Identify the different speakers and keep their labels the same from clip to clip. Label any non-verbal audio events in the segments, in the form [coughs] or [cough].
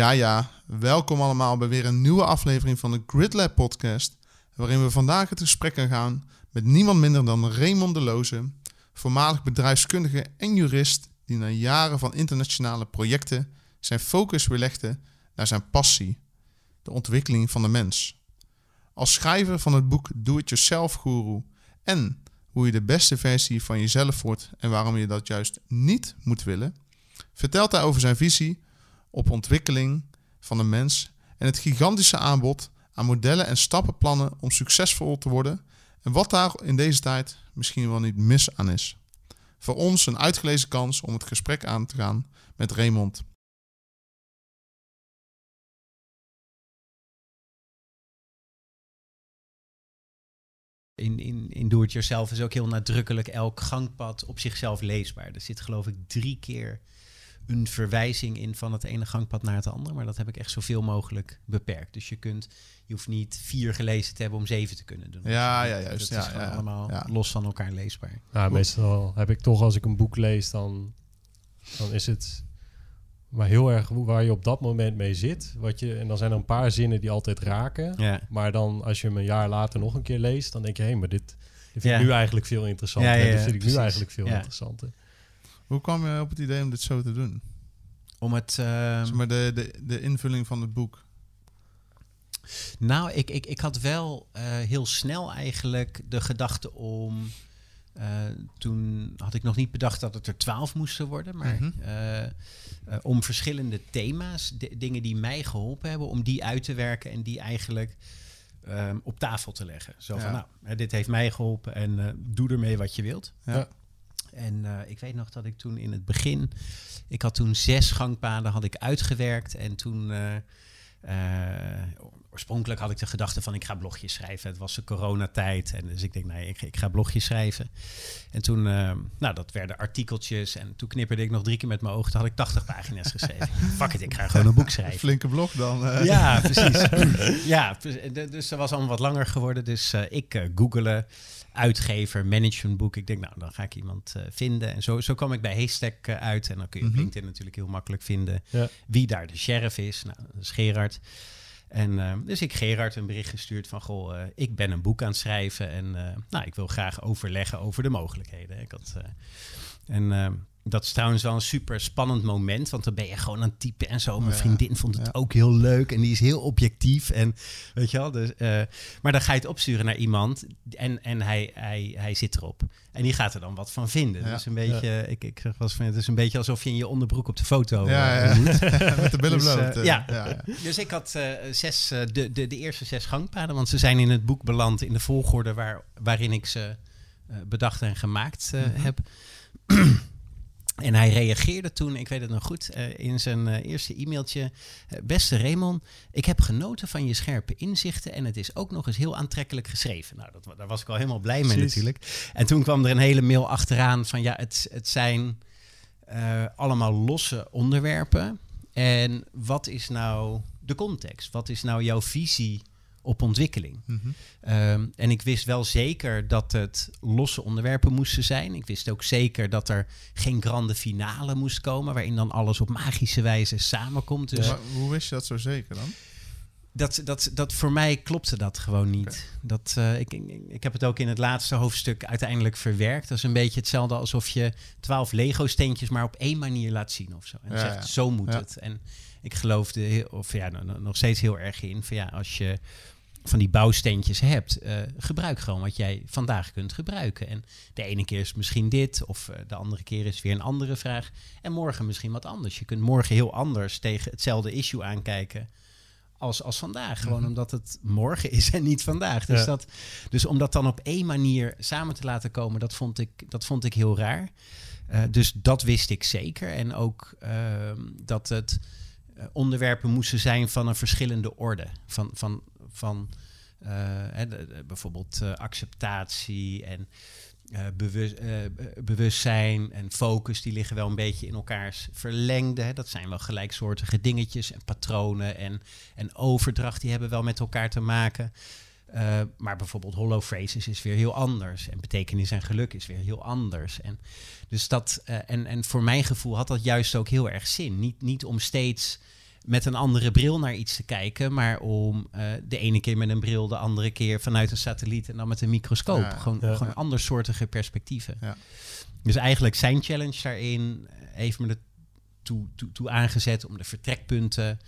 Speaker 1: Ja, ja, welkom allemaal bij weer een nieuwe aflevering van de GridLab podcast, waarin we vandaag het gesprek gaan gaan met niemand minder dan Raymond de Loze, voormalig bedrijfskundige en jurist die na jaren van internationale projecten zijn focus weer legde naar zijn passie, de ontwikkeling van de mens. Als schrijver van het boek Do It Yourself Guru en hoe je de beste versie van jezelf wordt en waarom je dat juist niet moet willen, vertelt hij over zijn visie op ontwikkeling van de mens en het gigantische aanbod aan modellen en stappenplannen om succesvol te worden en wat daar in deze tijd misschien wel niet mis aan is. Voor ons een uitgelezen kans om het gesprek aan te gaan met Raymond.
Speaker 2: In, in, in Do It Yourself is ook heel nadrukkelijk elk gangpad op zichzelf leesbaar. Er zit geloof ik drie keer een verwijzing in van het ene gangpad naar het andere. Maar dat heb ik echt zoveel mogelijk beperkt. Dus je kunt, je hoeft niet vier gelezen te hebben om zeven te kunnen doen.
Speaker 1: Ja, ja, juist.
Speaker 2: Dat
Speaker 1: ja,
Speaker 2: is gewoon
Speaker 1: ja,
Speaker 2: allemaal
Speaker 1: ja.
Speaker 2: los van elkaar leesbaar.
Speaker 3: Nou, meestal heb ik toch als ik een boek lees, dan, dan is het maar heel erg hoe- waar je op dat moment mee zit. Wat je, en dan zijn er een paar zinnen die altijd raken.
Speaker 2: Ja.
Speaker 3: Maar dan als je hem een jaar later nog een keer leest, dan denk je, hé, maar dit, dit vind ik
Speaker 2: Ja.
Speaker 3: nu eigenlijk veel interessanter.
Speaker 2: Ja, ja,
Speaker 3: Dit
Speaker 2: ja,
Speaker 3: vind ik nu eigenlijk veel
Speaker 2: Ja.
Speaker 3: interessanter.
Speaker 1: Hoe kwam je op het idee om dit zo te doen?
Speaker 2: Om het. ehm,
Speaker 1: Zeg maar de, de, de invulling van het boek.
Speaker 2: Nou, ik, ik, ik had wel eh, heel snel eigenlijk de gedachte om. eh, toen had ik nog niet bedacht dat het er twaalf moesten worden, maar
Speaker 1: Mhm.
Speaker 2: eh, eh, om verschillende thema's, de- dingen die mij geholpen hebben, om die uit te werken en die eigenlijk ehm, op tafel te leggen. Zo
Speaker 1: Ja.
Speaker 2: van, nou, hè, dit heeft mij geholpen en eh, doe ermee wat je wilt.
Speaker 1: Ja.
Speaker 3: Ja.
Speaker 2: En eh, ik weet nog dat ik toen in het begin, ik had toen zes gangpaden had ik uitgewerkt en toen. Oorspronkelijk had ik de gedachte van ik ga blogjes schrijven. Het was de coronatijd en dus ik denk nee, ik, ik ga blogjes schrijven. En toen, eh, nou dat werden artikeltjes en toen knipperde ik nog drie keer met mijn ogen. Toen had ik 80 pagina's [laughs] geschreven. Fuck it, ik ga gewoon een boek schrijven.
Speaker 1: Flinke blok dan. eh.
Speaker 2: Ja, precies. [laughs] ja, dus dat was allemaal wat langer geworden. Dus eh, ik eh googelen, uitgever, managementboek. Ik denk, nou, dan ga ik iemand vinden. En zo, zo kwam ik bij Haystack uit. En dan kun je op
Speaker 1: Mhm.
Speaker 2: LinkedIn natuurlijk heel makkelijk vinden
Speaker 3: Ja.
Speaker 2: wie daar de sheriff is. Nou, dat is Gerard. En eh, dus ik Gerard een bericht gestuurd van, goh, eh, ik ben een boek aan het schrijven. En eh, nou, ik wil graag overleggen over de mogelijkheden. Ik had, eh, en eh, dat is trouwens wel een super spannend moment, want dan ben je gewoon aan het typen en zo. Mijn
Speaker 1: Ja,
Speaker 2: vriendin vond het
Speaker 1: ja.
Speaker 2: ook heel leuk en die is heel objectief. En weet je wel, dus, eh, maar dan ga je het opsturen naar iemand en, en hij, hij, hij zit erop. En die gaat er dan wat van vinden.
Speaker 1: Ja,
Speaker 2: Dus een beetje, ik, ik zeg wel eens van, het is een beetje alsof je in je onderbroek op de foto
Speaker 1: Ja,
Speaker 2: eh. [laughs]
Speaker 1: Met de billen
Speaker 2: Dus,
Speaker 1: bloot. eh.
Speaker 2: ja. Dus ik had zes, de, de, de eerste zes gangpaden, want ze zijn in het boek beland in de volgorde waar, waarin ik ze bedacht en gemaakt
Speaker 1: Mhm.
Speaker 2: heb. En hij reageerde toen, ik weet het nog goed, eh, in zijn eh, eerste e-mailtje. eh, Beste Raymond, ik heb genoten van je scherpe inzichten en het is ook nog eens heel aantrekkelijk geschreven. Nou, dat, daar was ik al helemaal blij mee natuurlijk. En toen kwam er een hele mail achteraan van ja, het, het zijn allemaal losse onderwerpen. En wat is nou de context? Wat is nou jouw visie op ontwikkeling?
Speaker 1: Mhm.
Speaker 2: Ehm, en ik wist wel zeker dat het losse onderwerpen moesten zijn. Ik wist ook zeker dat er geen grande finale moest komen, waarin dan alles op magische wijze samenkomt. Dus
Speaker 1: hoe wist je dat zo zeker dan?
Speaker 2: dat, dat, dat voor mij klopte dat gewoon niet. Dat, eh, ik, ik, ik heb het ook in het laatste hoofdstuk uiteindelijk verwerkt. Dat is een beetje hetzelfde alsof je twaalf Lego-steentjes maar op één manier laat zien of zo. En
Speaker 1: Ja,
Speaker 2: zegt,
Speaker 1: ja.
Speaker 2: zo moet
Speaker 1: Ja.
Speaker 2: het. En ik geloofde, of ja, no- no- nog steeds heel erg in, van ja, als je van die bouwsteentjes hebt, eh, gebruik gewoon wat jij vandaag kunt gebruiken. En de ene keer is misschien dit, of eh, de andere keer is weer een andere vraag. En morgen misschien wat anders. Je kunt morgen heel anders tegen hetzelfde issue aankijken als, als vandaag. Gewoon
Speaker 1: Mhm.
Speaker 2: omdat het morgen is en niet vandaag. Dus,
Speaker 3: Ja.
Speaker 2: dat, dus om dat dan op één manier samen te laten komen, dat vond ik, dat vond ik heel raar. Eh, dus dat wist ik zeker. En ook ehm, dat het onderwerpen moesten zijn van een verschillende orde. Van, van, van eh, bijvoorbeeld eh, acceptatie en eh, bewus- eh, be- bewustzijn en focus, die liggen wel een beetje in elkaars verlengde. Hè. Dat zijn wel gelijksoortige dingetjes en patronen en, en overdracht, die hebben wel met elkaar te maken. Maar bijvoorbeeld hollow phrases is weer heel anders. En betekenis en geluk is weer heel anders. En, dus dat, en, en voor mijn gevoel had dat juist ook heel erg zin. Niet, niet om steeds met een andere bril naar iets te kijken, maar om uh, de ene keer met een bril, de andere keer vanuit een satelliet en dan met een microscoop. Ja, gewoon, ja. gewoon andersoortige perspectieven. Ja. Dus eigenlijk zijn challenge daarin heeft me ertoe toe, toe aangezet om de vertrekpunten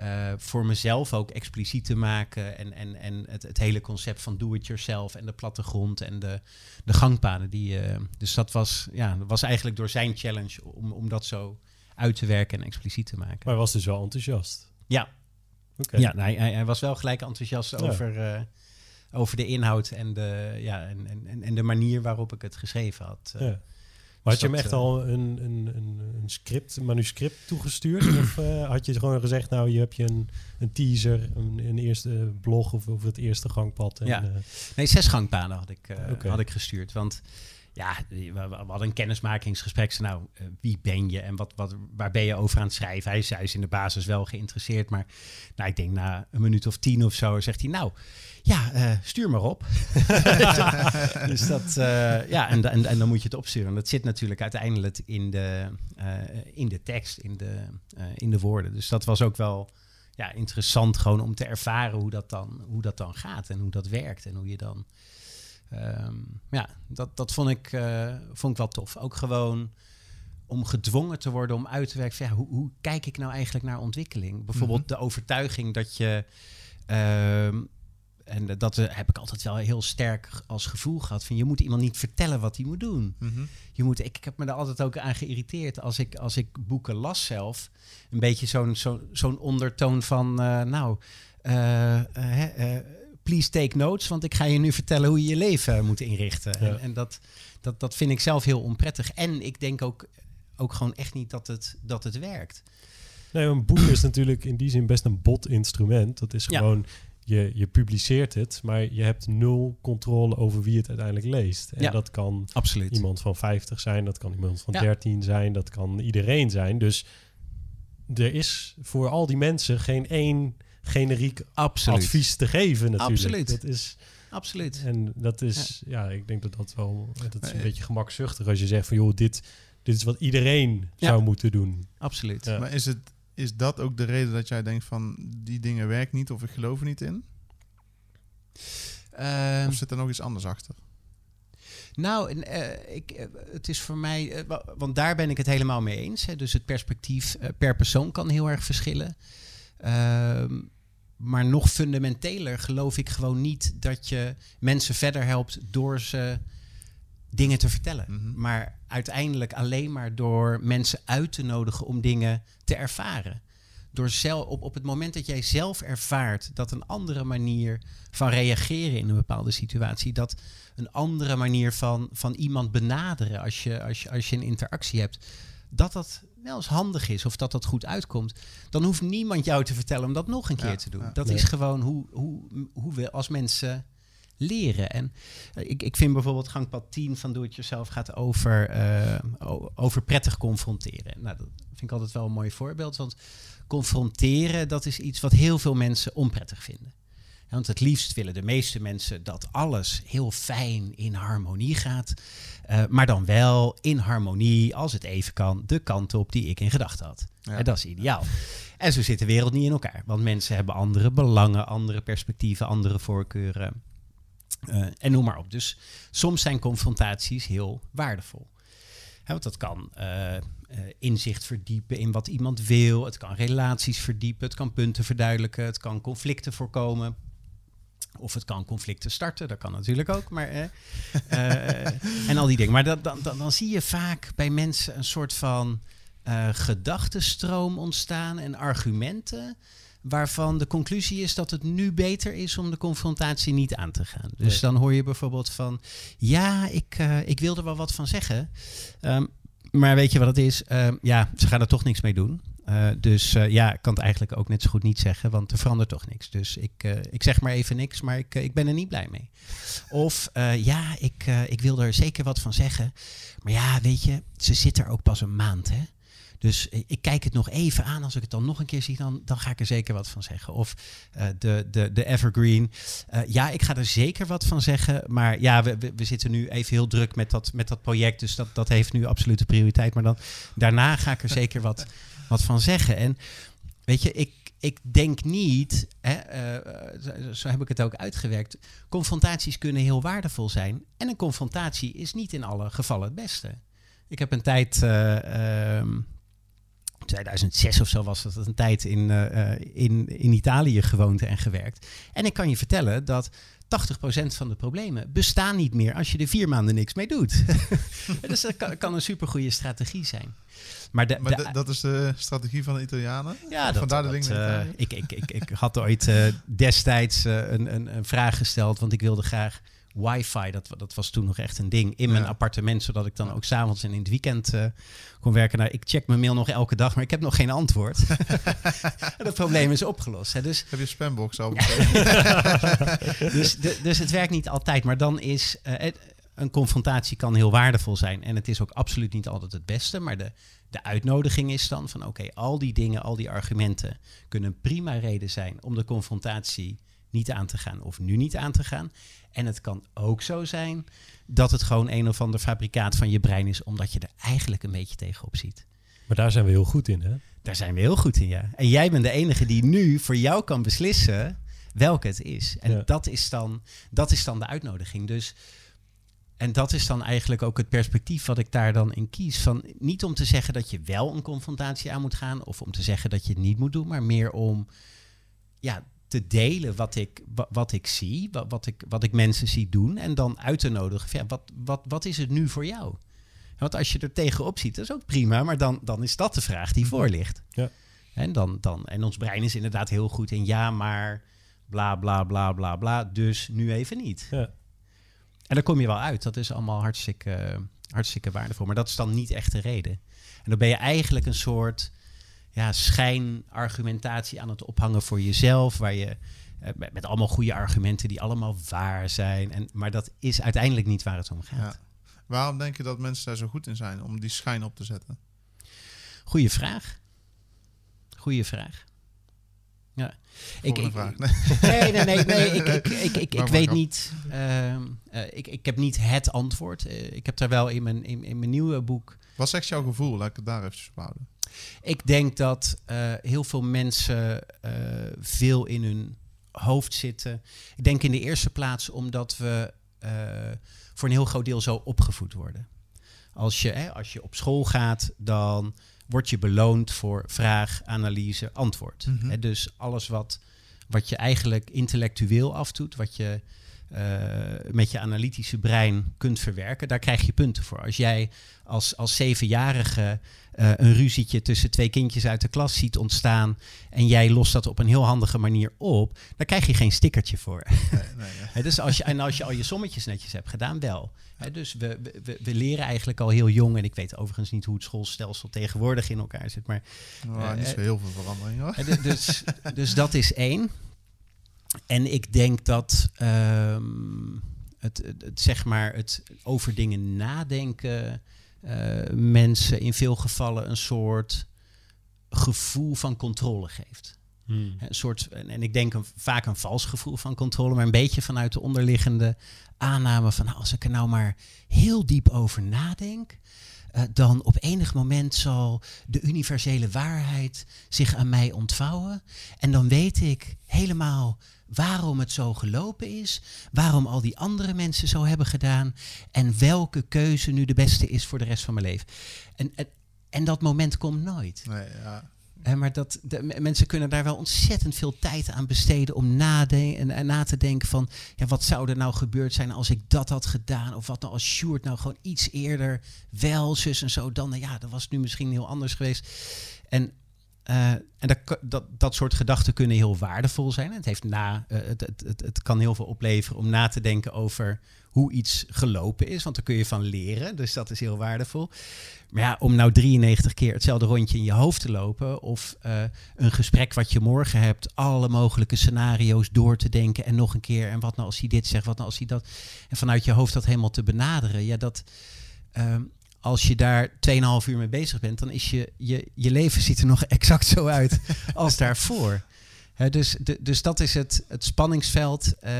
Speaker 2: uh, voor mezelf ook expliciet te maken. En, en, en het, het hele concept van do-it-yourself en de plattegrond en de, de gangpaden. Die, uh, dus dat was, ja, dat was eigenlijk door zijn challenge om, om dat zo uit te werken en expliciet te maken.
Speaker 3: Maar hij was dus wel enthousiast?
Speaker 2: Ja. Okay. Ja, hij, hij, hij, was wel gelijk enthousiast ja. over, uh, over de inhoud en de, ja, en, en, en de manier waarop ik het geschreven had.
Speaker 3: Ja. Maar had je hem echt al een, een, een, een script, een manuscript toegestuurd? [clears throat] of uh, had je gewoon gezegd, nou, je hebt je een, een teaser, een, een eerste blog of over het eerste gangpad? En,
Speaker 2: ja. Nee, zes gangpaden had ik, okay. had ik gestuurd. Want ja, we, hadden een kennismakingsgesprek. Nou, uh, wie ben je en wat, wat, waar ben je over aan het schrijven? Hij is, hij is in de basis wel geïnteresseerd, maar nou, ik denk na een minuut of tien of zo zegt hij, nou, ja, uh, stuur maar op. [laughs] dus dat, uh, ja, en, en, en, dan moet je het opsturen. Dat zit natuurlijk uiteindelijk in de, in de tekst, in de, in de woorden. Dus dat was ook wel ja, interessant gewoon om te ervaren hoe dat, dan, hoe dat dan gaat en hoe dat werkt en hoe je dan... Um, ja, dat, dat vond, ik, uh, vond ik wel tof. Ook gewoon om gedwongen te worden om uit te werken. Van, ja, hoe, hoe, kijk ik nou eigenlijk naar ontwikkeling? Bijvoorbeeld mm -hmm. de overtuiging dat je. Uh, en dat heb ik altijd wel heel sterk als gevoel gehad. Van je moet iemand niet vertellen wat hij moet doen. Mm -hmm. je moet, ik, ik heb me daar altijd ook aan geïrriteerd. Als ik, als ik boeken las zelf. Een beetje zo'n zo, zo'n ondertoon van. Uh, nou. Uh, please take notes, want ik ga je nu vertellen hoe je je leven moet inrichten. Ja. En, en, dat, dat, dat vind ik zelf heel onprettig. En ik denk ook, ook gewoon echt niet dat het, dat het werkt.
Speaker 3: Nee, een boek is natuurlijk in die zin best een bot instrument. Dat is gewoon, ja. je, je publiceert het, maar je hebt nul controle over wie het uiteindelijk leest. En
Speaker 2: ja,
Speaker 3: dat kan
Speaker 2: absoluut.
Speaker 3: iemand van 50 zijn, dat kan iemand van 13 zijn, dat kan iedereen zijn. Dus er is voor al die mensen geen één generiek
Speaker 2: Absoluut.
Speaker 3: advies te geven natuurlijk.
Speaker 2: Absoluut.
Speaker 3: Dat is,
Speaker 2: Absoluut.
Speaker 3: En dat is, ja, ja ik denk dat dat wel, dat is een beetje gemakzuchtig als je zegt van joh, dit, dit is wat iedereen ja. zou moeten doen.
Speaker 2: Absoluut.
Speaker 1: Ja. Maar is, het, is dat ook de reden dat jij denkt van die dingen werken niet of ik geloof er niet in?
Speaker 2: Um,
Speaker 1: of zit er nog iets anders achter?
Speaker 2: Nou, uh, ik, uh, het is voor mij, uh, want daar ben ik het helemaal mee eens. Hè. Dus het perspectief per persoon kan heel erg verschillen. Uh, maar nog fundamenteler geloof ik gewoon niet dat je mensen verder helpt door ze dingen te vertellen. Mm -hmm. Maar uiteindelijk alleen maar door mensen uit te nodigen om dingen te ervaren. Door zelf, op, op het moment dat jij zelf ervaart dat een andere manier van reageren in een bepaalde situatie, dat een andere manier van, van iemand benaderen als je, als, je, als je een interactie hebt, dat dat wel eens handig is of dat dat goed uitkomt, dan hoeft niemand jou te vertellen om dat nog een keer ja, te doen. Ja, dat nee. is gewoon hoe, hoe, hoe we als mensen leren. En uh, ik, ik vind bijvoorbeeld gangpad 10 van Doe Het Yourself gaat over, uh, over prettig confronteren. Nou, dat vind ik altijd wel een mooi voorbeeld, want confronteren, dat is iets wat heel veel mensen onprettig vinden. Want het liefst willen de meeste mensen dat alles heel fijn in harmonie gaat. Uh, maar dan wel in harmonie, als het even kan, de kant op die ik in gedachten had. Ja. En dat is ideaal. En zo zit de wereld niet in elkaar. Want mensen hebben andere belangen, andere perspectieven, andere voorkeuren. Uh, en noem maar op. Dus soms zijn confrontaties heel waardevol. He, want dat kan uh, uh, inzicht verdiepen in wat iemand wil. Het kan relaties verdiepen. Het kan punten verduidelijken. Het kan conflicten voorkomen. Of het kan conflicten starten, dat kan natuurlijk ook. Maar, eh, uh, en al die dingen. Maar dat, dan, dan, dan, zie je vaak bij mensen een soort van uh, gedachtenstroom ontstaan en argumenten. Waarvan de conclusie is dat het nu beter is om de confrontatie niet aan te gaan. Dus nee. dan hoor je bijvoorbeeld van: Ja, ik, uh, ik wil er wel wat van zeggen. Um, maar weet je wat het is? Uh, ja, ze gaan er toch niks mee doen. Uh, dus uh, ja, ik kan het eigenlijk ook net zo goed niet zeggen, want er verandert toch niks. Dus ik, uh, ik zeg maar even niks, maar ik, ik ben er niet blij mee. Of ja, ik, ik wil er zeker wat van zeggen. Maar ja, weet je, ze zit er ook pas een maand, hè? Dus ik kijk het nog even aan. Als ik het dan nog een keer zie, dan, dan ga ik er zeker wat van zeggen. Of de, de, de Evergreen. Ja, ik ga er zeker wat van zeggen. Maar ja, we, we, we, zitten nu even heel druk met dat, met dat project. Dus dat, dat heeft nu absolute prioriteit. Maar dan daarna ga ik er zeker wat, wat van zeggen. En weet je, ik, ik denk niet, hè, uh, zo heb ik het ook uitgewerkt, confrontaties kunnen heel waardevol zijn. En een confrontatie is niet in alle gevallen het beste. Ik heb een tijd, uh, um, 2006 of zo was dat, een tijd in, uh, in, in Italië gewoond en gewerkt. En ik kan je vertellen dat 80% van de problemen bestaan niet meer als je er vier maanden niks mee doet. [laughs] dus dat kan, kan een supergoeie strategie zijn.
Speaker 1: Maar, de, maar de, dat is de strategie van de Italianen?
Speaker 2: Ja, dat, Vandaar de uh, ik, ik, ik, ik had ooit uh, destijds uh, een, een, een, vraag gesteld, want ik wilde graag wifi, dat, dat was toen nog echt een ding, in mijn appartement, zodat ik dan ook s'avonds en in het weekend kon werken. Nou, ik check mijn mail nog elke dag, maar ik heb nog geen antwoord. [laughs] [laughs] dat probleem is opgelost. Hè. Dus,
Speaker 1: heb je spambox al [laughs]
Speaker 2: dus, de, dus het werkt niet altijd, maar dan is... Het, een confrontatie kan heel waardevol zijn. En het is ook absoluut niet altijd het beste. Maar de, de uitnodiging is dan van oké, al die dingen, al die argumenten kunnen prima reden zijn om de confrontatie niet aan te gaan of nu niet aan te gaan. En het kan ook zo zijn dat het gewoon een of ander fabrikaat van je brein is, omdat je er eigenlijk een beetje tegenop ziet.
Speaker 3: Maar daar zijn we heel goed in, hè?
Speaker 2: Daar zijn we heel goed in, ja. En jij bent de enige die nu voor jou kan beslissen welke het is. En dat, is dan, dat is dan de uitnodiging. Dus en dat is dan eigenlijk ook het perspectief wat ik daar dan in kies. Van niet om te zeggen dat je wel een confrontatie aan moet gaan, of om te zeggen dat je het niet moet doen, maar meer om ja, te delen wat ik, wat, ik zie, wat, wat, ik, wat ik mensen zie doen, en dan uit te nodigen. Ja, wat, wat, wat is het nu voor jou? Want als je er tegenop ziet, dat is ook prima, maar dan, dan is dat de vraag die voor ligt. Ja. En, dan, dan, en ons brein is inderdaad heel goed in ja, maar bla bla bla bla bla, dus nu even niet. Ja. En daar kom je wel uit. Dat is allemaal hartstikke, hartstikke waardevol. Maar dat is dan niet echt de reden. En dan ben je eigenlijk een soort ja, schijnargumentatie aan het ophangen voor jezelf. Waar je eh, met, met, allemaal goede argumenten die allemaal waar zijn. En, maar dat is uiteindelijk niet waar het om gaat. Ja.
Speaker 1: Waarom denk je dat mensen daar zo goed in zijn om die schijn op te zetten?
Speaker 2: Goeie vraag. Goeie vraag. Ja.
Speaker 1: Ik, ik, vraag. [laughs]
Speaker 2: Nee, nee, nee. nee, ik, ik, ik, ik, ik weet niet. Uh, ik, ik heb niet het antwoord. Uh, ik heb daar wel in mijn, in, in mijn nieuwe boek.
Speaker 1: Wat zegt jouw gevoel? Laat ik het daar even houden.
Speaker 2: Ik denk dat uh, heel veel mensen veel in hun hoofd zitten. Ik denk in de eerste plaats omdat we voor een heel groot deel zo opgevoed worden. Als je, hè, als je op school gaat, dan word je beloond voor vraag, analyse, antwoord. Mm dus alles wat, wat je eigenlijk intellectueel afdoet, wat je met je analytische brein kunt verwerken, daar krijg je punten voor. Als jij als, als zevenjarige uh, een ruzietje tussen twee kindjes uit de klas ziet ontstaan en jij lost dat op een heel handige manier op, dan krijg je geen stickertje voor. Nee, nee, [laughs] dus als je, en als je al je sommetjes netjes hebt gedaan, wel. dus we, we, we, leren eigenlijk al heel jong, en ik weet overigens niet hoe het schoolstelsel tegenwoordig in elkaar zit, maar...
Speaker 1: Oh, niet zo heel veel verandering
Speaker 2: hoor. Dus, dus dat is één. En ik denk dat um, het, het, zeg maar, het over dingen nadenken uh, mensen in veel gevallen een soort gevoel van controle geeft. Hmm. Een soort, en ik denk een, vaak een vals gevoel van controle, maar een beetje vanuit de onderliggende aanname van nou, als ik er nou maar heel diep over nadenk, uh, dan op enig moment zal de universele waarheid zich aan mij ontvouwen. En dan weet ik helemaal waarom het zo gelopen is, waarom al die andere mensen zo hebben gedaan en welke keuze nu de beste is voor de rest van mijn leven. En, en, en dat moment komt nooit. Nee, ja. Maar dat, de, mensen kunnen daar wel ontzettend veel tijd aan besteden om naden, en, na te denken van, ja, wat zou er nou gebeurd zijn als ik dat had gedaan? Of wat nou als Sjoerd nou gewoon iets eerder wel, zus en zo, dan, ja, dat was nu misschien heel anders geweest. En uh, en dat, dat, dat soort gedachten kunnen heel waardevol zijn. Het, heeft na, uh, het, het, het, het, kan heel veel opleveren om na te denken over hoe iets gelopen is. Want daar kun je van leren. Dus dat is heel waardevol. Maar ja, om nou 93 keer hetzelfde rondje in je hoofd te lopen. Of uh, een gesprek wat je morgen hebt. Alle mogelijke scenario's door te denken. En nog een keer. En wat nou als hij dit zegt. Wat nou als hij dat. En vanuit je hoofd dat helemaal te benaderen. Ja, dat. Als je daar 2,5 uur mee bezig bent, dan is je, je, je leven ziet er nog [laughs] exact zo uit als daarvoor. dus, de, dus dat is het, het spanningsveld. Uh,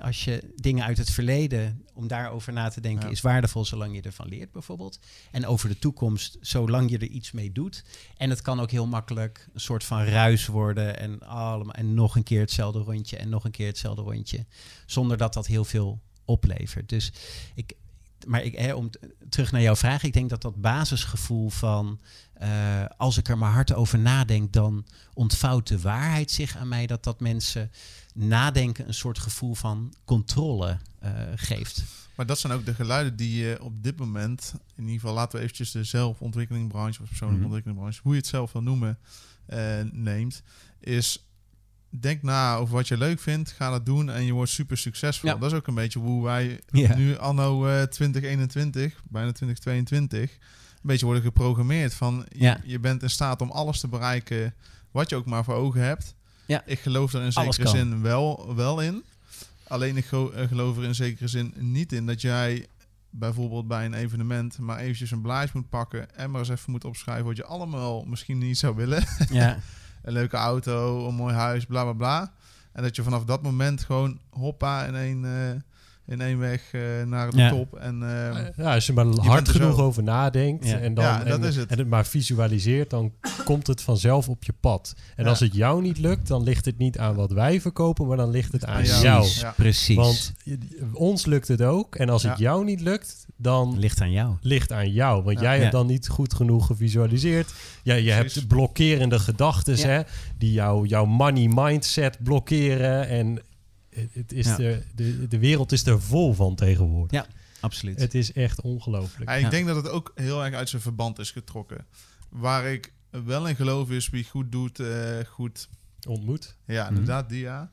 Speaker 2: als je dingen uit het verleden, om daarover na te denken, is waardevol zolang je ervan leert, bijvoorbeeld. En over de toekomst, zolang je er iets mee doet. En het kan ook heel makkelijk een soort van ruis worden. En, allemaal, en nog een keer hetzelfde rondje en nog een keer hetzelfde rondje. Zonder dat dat heel veel oplevert. Dus ik, maar ik, hè, om terug naar jouw vraag, ik denk dat dat basisgevoel van uh, als ik er maar hard over nadenk, dan ontvouwt de waarheid zich aan mij. Dat dat mensen nadenken een soort gevoel van controle uh, geeft.
Speaker 1: Maar dat zijn ook de geluiden die je op dit moment, in ieder geval laten we eventjes de zelfontwikkelingbranche of persoonlijke mm ontwikkelingbranche, hoe je het zelf wil noemen, uh, neemt. Is denk na over wat je leuk vindt, ga dat doen en je wordt super succesvol. Ja. Dat is ook een beetje hoe wij nu anno uh, 2021, bijna 2022 een beetje worden geprogrammeerd. Van ja. je, bent in staat om alles te bereiken wat je ook maar voor ogen hebt. Ja. Ik geloof er in zekere zin wel, wel in. Alleen ik eh, geloof er in zekere zin niet in dat jij bijvoorbeeld bij een evenement maar eventjes een blaas moet pakken en maar eens even moet opschrijven wat je allemaal misschien niet zou willen. Ja. [laughs] een leuke auto, een mooi huis, bla bla bla. En dat je vanaf dat moment gewoon hoppa in uh, in één weg uh, naar de top. En, uh,
Speaker 3: ja, als je maar hard genoeg over nadenkt en dan ja, dat en, is het. en het maar visualiseert, dan [coughs] komt het vanzelf op je pad. En als het jou niet lukt, dan ligt het niet aan wat wij verkopen, maar dan ligt het aan jou.
Speaker 2: Precies.
Speaker 3: Want ons lukt het ook. En als het jou niet lukt, dan
Speaker 2: ligt aan jou.
Speaker 3: Ligt aan jou, want jij hebt dan niet goed genoeg gevisualiseerd. Ja, je hebt blokkerende gedachten, hè, die jou, jouw money mindset blokkeren en het is de, de, de wereld is er vol van tegenwoordig.
Speaker 2: Ja, absoluut.
Speaker 3: Het is echt ongelooflijk.
Speaker 1: ik denk dat het ook heel erg uit zijn verband is getrokken. Waar ik wel in geloof is wie goed doet, uh, goed
Speaker 3: ontmoet.
Speaker 1: Ja, inderdaad, die ja.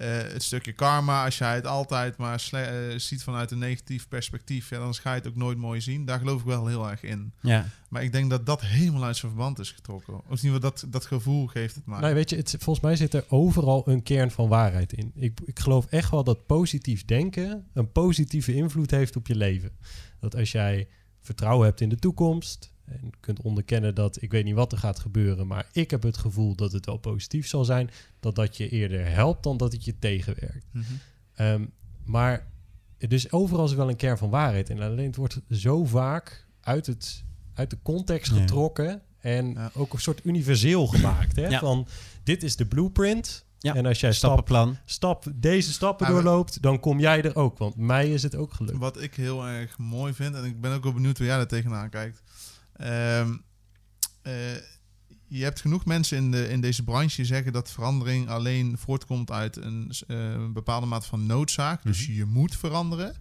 Speaker 1: Uh, het stukje karma, als jij het altijd maar uh, ziet vanuit een negatief perspectief, ja, dan ga je het ook nooit mooi zien. Daar geloof ik wel heel erg in. Ja. Maar ik denk dat dat helemaal uit zijn verband is getrokken. Of niet, dat, dat gevoel geeft het maar.
Speaker 3: Nee, weet je, het, volgens mij zit er overal een kern van waarheid in. Ik, ik geloof echt wel dat positief denken een positieve invloed heeft op je leven. Dat als jij vertrouwen hebt in de toekomst, en kunt onderkennen dat ik weet niet wat er gaat gebeuren, maar ik heb het gevoel dat het wel positief zal zijn, dat dat je eerder helpt dan dat het je tegenwerkt. Mm -hmm. maar dus overal is wel een kern van waarheid. En alleen het wordt zo vaak uit, het, uit de context getrokken en ook een soort universeel gemaakt. Hè? Van dit is de blueprint. Ja. En als jij Stappenplan. Stap, stap deze stappen doorloopt, dan kom jij er ook. Want mij is het ook gelukt.
Speaker 1: Wat ik heel erg mooi vind, en ik ben ook wel benieuwd hoe jij daar tegenaan kijkt. Um, je hebt genoeg mensen in, de, in deze branche die zeggen dat verandering alleen voortkomt uit een, uh, bepaalde mate van noodzaak. Dus mhm. je moet veranderen.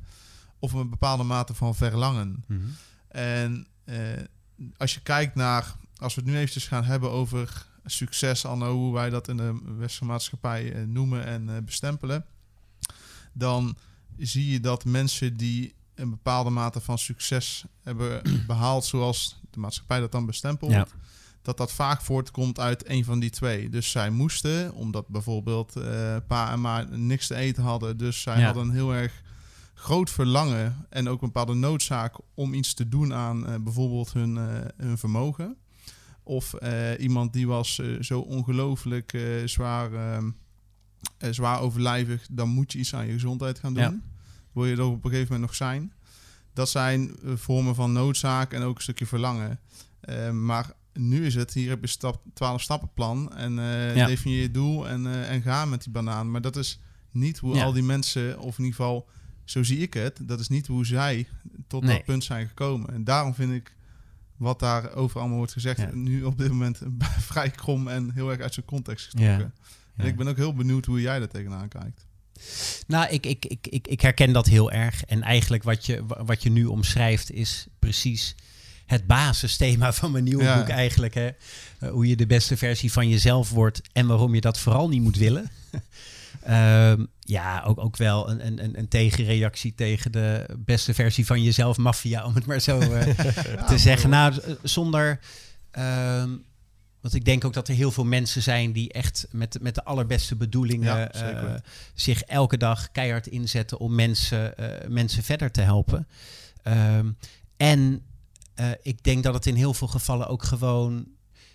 Speaker 1: Of een bepaalde mate van verlangen. Mhm. En uh, als je kijkt naar, als we het nu eventjes gaan hebben over succes, Anno, hoe wij dat in de westerse maatschappij noemen en bestempelen. Dan zie je dat mensen die een bepaalde mate van succes hebben [clears throat] behaald, zoals de maatschappij dat dan bestempelt, dat dat vaak voortkomt uit een van die twee. Dus zij moesten, omdat bijvoorbeeld uh, pa en ma niks te eten hadden, dus zij hadden een heel erg groot verlangen en ook een bepaalde noodzaak om iets te doen aan uh, bijvoorbeeld hun, uh, hun vermogen. Of iemand die was zo ongelooflijk zwaar, zwaar overlijvig, dan moet je iets aan je gezondheid gaan doen. Ja wil je er op een gegeven moment nog zijn. Dat zijn eh, vormen van noodzaak en ook een stukje verlangen. Uh, maar nu is het, hier heb je stap, 12 stappenplan en uh, ja. definieer je doel en, uh, en ga met die banaan. Maar dat is niet hoe al die mensen, of in ieder geval, zo zie ik het, dat is niet hoe zij tot dat punt zijn gekomen. En daarom vind ik wat daar over allemaal wordt gezegd, nu op dit moment [laughs] vrij krom en heel erg uit zijn context getrokken. En ik ben ook heel benieuwd hoe jij daar tegenaan kijkt.
Speaker 2: Nou, ik, ik, ik, ik, ik herken dat heel erg. En eigenlijk wat je, wat je nu omschrijft is precies het basisthema [laughs] van mijn nieuwe boek eigenlijk. Hè? Uh, hoe je de beste versie van jezelf wordt en waarom je dat vooral niet moet willen. um, [laughs] ja, ook, ook wel een, een, een tegenreactie tegen de beste versie van jezelf, maffia, om het maar zo [laughs] uh, te zeggen. Nou, zonder... Um, want ik denk ook dat er heel veel mensen zijn die echt met, met de allerbeste bedoelingen uh, zich elke dag keihard inzetten om mensen, uh, mensen verder te helpen. Um, en eh, ik denk dat het in heel veel gevallen ook gewoon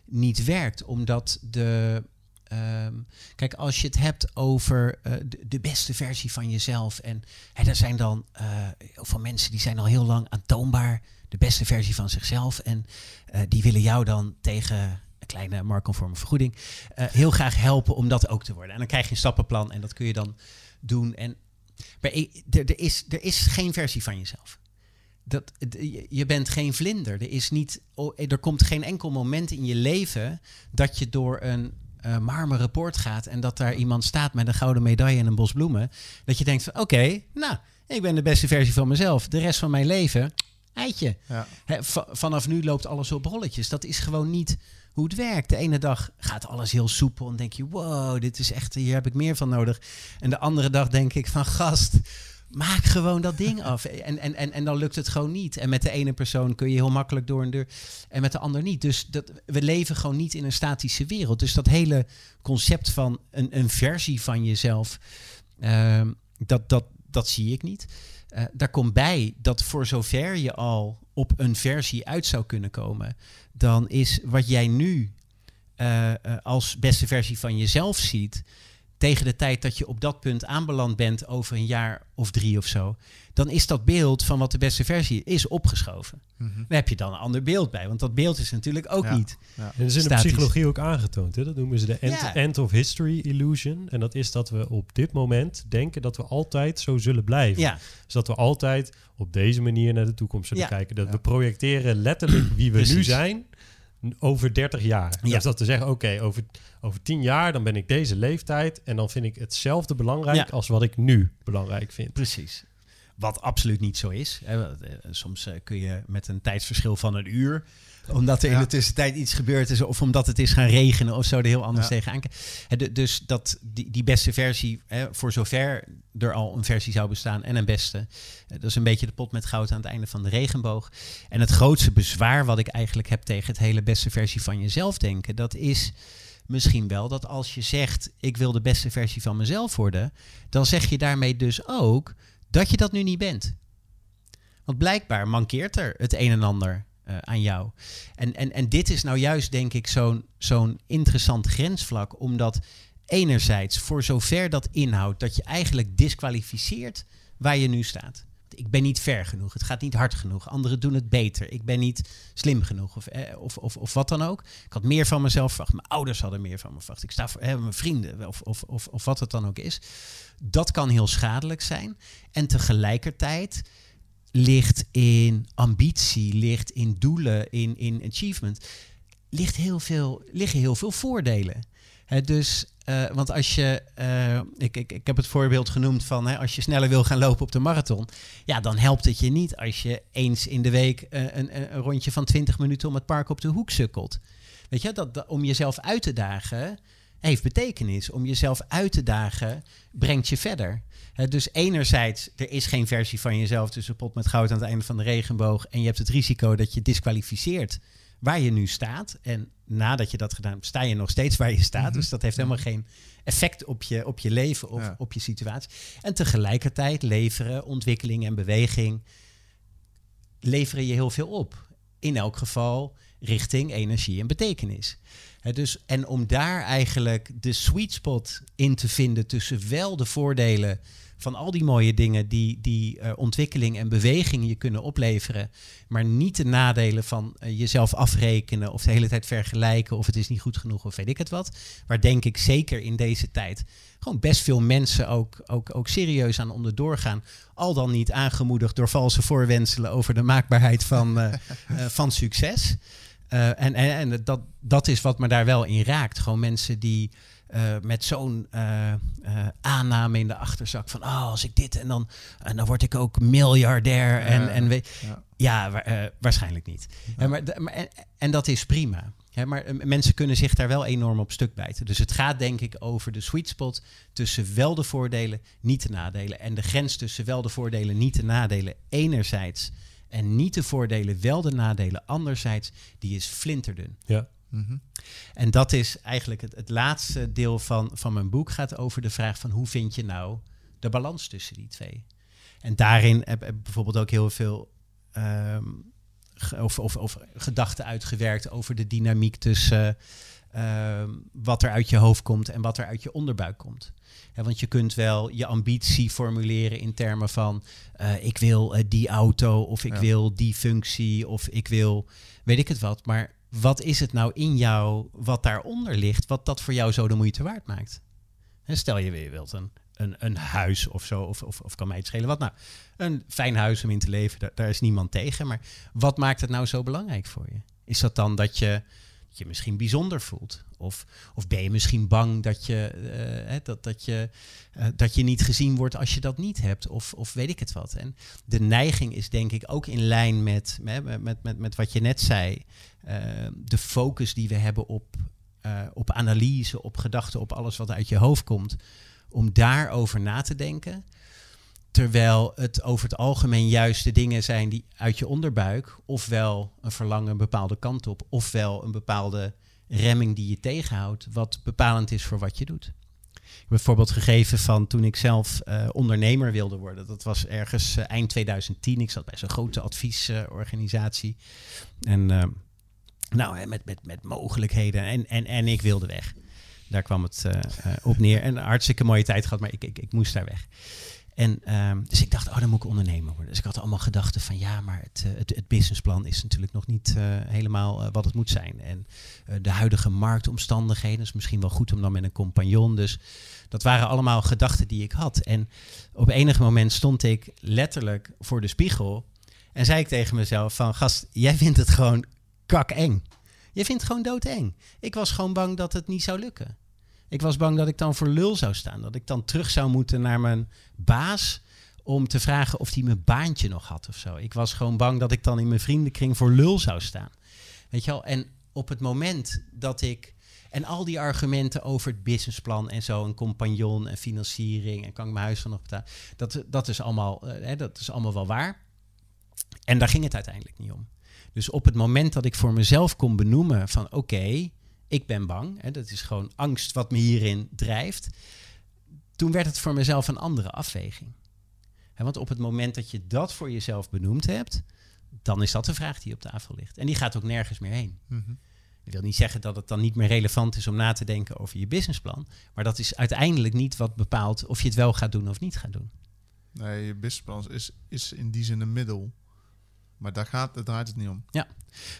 Speaker 2: niet werkt, omdat de. ehm, kijk, als je het hebt over eh, de, de beste versie van jezelf. En hè, er zijn dan eh, heel veel mensen die zijn al heel lang aantoonbaar. De beste versie van zichzelf. En eh, die willen jou dan tegen een kleine marktconforme vergoeding. eh, heel graag helpen om dat ook te worden. En dan krijg je een stappenplan en dat kun je dan doen. En maar er, is, er is geen versie van jezelf. Dat, je- bent geen vlinder. Er, is niet, oh, er komt geen enkel moment in je leven dat je door een eh, marmeren poort gaat en dat daar iemand staat met een gouden medaille en een bos bloemen. Dat je denkt van oké, nou, ik ben de beste versie van mezelf. De rest van mijn leven, eitje.
Speaker 1: Ja.
Speaker 2: Vanaf nu loopt alles op rolletjes. Dat is gewoon niet hoe het werkt. De ene dag gaat alles heel soepel en denk je, wow, dit is echt, hier heb ik meer van nodig. En de andere dag denk ik van, gast, maak gewoon dat ding af. [laughs] En, en, en, en dan lukt het gewoon niet. En met de ene persoon kun je heel makkelijk door een deur en met de ander niet. Dus dat, we leven gewoon niet in een statische wereld. Dus dat hele concept van een, een versie van jezelf, ehm, dat, dat, dat zie ik niet. Eh, daar komt bij dat voor zover je al op een versie uit zou kunnen komen, dan is wat jij nu eh, eh, als beste versie van jezelf ziet, tegen de tijd dat je op dat punt aanbeland bent over een jaar of drie of zo, dan is dat beeld van wat de beste versie is opgeschoven.
Speaker 1: Mhm.
Speaker 2: Daar heb je dan een ander beeld bij, want dat beeld is natuurlijk ook
Speaker 1: Ja.
Speaker 2: niet.
Speaker 3: En dat is in de psychologie ook aangetoond. Hè? Dat noemen ze de end,
Speaker 2: Ja.
Speaker 3: end of history illusion. En dat is dat we op dit moment denken dat we altijd zo zullen blijven.
Speaker 2: Ja,
Speaker 3: Dus dat we altijd op deze manier naar de toekomst zullen
Speaker 2: Ja.
Speaker 3: kijken. Dat
Speaker 1: Ja.
Speaker 3: we projecteren letterlijk wie we nu zijn over 30 jaar.
Speaker 2: Ja.
Speaker 3: Dus dat te zeggen, oké, over, over 10 jaar dan ben ik deze leeftijd en dan vind ik hetzelfde belangrijk
Speaker 2: Ja.
Speaker 3: als wat ik nu belangrijk vind.
Speaker 2: precies. Wat absoluut niet zo is. Eh, Soms eh, kun je met een tijdsverschil van een uur omdat er in de tussentijd iets gebeurd is of omdat het is gaan regenen of zo er heel anders tegenaan kijken. Dus dat die, die beste versie, hè, voor zover er al een versie zou bestaan en een beste, dat is een beetje de pot met goud aan het einde van de regenboog. En het grootste bezwaar wat ik eigenlijk heb tegen het hele beste versie van jezelf denken, dat is misschien wel dat als je zegt ik wil de beste versie van mezelf worden, dan zeg je daarmee dus ook dat je dat nu niet bent. Want blijkbaar mankeert er het een en ander eh, aan jou. En, en, en dit is nou juist, denk ik, zo'n zo'n interessant grensvlak, omdat enerzijds, voor zover dat inhoudt, dat je eigenlijk disqualificeert waar je nu staat. Ik ben niet ver genoeg, het gaat niet hard genoeg, anderen doen het beter, ik ben niet slim genoeg of, eh, of, of, of wat dan ook. Ik had meer van mezelf verwacht, mijn ouders hadden meer van me verwacht, ik sta voor mijn vrienden of, of, of, of wat het dan ook is. Dat kan heel schadelijk zijn. En tegelijkertijd ligt in ambitie, ligt in doelen, in, in achievement, ligt heel veel, liggen heel veel voordelen. Dus, eh, want als je, eh, ik, ik, ik heb het voorbeeld genoemd van hè, als je sneller wil gaan lopen op de marathon, ja, dan helpt het je niet als je eens in de week eh, een, een, rondje van 20 minuten om het park op de hoek sukkelt. Weet je, dat, om jezelf uit te dagen heeft betekenis. Om jezelf uit te dagen brengt je verder. Hè, dus enerzijds, er is geen versie van jezelf tussen pot met goud aan het einde van de regenboog. En je hebt het risico dat je disqualificeert waar je nu staat. En nadat je dat gedaan hebt, sta je nog steeds waar je staat. Dus dat heeft helemaal geen effect op je, op je leven of
Speaker 1: Ja.
Speaker 2: op je situatie. En tegelijkertijd leveren ontwikkeling en beweging leveren je heel veel op. In elk geval richting energie en betekenis. Dus, en om daar eigenlijk de sweet spot in te vinden tussen wel de voordelen van al die mooie dingen die, die eh, ontwikkeling en beweging je kunnen opleveren, maar niet de nadelen van eh, jezelf afrekenen of de hele tijd vergelijken of het is niet goed genoeg of weet ik het wat. Waar denk ik zeker in deze tijd gewoon best veel mensen ook, ook, ook serieus aan onderdoor gaan. Al dan niet aangemoedigd door valse voorwenselen over de maakbaarheid van, eh, [laughs] van succes. En en, en dat, dat is wat me daar wel in raakt. Gewoon mensen die eh, met zo'n eh, eh, aanname in de achterzak van... oh, als ik dit en dan, en dan word ik ook miljardair. En,
Speaker 1: Ja,
Speaker 2: en we,
Speaker 1: ja.
Speaker 2: ja, wa- waarschijnlijk niet. Hè, maar, maar, en, en dat is prima. Hè, maar mensen kunnen zich daar wel enorm op stuk bijten. Dus het gaat denk ik over de sweet spot tussen wel de voordelen, niet de nadelen. En de grens tussen wel de voordelen, niet de nadelen enerzijds... en niet de voordelen, wel de nadelen anderzijds, die is flinterdun.
Speaker 3: Ja.
Speaker 1: Mhm.
Speaker 2: En dat is eigenlijk het, het laatste deel van, van mijn boek gaat over de vraag van hoe vind je nou de balans tussen die twee. En daarin heb ik bijvoorbeeld ook heel veel ehm, of, of, of gedachten uitgewerkt over de dynamiek tussen eh, ehm, wat er uit je hoofd komt en wat er uit je onderbuik komt. Want je kunt wel je ambitie formuleren in termen van eh, ik wil eh, die auto of ik
Speaker 1: Ja.
Speaker 2: wil die functie of ik wil weet ik het wat. Maar wat is het nou in jou wat daaronder ligt, wat dat voor jou zo de moeite waard maakt? Stel je weer wilt een, een, een huis of zo, of, of, of kan mij het schelen wat nou. Een fijn huis om in te leven, daar, is niemand tegen. Maar wat maakt het nou zo belangrijk voor je? Is dat dan dat je je misschien bijzonder voelt? Of, of ben je misschien bang dat je, eh, dat, dat, je, eh, dat je niet gezien wordt als je dat niet hebt? Of, of weet ik het wat? En de neiging is denk ik ook in lijn met, met, met, met, met wat je net zei. Eh, de focus die we hebben op, op analyse, op gedachten, op alles wat uit je hoofd komt. Om daarover na te denken. Terwijl het over het algemeen juist de dingen zijn die uit je onderbuik, ofwel een verlangen een bepaalde kant op, ofwel een bepaalde remming die je tegenhoudt, wat bepalend is voor wat je doet. Ik heb voorbeeld gegeven van toen ik zelf eh, ondernemer wilde worden. Dat was ergens eh, eind 2010. Ik zat bij zo'n grote adviesorganisatie. en eh, nou, met, met, met mogelijkheden. En, en, en ik wilde weg. Daar kwam het op neer. En een hartstikke mooie tijd gehad, maar ik, ik, ik moest daar weg. En ehm, dus ik dacht, oh, dan moet ik ondernemer worden. Dus ik had allemaal gedachten van ja, maar het, eh, het, het businessplan is natuurlijk nog niet eh, helemaal eh, wat het moet zijn. En de huidige marktomstandigheden is misschien wel goed om dan met een compagnon. Dus dat waren allemaal gedachten die ik had. En op enig moment stond ik letterlijk voor de spiegel en zei ik tegen mezelf van gast, jij vindt het gewoon kakeng. Je vindt het gewoon doodeng. Ik was gewoon bang dat het niet zou lukken. Ik was bang dat ik dan voor lul zou staan. Dat ik dan terug zou moeten naar mijn baas om te vragen of hij mijn baantje nog had of zo. Ik was gewoon bang dat ik dan in mijn vriendenkring voor lul zou staan. Weet je wel? En op het moment dat ik... En al die argumenten over het businessplan en zo, een compagnon en financiering en kan ik mijn huis van nog betalen, dat, dat, is allemaal, eh, hè, dat is allemaal wel waar. En daar ging het uiteindelijk niet om. Dus op het moment dat ik voor mezelf kon benoemen van oké, ik ben bang, hè, dat is gewoon angst wat me hierin drijft, toen werd het voor mezelf een andere afweging. Hè, want op het moment dat je dat voor jezelf benoemd hebt, dan is dat de vraag die op tafel ligt. En die gaat ook nergens meer heen.
Speaker 1: Mhm.
Speaker 2: Ik wil niet zeggen dat het dan niet meer relevant is om na te denken over je businessplan, maar dat is uiteindelijk niet wat bepaalt of je het wel gaat doen of niet gaat doen.
Speaker 1: Nee, je businessplan is, is in die zin een middel. Maar daar, gaat, daar draait het niet om.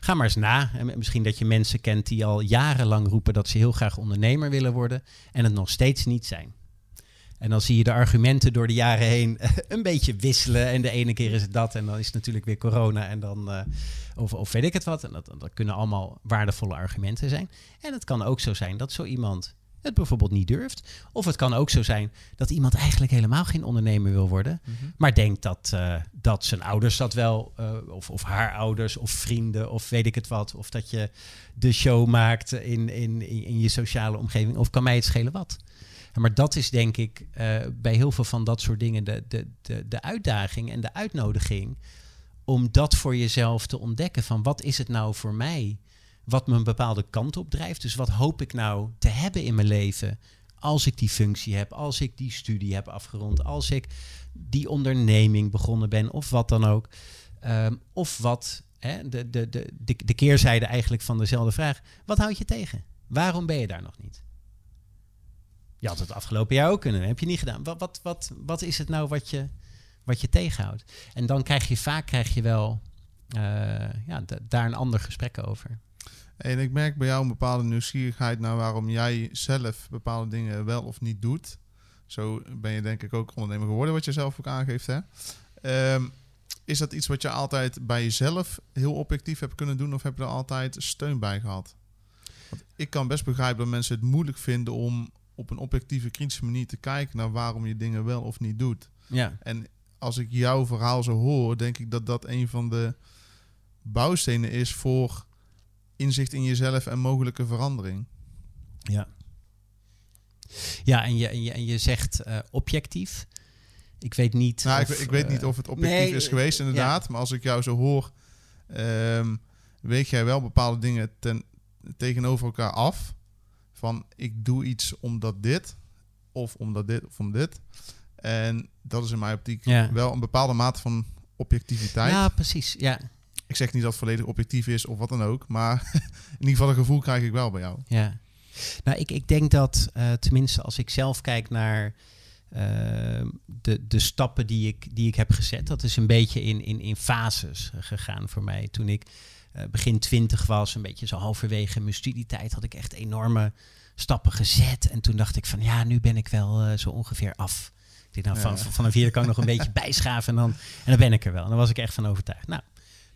Speaker 2: Ga maar eens na. En misschien dat je mensen kent die al jarenlang roepen dat ze heel graag ondernemer willen worden en het nog steeds niet zijn. En dan zie je de argumenten door de jaren heen [laughs] een beetje wisselen. En de ene keer is het dat en dan is het natuurlijk weer corona en dan, eh, of, of weet ik het wat. En dat, dat kunnen allemaal waardevolle argumenten zijn. En het kan ook zo zijn dat zo iemand het bijvoorbeeld niet durft. Of het kan ook zo zijn dat iemand eigenlijk helemaal geen ondernemer wil worden. Maar denkt dat, eh, dat zijn ouders dat wel, eh, of, of haar ouders, of vrienden, of weet ik het wat. Of dat je de show maakt in, in, in, je sociale omgeving. Of kan mij het schelen wat. Maar dat is denk ik eh, bij heel veel van dat soort dingen de, de, de, de uitdaging en de uitnodiging. Om dat voor jezelf te ontdekken. Van wat is het nou voor mij wat me een bepaalde kant op drijft. Dus wat hoop ik nou te hebben in mijn leven als ik die functie heb, als ik die studie heb afgerond, als ik die onderneming begonnen ben of wat dan ook. Ehm, of wat, hè, de, de, de, de, de keerzijde eigenlijk van dezelfde vraag. Wat houd je tegen? Waarom ben je daar nog niet? Je had het afgelopen jaar ook kunnen, heb je niet gedaan. Wat, wat, wat, wat is het nou wat je, wat je tegenhoudt? En dan krijg je vaak krijg je wel eh, ja, da- daar een ander gesprek over.
Speaker 1: En ik merk bij jou een bepaalde nieuwsgierigheid naar waarom jij zelf bepaalde dingen wel of niet doet. Zo ben je denk ik ook ondernemer geworden, wat je zelf ook aangeeft. Hè? Ehm, is dat iets wat je altijd bij jezelf heel objectief hebt kunnen doen of heb je er altijd steun bij gehad? Want ik kan best begrijpen dat mensen het moeilijk vinden om op een objectieve, kritische manier te kijken naar waarom je dingen wel of niet doet.
Speaker 2: Ja,
Speaker 1: En als ik jouw verhaal zo hoor, denk ik dat dat een van de bouwstenen is voor inzicht in jezelf en mogelijke verandering.
Speaker 2: ja. Ja, en je, en je, en je zegt eh, objectief. Ik weet niet.
Speaker 1: Nou, ik,
Speaker 2: of,
Speaker 1: ik weet
Speaker 2: eh,
Speaker 1: niet of het objectief
Speaker 2: nee,
Speaker 1: is geweest,
Speaker 2: eh,
Speaker 1: inderdaad. Maar als ik jou zo hoor, ehm, weet jij wel bepaalde dingen ten, tegenover elkaar af. Van ik doe iets omdat dit, of omdat dit, of om dit. En dat is in mijn optiek
Speaker 2: Ja.
Speaker 1: wel een bepaalde mate van objectiviteit.
Speaker 2: Ja, precies. Ja,
Speaker 1: ik zeg niet dat het volledig objectief is of wat dan ook. Maar [laughs] in ieder geval een gevoel krijg ik wel bij jou.
Speaker 2: Ja. Nou, ik, ik denk dat, eh, tenminste als ik zelf kijk naar uh, de, de stappen die ik, die ik heb gezet, dat is een beetje in, in, in fases gegaan voor mij. Toen ik uh, begin twintig was, een beetje zo halverwege mijn studietijd, had ik echt enorme stappen gezet. En toen dacht ik van ja, nu ben ik wel zo ongeveer af. Ik dacht, nou, van, vanaf hier kan ik nog een beetje [laughs] bijschaven en dan, en dan ben ik er wel. En dan was ik echt van overtuigd. Nou,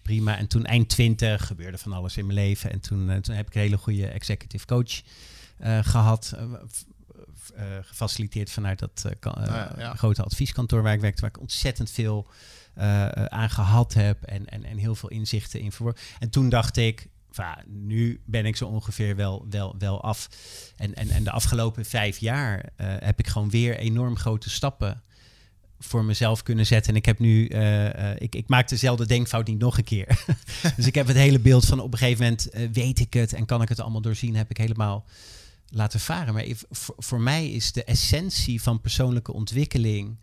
Speaker 2: prima. En toen eind 20 gebeurde van alles in mijn leven. En toen, toen heb ik een hele goede executive coach uh, gehad. Uh, gefaciliteerd vanuit dat nou ja, ja. grote advieskantoor waar ik werkte, waar ik ontzettend veel aan gehad heb en, en, en heel veel inzichten in verworven. En toen dacht ik, nu ben ik zo ongeveer wel, wel, wel af. En, en, en de afgelopen vijf jaar heb ik gewoon weer enorm grote stappen voor mezelf kunnen zetten. En ik heb nu, uh, uh, ik, ik maak dezelfde denkfout niet nog een keer. [laughs] dus ik heb het hele beeld van op een gegeven moment uh, weet ik het en kan ik het allemaal doorzien, heb ik helemaal laten varen. Maar voor, voor, mij is de essentie van persoonlijke ontwikkeling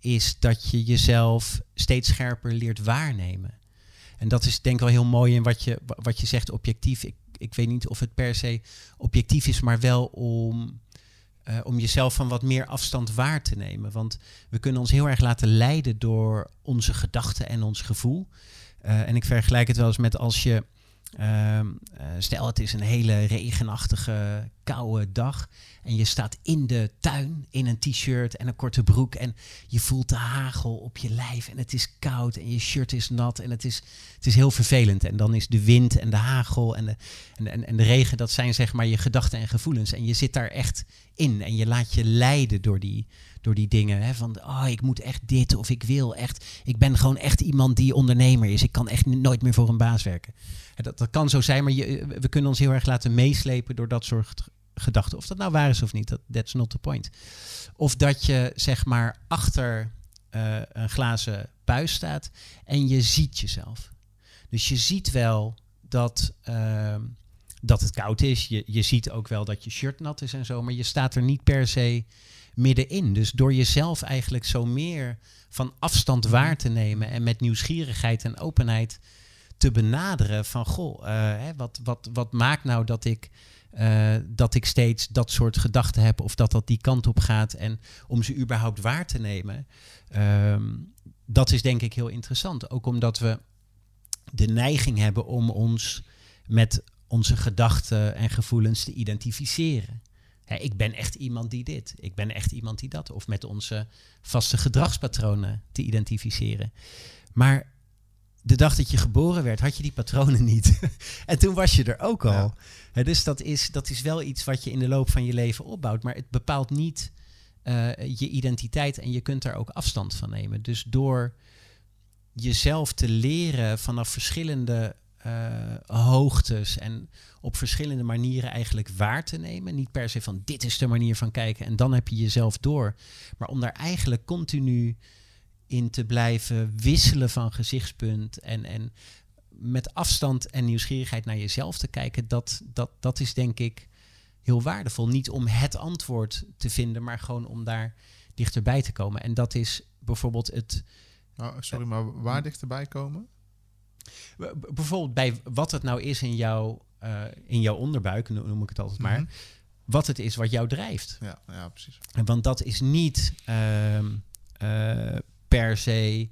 Speaker 2: is dat je jezelf steeds scherper leert waarnemen. En dat is denk ik wel heel mooi in wat je, wat je zegt, objectief. Ik, ik weet niet of het per se objectief is, maar wel om uh, om jezelf van wat meer afstand waar te nemen. Want we kunnen ons heel erg laten leiden door onze gedachten en ons gevoel. Uh, en ik vergelijk het wel eens met als je Uh, stel, het is een hele regenachtige, koude dag. En je staat in de tuin in een t-shirt en een korte broek. En je voelt de hagel op je lijf. En het is koud en je shirt is nat. En het is, het is heel vervelend. En dan is de wind en de hagel en de, en, en de regen, dat zijn zeg maar je gedachten en gevoelens. En je zit daar echt in. En je laat je leiden door die, door die dingen. Hè? Van, oh, ik moet echt dit of ik wil echt. Ik ben gewoon echt iemand die ondernemer is. Ik kan echt nooit meer voor een baas werken. Dat, dat kan zo zijn, maar je, we kunnen ons heel erg laten meeslepen door dat soort gedachten. Of dat nou waar is of niet, dat that's not the point. Of dat je zeg maar achter uh, een glazen buis staat en je ziet jezelf. Dus je ziet wel dat, uh, dat het koud is. Je, je ziet ook wel dat je shirt nat is en zo, maar je staat er niet per se middenin. Dus door jezelf eigenlijk zo meer van afstand waar te nemen en met nieuwsgierigheid en openheid te benaderen van goh, uh, hè, wat, wat, wat maakt nou dat ik, uh, dat ik steeds dat soort gedachten heb of dat dat die kant op gaat en om ze überhaupt waar te nemen. Um, dat is denk ik heel interessant. Ook omdat we de neiging hebben om ons met onze gedachten en gevoelens te identificeren. Ik ben echt iemand die dit, ik ben echt iemand die dat. Of met onze vaste gedragspatronen te identificeren. Maar de dag dat je geboren werd, had je die patronen niet. [laughs] en toen was je er ook al. Ja. He, dus dat is, dat is wel iets wat je in de loop van je leven opbouwt. Maar het bepaalt niet uh, je identiteit en je kunt daar ook afstand van nemen. Dus door jezelf te leren vanaf verschillende uh, hoogtes en op verschillende manieren eigenlijk waar te nemen. Niet per se van dit is de manier van kijken en dan heb je jezelf door. Maar om daar eigenlijk continu in te blijven wisselen van gezichtspunt en, en met afstand en nieuwsgierigheid naar jezelf te kijken, dat, dat, dat is denk ik heel waardevol. Niet om het antwoord te vinden, maar gewoon om daar dichterbij te komen. En dat is bijvoorbeeld het.
Speaker 1: Oh, sorry, maar waar dichterbij komen?
Speaker 2: Bijvoorbeeld bij wat het nou is in, jou, uh, in jouw onderbuik, noem ik het altijd maar. Mm -hmm. Wat het is wat jou drijft.
Speaker 1: Ja, ja precies.
Speaker 2: Want dat is niet. Uh, uh, per se.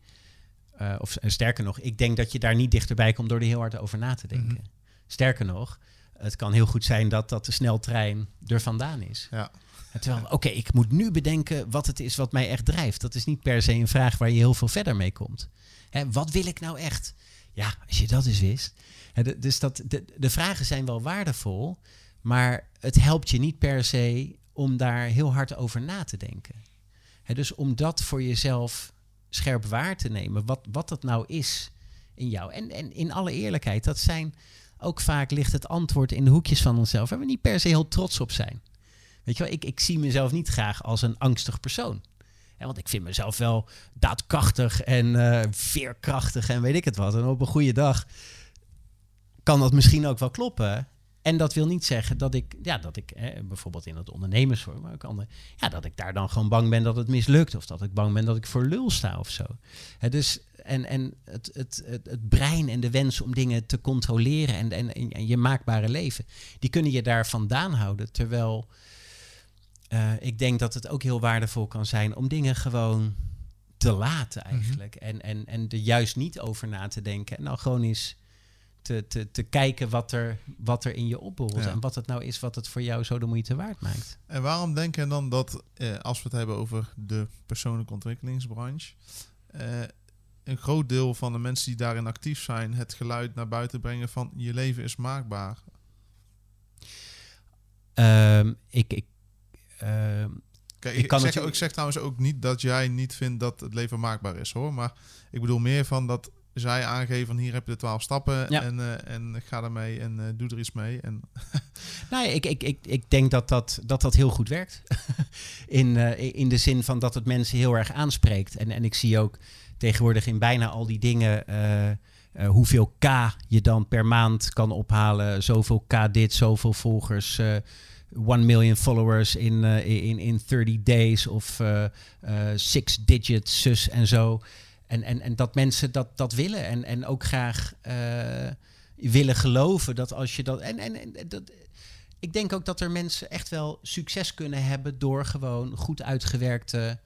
Speaker 2: Uh, of sterker nog, ik denk dat je daar niet dichterbij komt door er heel hard over na te denken. Mm -hmm. Sterker nog, het kan heel goed zijn dat dat de sneltrein er vandaan is.
Speaker 1: Ja.
Speaker 2: Terwijl, oké, okay, ik moet nu bedenken wat het is wat mij echt drijft. Dat is niet per se een vraag waar je heel veel verder mee komt. Hè, wat wil ik nou echt? Ja, als je dat eens wist. Hè, de, dus dat, de, de vragen zijn wel waardevol, maar het helpt je niet per se om daar heel hard over na te denken. Hè, dus om dat voor jezelf scherp waar te nemen, wat, wat dat nou is in jou. En, en in alle eerlijkheid, dat zijn ook vaak ligt het antwoord in de hoekjes van onszelf, waar we niet per se heel trots op zijn. Weet je wel, ik, ik zie mezelf niet graag als een angstig persoon. Ja, want ik vind mezelf wel daadkrachtig en uh, veerkrachtig en weet ik het wat. En op een goede dag kan dat misschien ook wel kloppen. En dat wil niet zeggen dat ik, ja, dat ik bijvoorbeeld in het ondernemersvorm, maar ook andere, ja, dat ik daar dan gewoon bang ben dat het mislukt. Of dat ik bang ben dat ik voor lul sta of zo. Hè, dus en, en het, het, het, het brein en de wens om dingen te controleren en, en, en je maakbare leven, die kunnen je daar vandaan houden. Terwijl eh, ik denk dat het ook heel waardevol kan zijn om dingen gewoon te laten eigenlijk. en, en, en er juist niet over na te denken. En dan gewoon eens te, te, te kijken wat er, wat er in je opborrelt.
Speaker 1: Ja.
Speaker 2: En wat het nou is wat het voor jou zo de moeite waard maakt.
Speaker 1: En waarom denk je dan dat, eh, als we het hebben over de persoonlijke ontwikkelingsbranche, eh, een groot deel van de mensen die daarin actief zijn, het geluid naar buiten brengen van je leven is maakbaar?
Speaker 2: Ehm, ik, ik, ehm,
Speaker 1: Kijk,
Speaker 2: Ik
Speaker 1: ik,
Speaker 2: kan
Speaker 1: zeg,
Speaker 2: natuurlijk-
Speaker 1: ik zeg trouwens ook niet dat jij niet vindt dat het leven maakbaar is hoor. Maar ik bedoel meer van dat zij aangeven van hier heb je de twaalf stappen
Speaker 2: Ja.
Speaker 1: en, eh, en ga ermee en eh, doe er iets mee. En, [laughs]
Speaker 2: Nou, ik, ik, ik, ik denk dat dat, dat dat heel goed werkt. [laughs] in, eh, in de zin van dat het mensen heel erg aanspreekt. En, en ik zie ook tegenwoordig in bijna al die dingen hoeveel K je dan per maand kan ophalen. Zoveel K dit, zoveel volgers. eh 1 million followers in, in, in 30 days of six digits, zus en zo. En, en, en dat mensen dat, dat willen en, en ook graag eh, willen geloven dat als je dat. En, en, en dat, ik denk ook dat er mensen echt wel succes kunnen hebben door gewoon goed uitgewerkte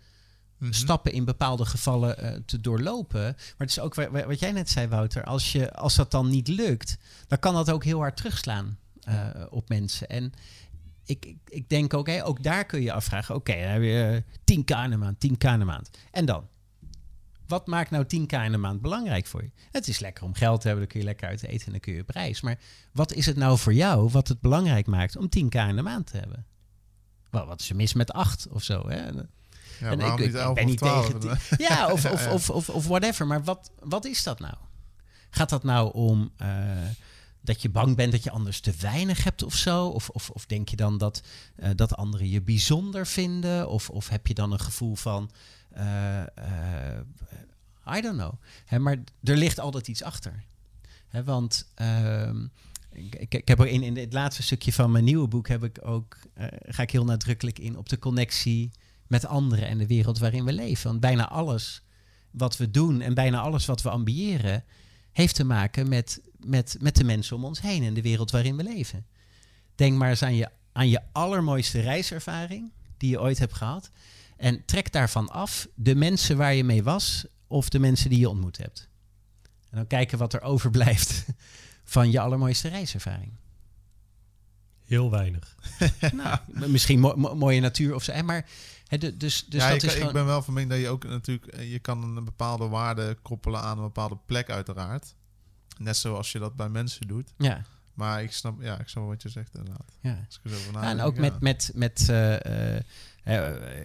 Speaker 1: Mhm.
Speaker 2: stappen in bepaalde gevallen eh, te doorlopen. Maar het is ook wa- wa- wat jij net zei, Wouter. Als, je, als dat dan niet lukt, dan kan dat ook heel hard terugslaan eh, op mensen. En ik, ik, ik denk ook, ook daar kun je afvragen. Oké, dan heb je eh, 10k in de maand, 10k in de maand. En dan? Wat maakt nou 10k in de maand belangrijk voor je? Het is lekker om geld te hebben, dan kun je lekker uit eten en dan kun je op reis. Maar wat is het nou voor jou wat het belangrijk maakt om 10k in de maand te hebben? Wel, wat is er mis met 8 of zo? Hè?
Speaker 1: Ja,
Speaker 2: En ik-
Speaker 1: niet
Speaker 2: ik
Speaker 1: 11
Speaker 2: ben niet
Speaker 1: 12?
Speaker 2: tegen die- [laughs] Ja, of,
Speaker 1: Ja,
Speaker 2: of,
Speaker 1: ja.
Speaker 2: Of, of, of whatever. Maar wat, wat is dat nou? Gaat dat nou om eh, dat je bang bent dat je anders te weinig hebt of zo? Of, of, of denk je dan dat, eh, dat anderen je bijzonder vinden? Of, of heb je dan een gevoel van... eh, eh, I don't know. Hè, maar er ligt altijd iets achter. Hè, want ehm, ik, ik, heb er in, in het laatste stukje van mijn nieuwe boek... Heb ik ook, eh, ga ik heel nadrukkelijk in op de connectie met anderen en de wereld waarin we leven. Want bijna alles wat we doen en bijna alles wat we ambiëren, heeft te maken met, met, met de mensen om ons heen en de wereld waarin we leven. Denk maar eens aan je, aan je allermooiste reiservaring die je ooit hebt gehad. En trek daarvan af de mensen waar je mee was of de mensen die je ontmoet hebt. En dan kijken wat er [laughs] overblijft van je allermooiste reiservaring.
Speaker 3: Heel weinig. [laughs]
Speaker 2: nou, misschien mo- mo- mooie natuur of zo. Maar dus, dus
Speaker 1: ja,
Speaker 2: dat
Speaker 1: ik,
Speaker 2: is
Speaker 1: ik
Speaker 2: gewoon...
Speaker 1: ben wel van mening dat je ook natuurlijk, eh, je kan een bepaalde waarde koppelen aan een bepaalde plek uiteraard. Net zoals je dat bij mensen doet.
Speaker 2: Ja,
Speaker 1: Maar ik snap, ja, ik snap wat je zegt inderdaad.
Speaker 2: ja.
Speaker 1: Als ik er zo
Speaker 2: Ja, en ook
Speaker 1: ja.
Speaker 2: met, met, met eh, eh,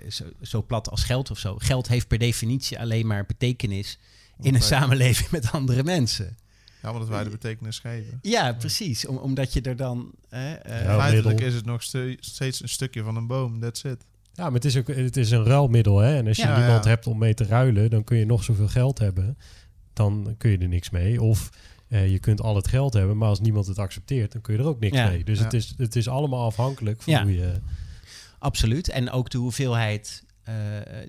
Speaker 2: zo, zo plat als geld of zo. Geld heeft per definitie alleen maar betekenis in een samenleving met andere mensen.
Speaker 1: Ja, omdat wij de betekenis geven.
Speaker 2: Ja, precies. Om, omdat je er dan... eh, eh,
Speaker 3: Ja,
Speaker 1: Feitelijk
Speaker 3: middel.
Speaker 1: is het nog ste- steeds een stukje van een boom, that's it.
Speaker 3: Ja, maar het is ook het is een ruilmiddel. Hè? En als je
Speaker 2: Ja,
Speaker 3: niemand
Speaker 1: ja.
Speaker 3: hebt om mee te ruilen, dan kun je nog zoveel geld hebben. Dan kun je er niks mee. Of eh, je kunt al het geld hebben, maar als niemand het accepteert, dan kun je er ook niks
Speaker 2: Ja.
Speaker 3: mee. Dus
Speaker 1: Ja.
Speaker 3: het, is, het is allemaal afhankelijk van
Speaker 2: Ja.
Speaker 3: hoe je...
Speaker 2: Absoluut. En ook de hoeveelheid eh,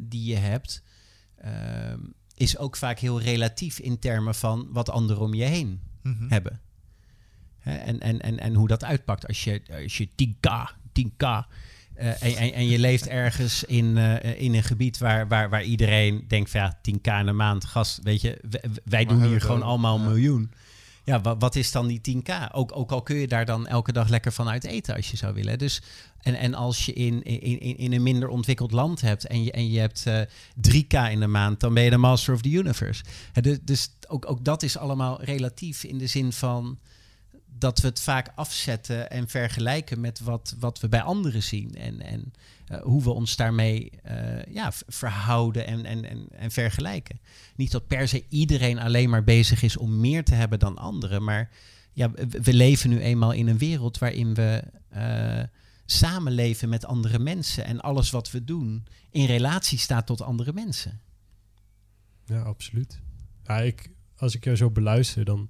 Speaker 2: die je hebt... ehm, is ook vaak heel relatief in termen van wat anderen om je heen
Speaker 1: Mhm.
Speaker 2: hebben. Hè, En, en, en, en hoe dat uitpakt als je, als je 10k, 10k. eh, en, en, en je leeft ergens in, eh, in een gebied waar, waar, waar iedereen denkt van ja, 10k in een maand, gas, weet je, w- w- wij doen hier gewoon allemaal een miljoen. Ja, wat, wat is dan die 10k? Ook, ook al kun je daar dan elke dag lekker van uit eten als je zou willen. Dus, en, en als je in, in, in, een minder ontwikkeld land hebt en je, en je hebt eh 3k in de maand, dan ben je de master of the universe. Dus dus ook, ook dat is allemaal relatief in de zin van dat we het vaak afzetten en vergelijken met wat, wat we bij anderen zien. En, en eh, hoe we ons daarmee eh, ja, verhouden en, en, en, en vergelijken. Niet dat per se iedereen alleen maar bezig is om meer te hebben dan anderen. Maar ja, we, we leven nu eenmaal in een wereld waarin we eh, samenleven met andere mensen. En alles wat we doen in relatie staat tot andere mensen.
Speaker 3: Ja, absoluut. Ja, ik, als ik jou zo beluister, dan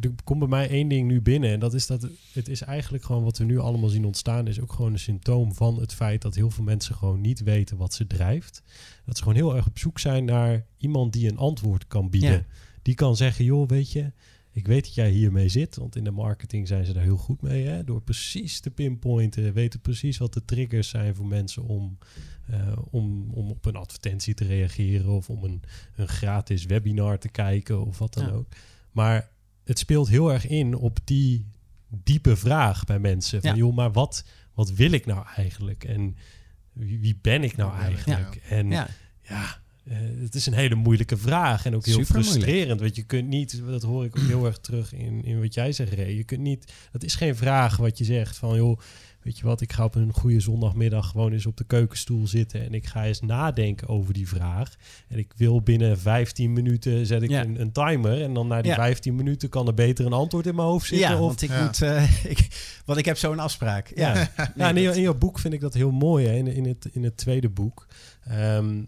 Speaker 3: er komt bij mij één ding nu binnen. En dat is dat het, is eigenlijk gewoon wat we nu allemaal zien ontstaan. Is ook gewoon een symptoom van het feit dat heel veel mensen gewoon niet weten wat ze drijft. Dat ze gewoon heel erg op zoek zijn naar iemand die een antwoord kan bieden.
Speaker 2: Ja.
Speaker 3: Die kan zeggen, joh, weet je, ik weet dat jij hiermee zit. Want in de marketing zijn ze daar heel goed mee. Hè? Door precies te pinpointen, weten precies wat de triggers zijn voor mensen om, eh, om, om op een advertentie te reageren. Of om een, een gratis webinar te kijken of wat dan
Speaker 2: Ja.
Speaker 3: ook. Maar het speelt heel erg in op die diepe vraag bij mensen. Van
Speaker 2: Ja.
Speaker 3: joh, maar wat, wat wil ik nou eigenlijk? En wie, wie ben ik nou eigenlijk? En
Speaker 2: Ja,
Speaker 3: ja, eh, het is een hele moeilijke vraag en ook heel frustrerend. Want je kunt niet, dat hoor ik ook heel erg terug in, in wat jij zegt, Ray. Je kunt niet, dat is geen vraag wat je zegt van, joh, weet je wat, ik ga op een goede zondagmiddag gewoon eens op de keukenstoel zitten en ik ga eens nadenken over die vraag. En ik wil binnen 15 minuten zet ik
Speaker 2: Ja.
Speaker 3: een, een timer en dan na die
Speaker 2: Ja.
Speaker 3: 15 minuten kan er beter een antwoord in mijn hoofd zitten.
Speaker 2: ja
Speaker 3: of,
Speaker 2: want ik
Speaker 1: Ja.
Speaker 2: moet... eh, [laughs] ik, want ik heb zo'n afspraak. Ja,
Speaker 3: Ja,
Speaker 2: Nee,
Speaker 3: in, je, in je boek vind ik dat heel mooi, hè, in, in, het, in het tweede boek. Ehm,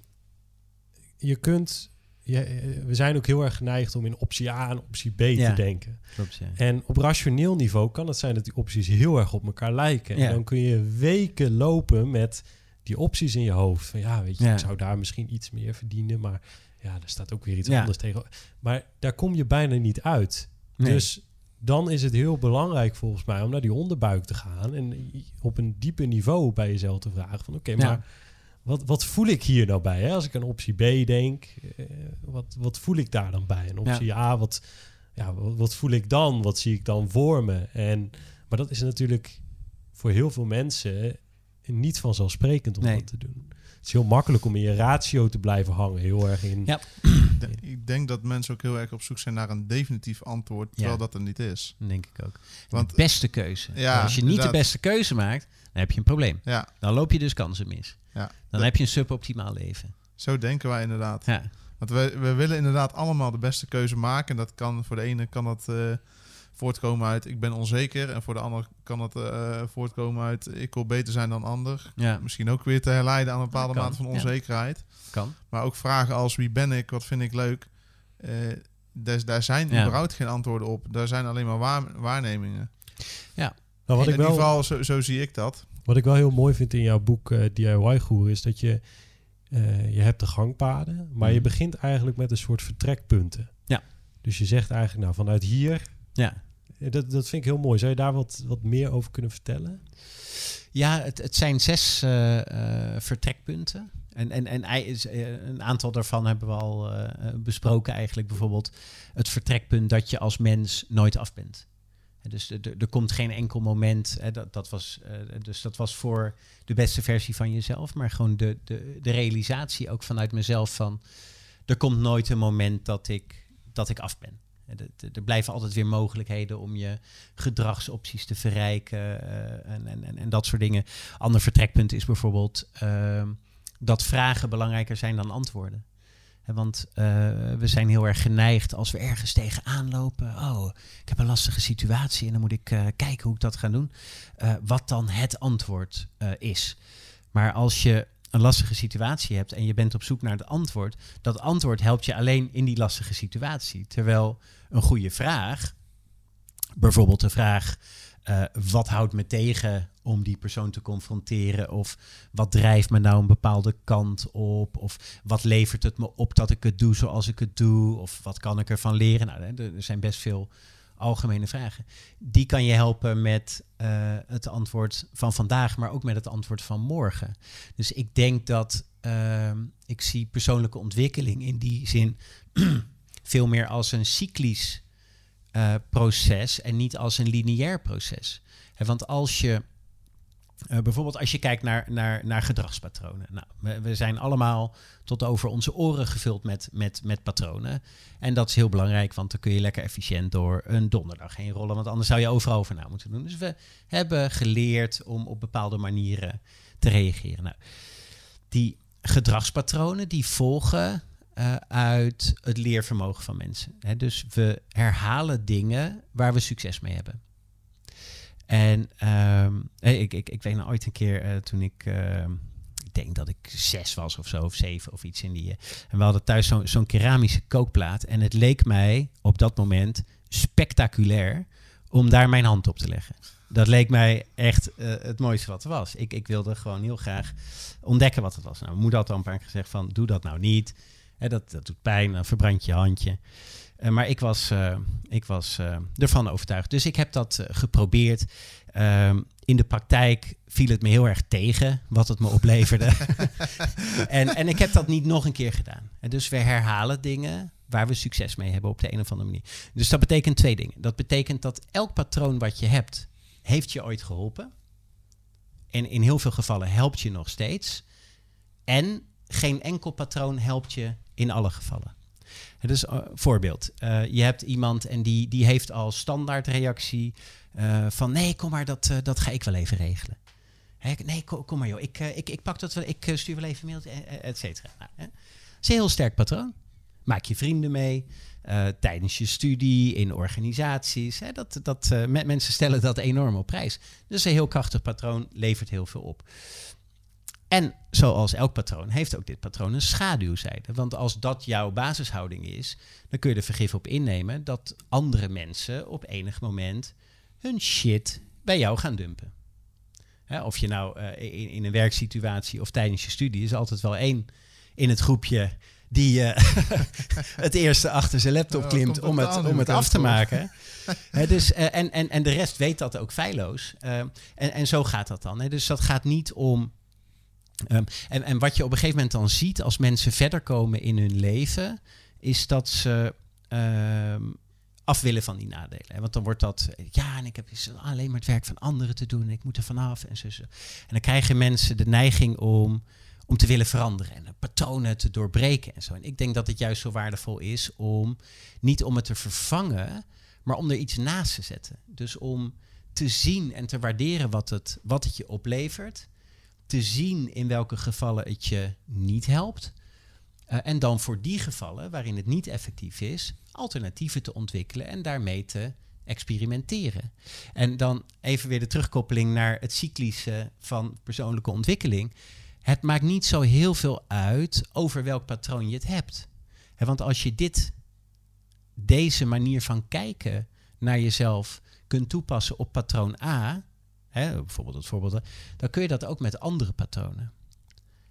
Speaker 3: je kunt, je, eh, we zijn ook heel erg geneigd om in optie A en optie B
Speaker 2: Ja.
Speaker 3: te denken.
Speaker 2: klopt, ja.
Speaker 3: En op rationeel niveau kan het zijn dat die opties heel erg op elkaar lijken.
Speaker 2: Ja.
Speaker 3: En dan kun je weken lopen met die opties in je hoofd. Van ja, weet je, ik zou daar misschien iets meer verdienen, maar ja, er staat ook weer iets anders tegen. Maar daar kom je bijna niet uit.
Speaker 2: Nee.
Speaker 3: Dus dan is het heel belangrijk volgens mij om naar die onderbuik te gaan en op een dieper niveau bij jezelf te vragen van oké, maar wat, wat voel ik hier nou bij? Hè? Als ik aan optie B denk, eh, wat, wat voel ik daar dan bij? En optie A, wat, ja, wat, wat voel ik dan? Wat zie ik dan voor me? En, maar dat is natuurlijk voor heel veel mensen niet vanzelfsprekend om
Speaker 2: Nee.
Speaker 3: dat te doen. Het is heel makkelijk om in je ratio te blijven hangen, heel erg in.
Speaker 2: Ja.
Speaker 1: Ik denk dat mensen ook heel erg op zoek zijn naar een definitief antwoord, terwijl dat er niet is.
Speaker 2: Denk ik ook.
Speaker 1: Want-
Speaker 2: de beste keuze.
Speaker 1: Ja,
Speaker 2: Als je niet
Speaker 1: inderdaad.
Speaker 2: de beste keuze maakt, dan heb je een probleem.
Speaker 1: Ja,
Speaker 2: Dan loop je dus kansen mis.
Speaker 1: ja.
Speaker 2: Dan heb je een suboptimaal leven.
Speaker 1: zo denken wij inderdaad.
Speaker 2: Ja,
Speaker 1: Want we, we willen inderdaad allemaal de beste keuze maken. En dat kan voor de ene kan dat eh, voortkomen uit ik ben onzeker. En voor de ander kan dat eh, voortkomen uit ik wil beter zijn dan ander.
Speaker 2: ja
Speaker 1: Misschien ook weer te herleiden aan een bepaalde mate van
Speaker 2: ja.
Speaker 1: onzekerheid.
Speaker 2: kan.
Speaker 1: Maar ook vragen als wie ben ik, wat vind ik leuk. Eh, daar, daar zijn
Speaker 2: Ja.
Speaker 1: überhaupt geen antwoorden op. Daar zijn alleen maar waar- waarnemingen.
Speaker 3: Nou, wat,
Speaker 1: in
Speaker 3: ik wel,
Speaker 1: geval, zo, zo zie ik dat.
Speaker 3: wat ik wel heel mooi vind in jouw boek eh, DIY Goer is dat je, eh, je hebt de gangpaden, maar je
Speaker 2: Mhm.
Speaker 3: begint eigenlijk met een soort vertrekpunten.
Speaker 2: Ja.
Speaker 3: Dus je zegt eigenlijk, nou vanuit hier,
Speaker 2: Ja.
Speaker 3: eh, dat, dat vind ik heel mooi. Zou je daar wat, wat meer over kunnen vertellen?
Speaker 2: Ja, het, het zijn zes vertrekpunten. En, en, en een aantal daarvan hebben we al besproken eigenlijk. Bijvoorbeeld het vertrekpunt dat je als mens nooit af bent. Dus er- komt geen enkel moment. Hè, dat, dat was, eh, dus dat was voor de beste versie van jezelf. Maar gewoon de, de, realisatie ook vanuit mezelf van... er komt nooit een moment dat ik, dat ik af ben. Er blijven altijd weer mogelijkheden om je gedragsopties te verrijken eh, en, en, en, en dat soort dingen. Ander vertrekpunt is bijvoorbeeld ehm, dat vragen belangrijker zijn dan antwoorden. Want eh, we zijn heel erg geneigd als we ergens tegenaan lopen. Oh, ik heb een lastige situatie en dan moet ik eh, kijken hoe ik dat ga doen. Eh, wat dan het antwoord is. Maar als je een lastige situatie hebt en je bent op zoek naar het antwoord, dat antwoord helpt je alleen in die lastige situatie. Terwijl een goede vraag, bijvoorbeeld de vraag: wat houdt me tegen om die persoon te confronteren? Of wat drijft me nou een bepaalde kant op? Of wat levert het me op dat ik het doe zoals ik het doe? Of wat kan ik ervan leren? Nou, er zijn best veel algemene vragen. Die kan je helpen met eh, het antwoord van vandaag, maar ook met het antwoord van morgen. Dus ik denk dat ehm, ik zie persoonlijke ontwikkeling in die zin [clears throat] veel meer als een cyclisch eh, proces en niet als een lineair proces. Want als je eh, bijvoorbeeld als je kijkt naar, naar, naar gedragspatronen. Nou, we, we zijn allemaal tot over onze oren gevuld met, met, met patronen. En dat is heel belangrijk, want dan kun je lekker efficiënt door een donderdag heen rollen. Want anders zou je overal over na moeten doen. Dus we hebben geleerd om op bepaalde manieren te reageren. Nou, die gedragspatronen die volgen eh, uit het leervermogen van mensen. Dus we herhalen dingen waar we succes mee hebben. En ehm, eh, ik, ik, ik weet nog ooit een keer eh, toen ik, ehm, ik denk dat ik zes was of zo, of zeven of iets in die. eh, en we hadden thuis zo'n zo'n keramische kookplaat. En het leek mij op dat moment spectaculair om daar mijn hand op te leggen. Dat leek mij echt eh, het mooiste wat er was. Ik, ik wilde gewoon heel graag ontdekken wat het was. Nou, mijn moeder had al een paar keer gezegd van, doe dat nou niet. Hè, dat, dat doet pijn, dan verbrand je handje. Uh, maar ik was, uh, ik was uh, ervan overtuigd. Dus ik heb dat geprobeerd. Ehm, in de praktijk viel het me heel erg tegen wat het me opleverde. [laughs] en, en ik heb dat niet nog een keer gedaan. En dus we herhalen dingen waar we succes mee hebben op de een of andere manier. Dus dat betekent twee dingen. Dat betekent dat elk patroon wat je hebt, heeft je ooit geholpen. En in heel veel gevallen helpt je nog steeds. En geen enkel patroon helpt je in alle gevallen. Dus uh, voorbeeld, uh, je hebt iemand en die, die heeft als standaardreactie uh, van nee, kom maar, dat, dat ga ik wel even regelen. Hè, nee, kom, maar joh, ik, ik, ik pak dat wel, ik stuur wel even een mailtje, et cetera. Nou, hè. Dat is een heel sterk patroon. Maak je vrienden mee. Tijdens je studie, in organisaties. Hè, dat, dat, met mensen stellen dat enorm op prijs. Dus een heel krachtig patroon levert heel veel op. En zoals elk patroon heeft ook dit patroon een schaduwzijde. Want als dat jouw basishouding is, dan kun je er vergif op innemen dat andere mensen op enig moment hun shit bij jou gaan dumpen. Hè, of je nou uh, in, in, een werksituatie of tijdens je studie is altijd wel één in het groepje die uh, [laughs] het eerste achter zijn laptop klimt om het, om het af te maken. [laughs] He, dus, uh, en, en, en de rest weet dat ook feilloos. En, en zo gaat dat dan. He. Dus dat gaat niet om. Um, en, en wat je op een gegeven moment dan ziet als mensen verder komen in hun leven, is dat ze um, af willen van die nadelen. Want dan wordt dat, ja, en ik heb alleen maar het werk van anderen te doen, en ik moet er vanaf en zo, zo. En dan krijgen mensen de neiging om om te willen veranderen en patronen te doorbreken en zo. En ik denk dat het juist zo waardevol is om niet om het te vervangen, maar om er iets naast te zetten. Dus om te zien en te waarderen wat het, wat het je oplevert. Te zien in welke gevallen het je niet helpt. Uh, en dan voor die gevallen waarin het niet effectief is, alternatieven te ontwikkelen en daarmee te experimenteren. En dan even weer de terugkoppeling naar het cyclische van persoonlijke ontwikkeling het maakt niet zo heel veel uit over welk patroon je het hebt. He, want als je dit, deze manier van kijken naar jezelf kunt toepassen op patroon A, he, bijvoorbeeld het voorbeeld, dan kun je dat ook met andere patronen.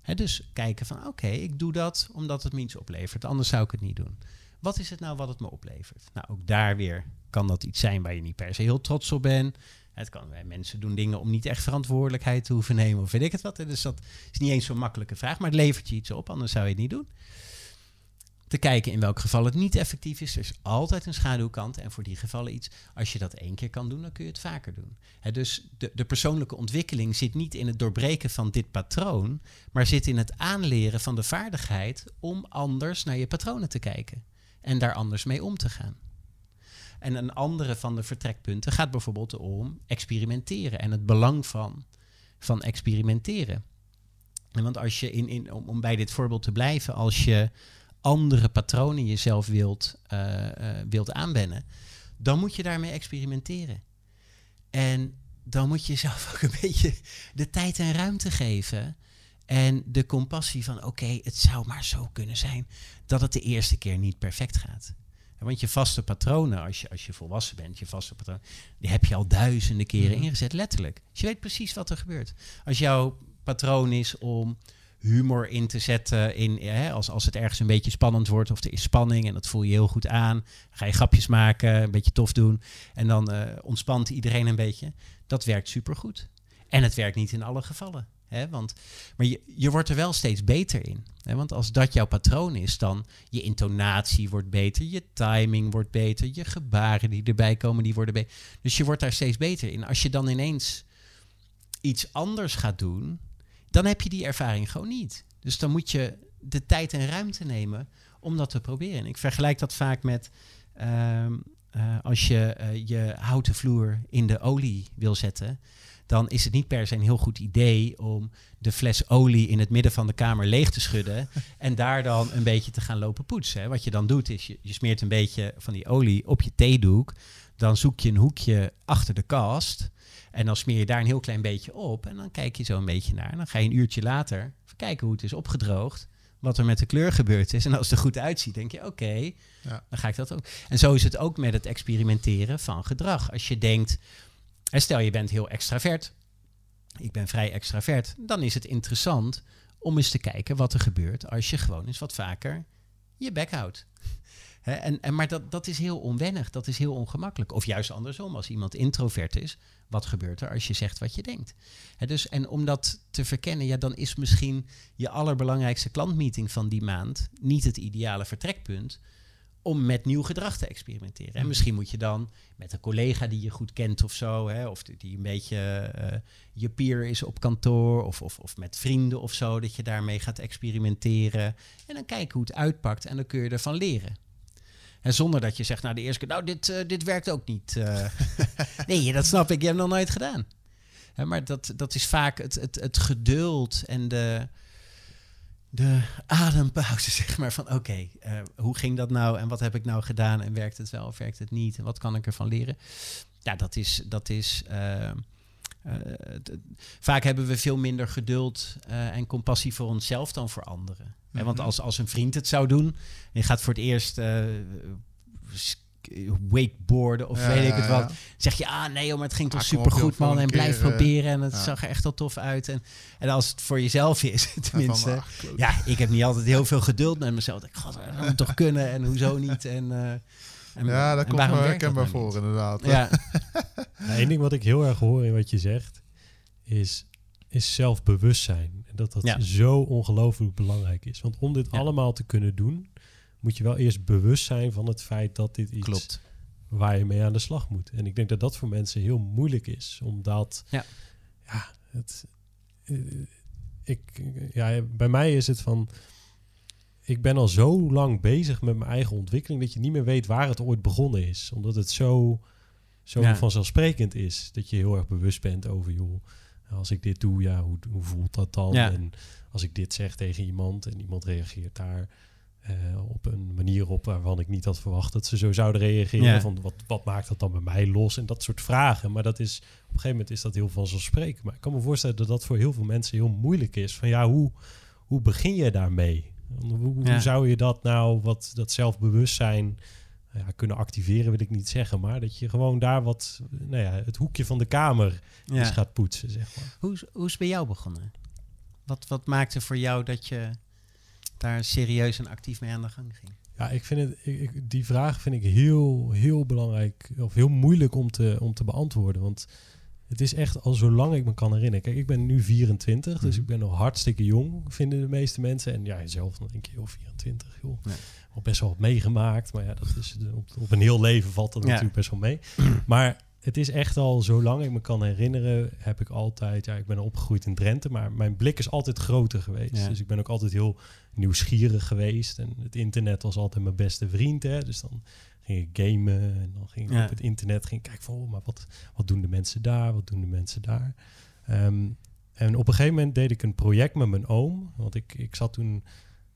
Speaker 2: He, dus kijken van oké, ik doe dat omdat het me iets oplevert, anders zou ik het niet doen. Wat is het nou wat het me oplevert? Nou, ook daar weer kan dat iets zijn waar je niet per se heel trots op bent. Het kan bij mensen doen dingen om niet echt verantwoordelijkheid te hoeven nemen of weet ik het wat. Dus dat is niet eens zo'n makkelijke vraag, maar het levert je iets op, anders zou je het niet doen. Te kijken in welk geval het niet effectief is. Er is altijd een schaduwkant en voor die gevallen iets. Als je dat één keer kan doen, dan kun je het vaker doen. He, dus de, de persoonlijke ontwikkeling zit niet in het doorbreken van dit patroon, maar zit in het aanleren van de vaardigheid om anders naar je patronen te kijken en daar anders mee om te gaan. En een andere van de vertrekpunten gaat bijvoorbeeld om experimenteren en het belang van, van experimenteren. En want als je, in, in, om, om bij dit voorbeeld te blijven, als je andere patronen jezelf wilt, uh, uh, wilt aanwennen, dan moet je daarmee experimenteren. En dan moet je zelf [laughs] ook een beetje de tijd en ruimte geven. En de compassie van, oké, okay, het zou maar zo kunnen zijn dat het de eerste keer niet perfect gaat. Want je vaste patronen, als je, als je volwassen bent, je vaste patronen, die heb je al duizenden keren mm. ingezet, letterlijk. Dus je weet precies wat er gebeurt. Als jouw patroon is om humor in te zetten, in, hè, als, als het ergens een beetje spannend wordt of er is spanning en dat voel je heel goed aan, ga je grapjes maken, een beetje tof doen en dan uh, ontspant iedereen een beetje. Dat werkt supergoed. En het werkt niet in alle gevallen. Hè? Want, maar je, je wordt er wel steeds beter in. Hè? Want als dat jouw patroon is, dan je intonatie wordt beter, je timing wordt beter, je gebaren die erbij komen, die worden beter. Dus je wordt daar steeds beter in. Als je dan ineens iets anders gaat doen, dan heb je die ervaring gewoon niet. Dus dan moet je de tijd en ruimte nemen om dat te proberen. Ik vergelijk dat vaak met uh, uh, als je uh, je houten vloer in de olie wil zetten dan is het niet per se een heel goed idee om de fles olie in het midden van de kamer leeg te schudden [laughs] en daar dan een beetje te gaan lopen poetsen. Hè. Wat je dan doet is, je, je smeert een beetje van die olie op je theedoek, dan zoek je een hoekje achter de kast en dan smeer je daar een heel klein beetje op en dan kijk je zo een beetje naar. En dan ga je een uurtje later even kijken hoe het is opgedroogd. wat er met de kleur gebeurd is. En als het er goed uitziet, denk je, oké,
Speaker 1: Ja.
Speaker 2: dan ga ik dat ook. En zo is het ook met het experimenteren van gedrag. Als je denkt, stel je bent heel extravert, ik ben vrij extravert, dan is het interessant om eens te kijken wat er gebeurt als je gewoon eens wat vaker je bek houdt. Hè, en, en, maar dat, dat is heel onwennig, dat is heel ongemakkelijk. Of juist andersom, als iemand introvert is, wat gebeurt er als je zegt wat je denkt? Hè, dus, en om dat te verkennen, ja, dan is misschien je allerbelangrijkste klantmeeting van die maand niet het ideale vertrekpunt om met nieuw gedrag te experimenteren. En misschien moet je dan met een collega die je goed kent of zo, hè, of die- die een beetje eh, je peer is op kantoor, of, of, of met vrienden of zo, dat je daarmee gaat experimenteren. En dan kijken hoe het uitpakt en dan kun je ervan leren. En zonder dat je zegt, nou de eerste keer, nou dit, eh, dit werkt ook niet. eh. [laughs] nee, dat snap ik, je hebt nog nooit gedaan. Hè, maar dat, dat is vaak het, het, het geduld en de, de adempauze, [laughs] zeg maar. Van oké, eh, hoe ging dat nou en wat heb ik nou gedaan en werkt het wel of werkt het niet en wat kan ik ervan leren? Ja, dat is. Dat is vaak hebben we veel minder geduld en compassie voor onszelf dan voor anderen. Want
Speaker 1: Mhm.
Speaker 2: als, als een vriend het zou doen, en je gaat voor het eerst eh, sk- wakeboarden of
Speaker 1: Ja,
Speaker 2: weet ik het
Speaker 1: ja.
Speaker 2: wat. Zeg je, ah nee, joh, maar het ging toch
Speaker 1: Ah,
Speaker 2: supergoed man en blijf
Speaker 1: keer,
Speaker 2: proberen en het
Speaker 1: ja.
Speaker 2: zag er echt al tof uit. En, en als het voor jezelf is, [laughs] tenminste.
Speaker 1: ach.
Speaker 2: Ja, ik heb niet altijd heel veel geduld met mezelf. Ik god, dat moet toch kunnen en hoezo niet? En, eh, en,
Speaker 1: ja, dat komt
Speaker 2: dat
Speaker 1: herkenbaar
Speaker 2: nou
Speaker 1: voor, inderdaad.
Speaker 2: Ja, [laughs]
Speaker 3: Nou, Eén ding wat ik heel erg hoor in wat je zegt, is, is zelfbewustzijn. En dat dat
Speaker 2: Ja.
Speaker 3: zo ongelooflijk belangrijk is. Want om dit
Speaker 2: Ja.
Speaker 3: allemaal te kunnen doen, moet je wel eerst bewust zijn van het feit dat dit iets
Speaker 2: klopt.
Speaker 3: waar je mee aan de slag moet. En ik denk dat dat voor mensen heel moeilijk is, omdat
Speaker 2: Ja.
Speaker 3: ja, het, eh, ik, ja, bij mij is het van, ik ben al zo lang bezig met mijn eigen ontwikkeling dat je niet meer weet waar het ooit begonnen is, omdat het zo, zo
Speaker 2: Ja.
Speaker 3: vanzelfsprekend is dat je heel erg bewust bent over, joh, als ik dit doe, ja, hoe, hoe voelt dat dan?
Speaker 2: Ja.
Speaker 3: En als ik dit zeg tegen iemand en iemand reageert daar eh, op een manier op waarvan ik niet had verwacht dat ze zo zouden reageren.
Speaker 2: Ja.
Speaker 3: Van wat, wat maakt dat dan bij mij los? En dat soort vragen. Maar dat is op een gegeven moment is dat heel vanzelfsprekend. Maar ik kan me voorstellen dat dat voor heel veel mensen heel moeilijk is. Van ja, hoe, hoe begin je daarmee? Hoe, hoe
Speaker 2: Ja.
Speaker 3: zou je dat nou, wat dat zelfbewustzijn ja, kunnen activeren, wil ik niet zeggen. Maar dat je gewoon daar wat, nou ja, het hoekje van de kamer eens
Speaker 2: Ja.
Speaker 3: gaat poetsen, zeg maar.
Speaker 2: Hoe, is- hoe is het bij jou begonnen? Wat, wat maakte voor jou dat je daar serieus en actief mee aan de gang ging?
Speaker 3: Ja, ik vind het, ik, ik- die vraag vind ik heel, heel belangrijk of heel moeilijk om te, om te beantwoorden. Want het is echt al zolang ik me kan herinneren. Kijk, ik ben nu 24, dus
Speaker 2: Mhm.
Speaker 3: ik ben nog hartstikke jong, vinden de meeste mensen. En ja, zelf dan denk je, joh, 24, joh. Al best wel wat meegemaakt, maar ja, dat is de- op, op een heel leven valt dat
Speaker 2: Ja.
Speaker 3: natuurlijk best wel mee. [clears throat] Maar het is echt al zolang ik me kan herinneren, heb ik altijd, ja, ik ben opgegroeid in Drenthe, maar mijn blik is altijd groter geweest.
Speaker 2: Ja.
Speaker 3: Dus ik ben ook altijd heel nieuwsgierig geweest. En het internet was altijd mijn beste vriend. Hè? Dus dan ging ik gamen en dan ging ik
Speaker 2: Ja.
Speaker 3: op het internet ging ik kijken van, oh, maar wat, wat doen de mensen daar? Wat doen de mensen daar? Ehm, en op een gegeven moment deed ik een project met mijn oom. Want ik, ik zat toen,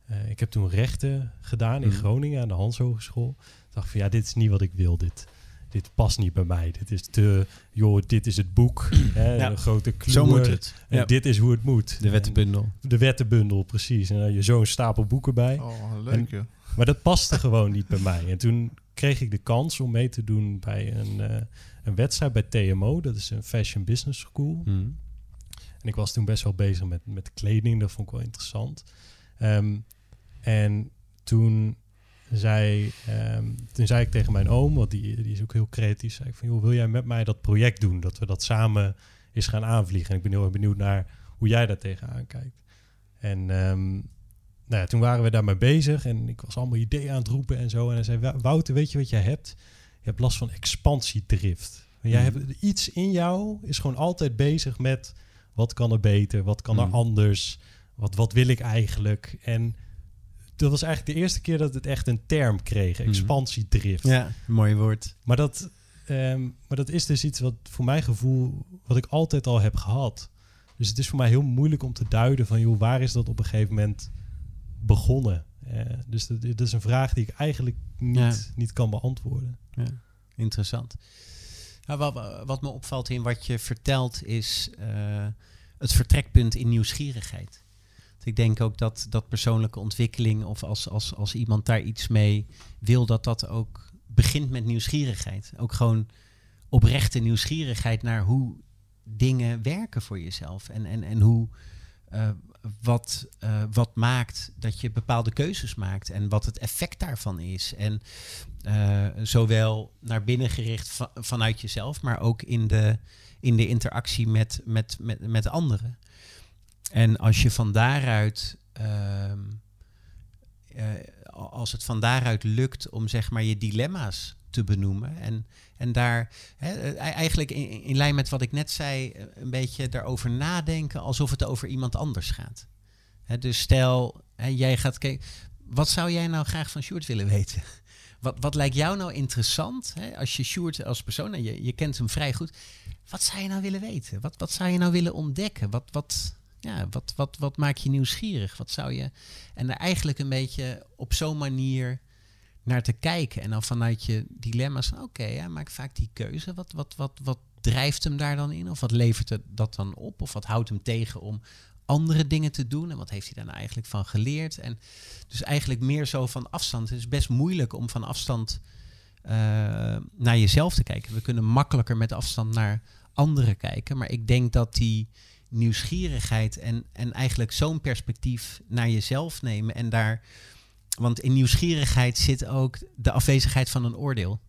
Speaker 3: eh, ik heb toen rechten gedaan in
Speaker 2: Mhm.
Speaker 3: Groningen aan de Hans Hogeschool. Ik dacht van ja, dit is niet wat ik wil. Dit, dit past niet bij mij. Dit is te, joh, dit is het boek. [clears throat] hè,
Speaker 2: Ja.
Speaker 3: Een grote kleur.
Speaker 2: Zo moet het.
Speaker 3: En
Speaker 2: Ja.
Speaker 3: dit is hoe het moet.
Speaker 2: De
Speaker 3: En-
Speaker 2: wettenbundel.
Speaker 3: de wettenbundel, precies. En dan je zo'n stapel boeken bij.
Speaker 1: Oh, leuk joh.
Speaker 3: Maar dat paste gewoon niet bij mij. En toen kreeg ik de kans om mee te doen bij een, eh, een wedstrijd bij TMO. Dat is een Fashion Business School.
Speaker 2: Mhm.
Speaker 3: En ik was toen best wel bezig met, met kleding. Dat vond ik wel interessant. Ehm, en toen zei, ehm, toen zei ik tegen mijn oom, want die, die is ook heel creatief, zei ik van, joh, wil jij met mij dat project doen? Dat we dat samen eens gaan aanvliegen. En ik ben heel erg benieuwd naar hoe jij daar tegenaan kijkt. En ehm, nou ja, toen waren we daarmee bezig en ik was allemaal ideeën aan het roepen en zo. En hij zei, "Wou- Wouter, weet je wat jij hebt? Je hebt last van expansiedrift. Jij
Speaker 2: Mhm.
Speaker 3: hebt iets in jou, is gewoon altijd bezig met wat kan er beter, wat kan er
Speaker 2: Mhm.
Speaker 3: anders, wat, wat wil ik eigenlijk? En dat was eigenlijk de eerste keer dat het echt een term kreeg,
Speaker 2: Mhm.
Speaker 3: expansiedrift.
Speaker 2: Ja, mooi woord.
Speaker 3: Maar, dat, ehm, maar dat is dus iets wat voor mijn gevoel, wat ik altijd al heb gehad. Dus het is voor mij heel moeilijk om te duiden van, joh, waar is dat op een gegeven moment begonnen? Eh, dus dat, dat is een vraag die ik eigenlijk niet,
Speaker 2: Ja.
Speaker 3: niet kan beantwoorden.
Speaker 2: Ja, interessant. Nou, wat, wat me opvalt in wat je vertelt is eh, het vertrekpunt in nieuwsgierigheid. Ik denk ook dat, dat persoonlijke ontwikkeling of als, als, als iemand daar iets mee wil, dat dat ook begint met nieuwsgierigheid. Ook gewoon oprechte nieuwsgierigheid naar hoe dingen werken voor jezelf. En, en, en hoe, uh, wat, uh, wat maakt dat je bepaalde keuzes maakt en wat het effect daarvan is. En uh, zowel naar binnen gericht va vanuit jezelf, maar ook in de, in de interactie met, met, met, met anderen. En als je van daaruit, uh, als het van daaruit lukt om zeg maar je dilemma's te benoemen en, en daar hè, eigenlijk in, in, lijn met wat ik net zei, een beetje daarover nadenken alsof het over iemand anders gaat. Dus stel, jij gaat kijken, wat zou jij nou graag van Sjoerd willen weten? [laughs] Wat, wat lijkt jou nou interessant als je Sjoerd als persoon, en je, je kent hem vrij goed, wat zou je nou willen weten? Wat, wat zou je nou willen ontdekken? Wat, wat, ja, wat, wat, wat maakt je nieuwsgierig? Wat zou je. En er eigenlijk een beetje op zo'n manier naar te kijken. En dan vanuit je dilemma's oké, okay, ja, maak vaak die keuze. Wat, wat, wat, wat drijft hem daar dan in? Of wat levert het dat dan op? Of wat houdt hem tegen om andere dingen te doen? En wat heeft hij daar nou eigenlijk van geleerd? En dus eigenlijk meer zo van afstand. Het is best moeilijk om van afstand uh, naar jezelf te kijken. We kunnen makkelijker met afstand naar anderen kijken. Maar ik denk dat die nieuwsgierigheid en, en eigenlijk zo'n perspectief naar jezelf nemen en daar. Want in nieuwsgierigheid zit ook de afwezigheid van een oordeel.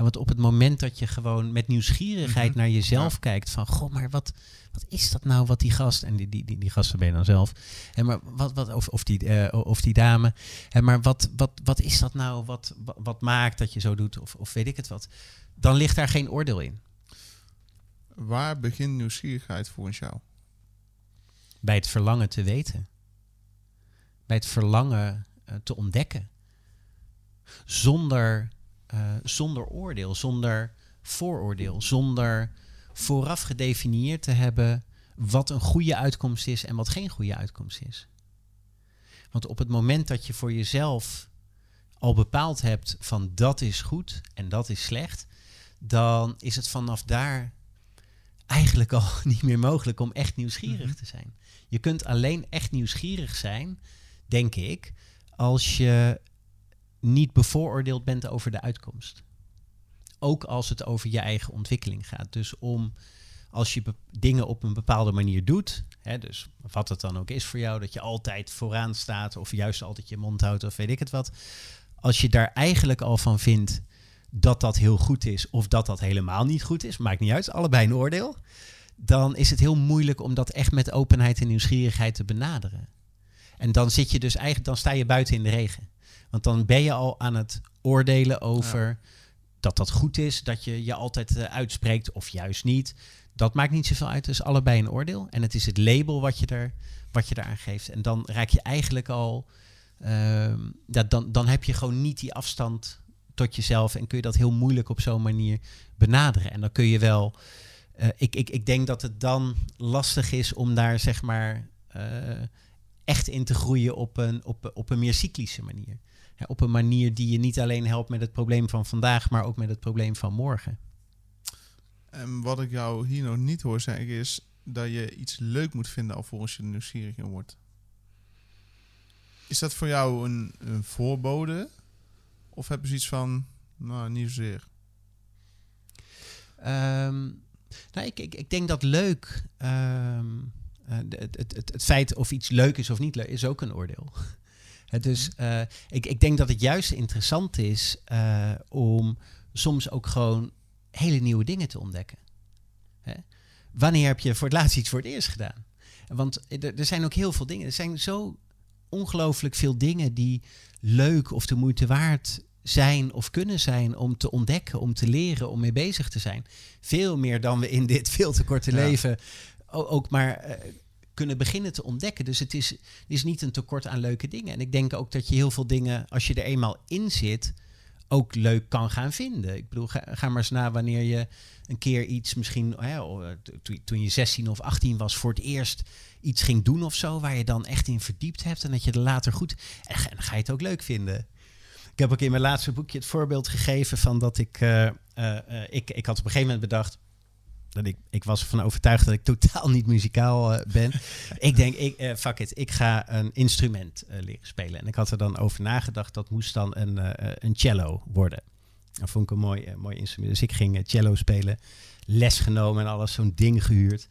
Speaker 2: En want op het moment dat je gewoon met nieuwsgierigheid mm -hmm. naar jezelf ja. kijkt, van goh, maar wat, wat is dat nou wat die gast, en die, die, die, die gasten ben je dan zelf, en maar wat, wat, of, of, die, uh, of die dame, en maar wat, wat, wat is dat nou wat, wat, wat maakt dat je zo doet, of, of weet ik het wat, dan ligt daar geen oordeel in.
Speaker 1: Waar begint nieuwsgierigheid volgens jou?
Speaker 2: Bij het verlangen te weten. Bij het verlangen uh, te ontdekken. Zonder, uh, zonder oordeel, zonder vooroordeel, zonder vooraf gedefinieerd te hebben wat een goede uitkomst is en wat geen goede uitkomst is. Want op het moment dat je voor jezelf al bepaald hebt van dat is goed en dat is slecht, dan is het vanaf daar eigenlijk al [laughs] niet meer mogelijk om echt nieuwsgierig mm -hmm. te zijn. Je kunt alleen echt nieuwsgierig zijn, denk ik, als je niet bevooroordeeld bent over de uitkomst. Ook als het over je eigen ontwikkeling gaat. Dus om als je dingen op een bepaalde manier doet, hè, dus wat het dan ook is voor jou, dat je altijd vooraan staat of juist altijd je mond houdt of weet ik het wat. Als je daar eigenlijk al van vindt dat dat heel goed is of dat dat helemaal niet goed is, maakt niet uit, allebei een oordeel, dan is het heel moeilijk om dat echt met openheid en nieuwsgierigheid te benaderen. En dan zit je dus eigenlijk, dan sta je buiten in de regen. Want dan ben je al aan het oordelen over ja. dat dat goed is, dat je je altijd uh, uitspreekt of juist niet. Dat maakt niet zoveel uit, is allebei een oordeel. En het is het label wat je, er, wat je eraan geeft. En dan raak je eigenlijk al, uh, dat, dan, dan heb je gewoon niet die afstand tot jezelf en kun je dat heel moeilijk op zo'n manier benaderen. En dan kun je wel, uh, ik, ik, ik denk dat het dan lastig is om daar zeg maar uh, echt in te groeien op een, op, op een meer cyclische manier. Op een manier die je niet alleen helpt met het probleem van vandaag, maar ook met het probleem van morgen.
Speaker 1: En wat ik jou hier nog niet hoor zeggen is dat je iets leuk moet vinden alvorens je nieuwsgierig in wordt. Is dat voor jou een, een voorbode? Of heb je zoiets van, nou, niet zozeer?
Speaker 2: Um, nou, ik, ik, ik denk dat leuk, um, het, het, het, het feit of iets leuk is of niet leuk, is ook een oordeel. [laughs] dus uh, ik, ik denk dat het juist interessant is uh, om soms ook gewoon hele nieuwe dingen te ontdekken. Hè? Wanneer heb je voor het laatst iets voor het eerst gedaan? Want er, er zijn ook heel veel dingen. Er zijn zo ongelooflijk veel dingen die leuk of de moeite waard zijn of kunnen zijn om te ontdekken, om te leren, om mee bezig te zijn. Veel meer dan we in dit veel te korte ja. leven ook maar uh, kunnen beginnen te ontdekken. Dus het is, is niet een tekort aan leuke dingen. En ik denk ook dat je heel veel dingen, als je er eenmaal in zit, ook leuk kan gaan vinden. Ik bedoel, ga, ga maar eens na wanneer je een keer iets misschien, hè, toen je 16 of 18 was, voor het eerst iets ging doen of zo, waar je dan echt in verdiept hebt en dat je er later goed. En dan ga je het ook leuk vinden. Ik heb ook in mijn laatste boekje het voorbeeld gegeven van dat ik, uh, uh, ik, ik had op een gegeven moment bedacht, dat ik, ik was ervan overtuigd dat ik totaal niet muzikaal eh, ben. [laughs] ik denk, ik, eh, fuck it, ik ga een instrument eh, leren spelen. En ik had er dan over nagedacht, dat moest dan een, eh, een cello worden. Dat vond ik een mooi, eh, mooi instrument. Dus ik ging eh, cello spelen, les genomen en alles, zo'n ding gehuurd.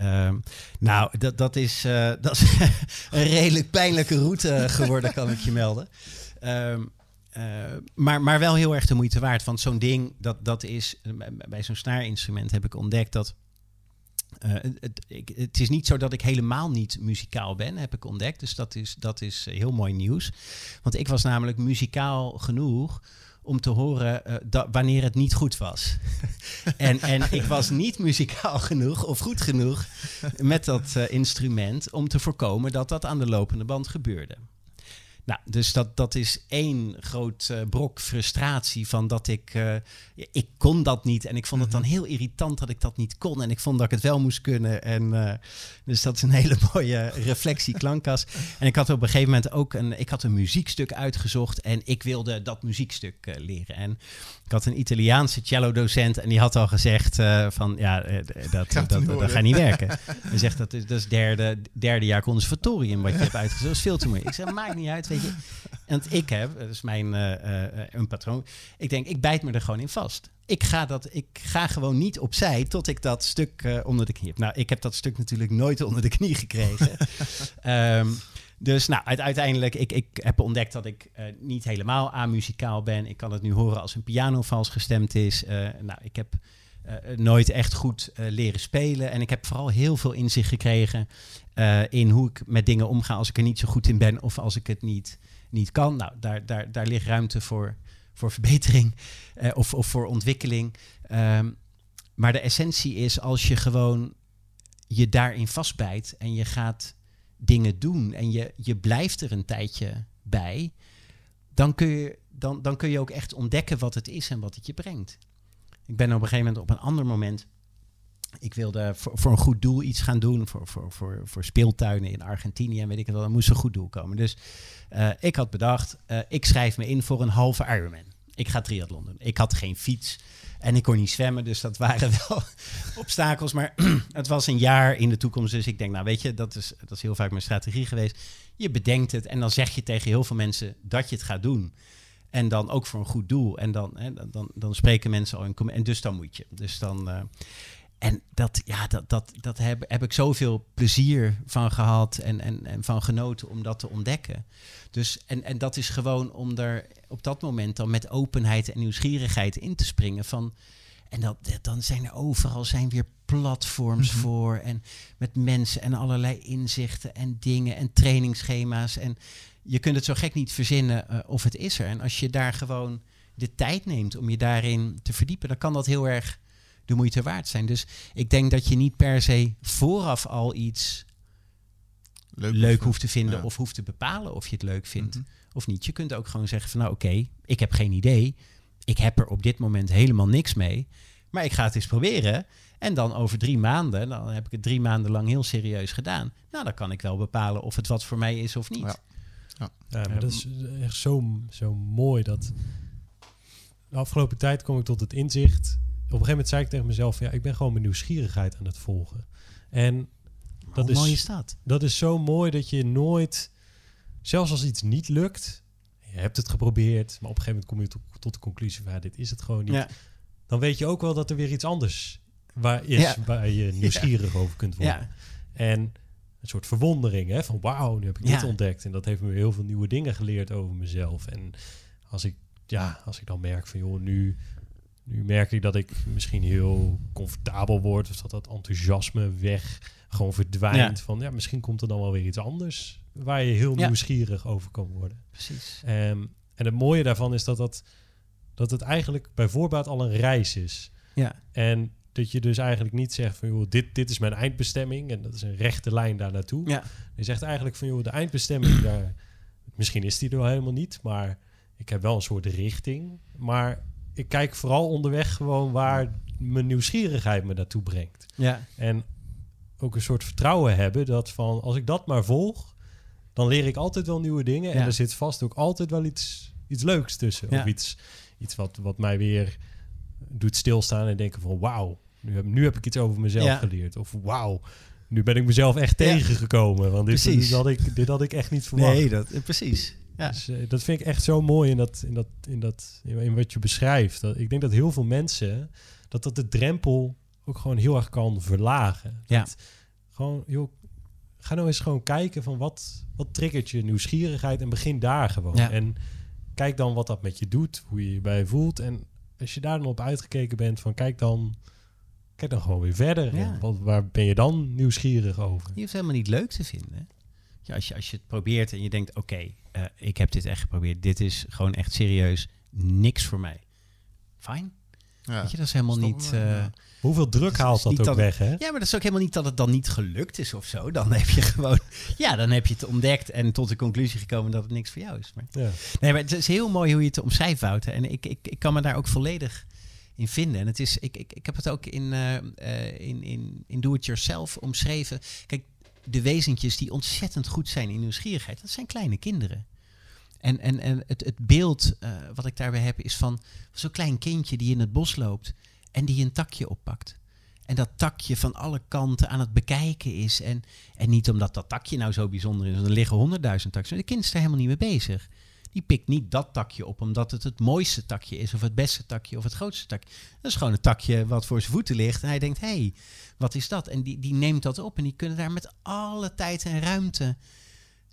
Speaker 2: Ehm, nou, dat, dat is, eh, dat is [laughs] een redelijk pijnlijke route geworden, kan ik je melden. Ehm, eh, maar, maar wel heel erg de moeite waard. Want zo'n ding, dat, dat is, eh, bij zo'n snaarinstrument heb ik ontdekt dat. eh, het, ik, het is niet zo dat ik helemaal niet muzikaal ben, heb ik ontdekt. Dus dat is, dat is eh, heel mooi nieuws. Want ik was namelijk muzikaal genoeg om te horen eh, dat, wanneer het niet goed was. [laughs] en, en ik was niet muzikaal genoeg of goed genoeg met dat eh, instrument om te voorkomen dat dat aan de lopende band gebeurde. Nou, dus dat, dat is één groot eh, brok frustratie van dat ik... eh, ik kon dat niet en ik vond het dan heel irritant dat ik dat niet kon. En ik vond dat ik het wel moest kunnen. En, eh, dus dat is een [laughs] hele mooie reflectie klankkas. En ik had op een gegeven moment ook een, ik had een muziekstuk uitgezocht en ik wilde dat muziekstuk leren. En ik had een Italiaanse cello-docent en die had al gezegd van ja, [laughs] dat,
Speaker 1: Gaat
Speaker 2: dat, gaat niet werken. [laughs] Hij zegt dat is, dat is derde, derde jaar conservatorium wat je hebt uitgezocht. Dat is veel te moeilijk. Ik zeg, maakt niet uit, weet je. Want ik heb, dat is mijn eh, eh, een patroon. Ik denk, ik bijt me er gewoon in vast. Ik ga, dat, ik ga gewoon niet opzij tot ik dat stuk eh, onder de knie heb. Nou, ik heb dat stuk natuurlijk nooit onder de knie gekregen. [laughs] Ehm, dus nou, uite- uiteindelijk, ik, ik heb ontdekt dat ik niet helemaal amuzikaal ben. Ik kan het nu horen als een piano vals gestemd is. Eh, nou, ik heb nooit echt goed leren spelen. En ik heb vooral heel veel inzicht gekregen eh, in hoe ik met dingen omga als ik er niet zo goed in ben of als ik het niet, niet kan. Nou, daar, daar, daar ligt ruimte voor, voor verbetering eh, of, of voor ontwikkeling. Ehm, maar de essentie is als je gewoon je daarin vastbijt en je gaat dingen doen en je, je blijft er een tijdje bij, dan kun, je, dan, dan kun je ook echt ontdekken wat het is en wat het je brengt. Ik ben op een gegeven moment op een ander moment. Ik wilde voor, voor een goed doel iets gaan doen. Voor, voor, voor, voor speeltuinen in Argentinië en weet ik het wel. Er moest een goed doel komen. Dus eh, ik had bedacht, eh, ik schrijf me in voor een halve Ironman. Ik ga triathlon doen. Ik had geen fiets en ik kon niet zwemmen. Dus dat waren [laughs] wel obstakels. Maar [clears throat] het was een jaar in de toekomst. Dus ik denk, nou weet je, dat is, dat is heel vaak mijn strategie geweest. Je bedenkt het en dan zeg je tegen heel veel mensen dat je het gaat doen. En dan ook voor een goed doel. En dan, hè, dan- dan, spreken mensen al En dus dan moet je. Dus dan. eh, en dat, ja, dat, dat, dat heb, heb ik zoveel plezier van gehad en, en, en van genoten om dat te ontdekken. Dus, en, en dat is gewoon om er op dat moment dan met openheid en nieuwsgierigheid in te springen. Van, en dat, dan zijn er overal zijn weer platforms
Speaker 1: Mhm.
Speaker 2: voor. En met mensen en allerlei inzichten en dingen en trainingsschema's. En je kunt het zo gek niet verzinnen eh, of het is er. En als je daar gewoon de tijd neemt om je daarin te verdiepen, dan kan dat heel erg de moeite waard zijn. Dus ik denk dat je niet per se vooraf al iets leuk, hoeft te vinden
Speaker 1: ja.
Speaker 2: of hoeft te bepalen of je het leuk vindt
Speaker 1: Mhm.
Speaker 2: of niet. Je kunt ook gewoon zeggen van nou oké, ik heb geen idee. Ik heb er op dit moment helemaal niks mee. Maar ik ga het eens proberen. En dan over drie maanden, dan heb ik het drie maanden lang heel serieus gedaan. Nou, dan kan ik wel bepalen of het wat voor mij is of niet.
Speaker 1: Ja.
Speaker 3: Ja, maar dat is echt zo, zo mooi dat... De afgelopen tijd kom ik tot het inzicht... Op een gegeven moment zei ik tegen mezelf... Ja, ik ben gewoon mijn nieuwsgierigheid aan het volgen. En dat
Speaker 2: Hoe
Speaker 3: is,
Speaker 2: mooi is dat?
Speaker 3: dat is zo mooi dat je nooit... Zelfs als iets niet lukt... Je hebt het geprobeerd, maar op een gegeven moment kom je tot, tot de conclusie van... Ja, dit is het gewoon niet.
Speaker 2: Ja.
Speaker 3: Dan weet je ook wel dat er weer iets anders waar is...
Speaker 2: Ja.
Speaker 3: Waar je nieuwsgierig over kunt worden. En een soort verwondering, hè? Van wauw, nu heb ik dit ontdekt. En dat heeft me heel veel nieuwe dingen geleerd over mezelf. En als ik, ja, als ik dan merk van joh, nu, nu merk ik dat ik misschien heel comfortabel word. Of dat dat enthousiasme weg gewoon verdwijnt.
Speaker 2: Ja.
Speaker 3: Van ja, misschien komt er dan wel weer iets anders. Waar je heel
Speaker 2: Ja.
Speaker 3: nieuwsgierig over kan worden.
Speaker 2: precies.
Speaker 3: Ehm, en het mooie daarvan is dat, dat, dat het eigenlijk bij voorbaat al een reis is.
Speaker 2: Ja,
Speaker 3: En dat je dus eigenlijk niet zegt van joh, dit, dit is mijn eindbestemming en dat is een rechte lijn daar naartoe.
Speaker 2: ja,
Speaker 3: Je zegt eigenlijk van joh, de eindbestemming daar, misschien is die er wel helemaal niet, maar ik heb wel een soort richting. Maar ik kijk vooral onderweg gewoon waar mijn nieuwsgierigheid me naartoe brengt.
Speaker 2: ja,
Speaker 3: En ook een soort vertrouwen hebben dat van als ik dat maar volg, dan leer ik altijd wel nieuwe dingen. En
Speaker 2: Ja.
Speaker 3: er zit vast ook altijd wel iets, iets leuks tussen.
Speaker 2: Ja.
Speaker 3: Of iets, iets wat, wat mij weer doet stilstaan en denken van wauw, nu heb, nu heb ik iets over mezelf
Speaker 2: Ja.
Speaker 3: geleerd. Of wauw, nu ben ik mezelf echt tegengekomen. Want dit, dit, had ik, dit had ik echt niet verwacht.
Speaker 2: Nee, dat, precies. Ja.
Speaker 3: Dus, eh, dat vind ik echt zo mooi in, dat, in, dat, in, dat, in wat je beschrijft. Dat, ik denk dat heel veel mensen, dat dat de drempel ook gewoon heel erg kan verlagen.
Speaker 2: Ja.
Speaker 3: Dat gewoon, joh, ga nou eens gewoon kijken van wat, wat triggert je nieuwsgierigheid en begin daar gewoon.
Speaker 2: Ja.
Speaker 3: En kijk dan wat dat met je doet, hoe je je bij voelt. En als je daar dan op uitgekeken bent, van kijk dan, kijk dan gewoon weer verder.
Speaker 2: Ja.
Speaker 3: Wat, waar ben je dan nieuwsgierig over?
Speaker 2: Je hoeft helemaal niet leuk te vinden. Ja, als, je, als je het probeert en je denkt, oké, eh, ik heb dit echt geprobeerd. Dit is gewoon echt serieus niks voor mij. Fijn.
Speaker 1: Ja.
Speaker 2: Weet je, dat is helemaal
Speaker 1: Stoppen
Speaker 2: niet... eh,
Speaker 1: ja.
Speaker 3: Hoeveel druk haalt dat ook
Speaker 2: dat-
Speaker 3: weg, hè?
Speaker 2: Ja, maar dat is ook helemaal niet dat het dan niet gelukt is of zo. Dan heb je gewoon... Ja, dan heb je het ontdekt en tot de conclusie gekomen dat het niks voor jou is. Maar,
Speaker 3: Ja.
Speaker 2: nee, maar het is heel mooi hoe je het omschrijft, Wouter. En ik, ik, ik kan me daar ook volledig in vinden. En het is, ik, ik, ik heb het ook in, eh, eh, in, in, in Do It Yourself omschreven. Kijk, de wezentjes die ontzettend goed zijn in nieuwsgierigheid, dat zijn kleine kinderen. En, en, en het, het beeld eh, wat ik daarbij heb is van zo'n klein kindje die in het bos loopt en die een takje oppakt. En dat takje van alle kanten aan het bekijken is. En, en niet omdat dat takje nou zo bijzonder is. want Er liggen honderdduizend takjes. Maar de kind is er helemaal niet mee bezig. Die pikt niet dat takje op omdat het het mooiste takje is. Of het beste takje of het grootste takje. Dat is gewoon een takje wat voor zijn voeten ligt. En hij denkt, hé, hey, wat is dat? En die, die neemt dat op. En die kunnen daar met alle tijd en ruimte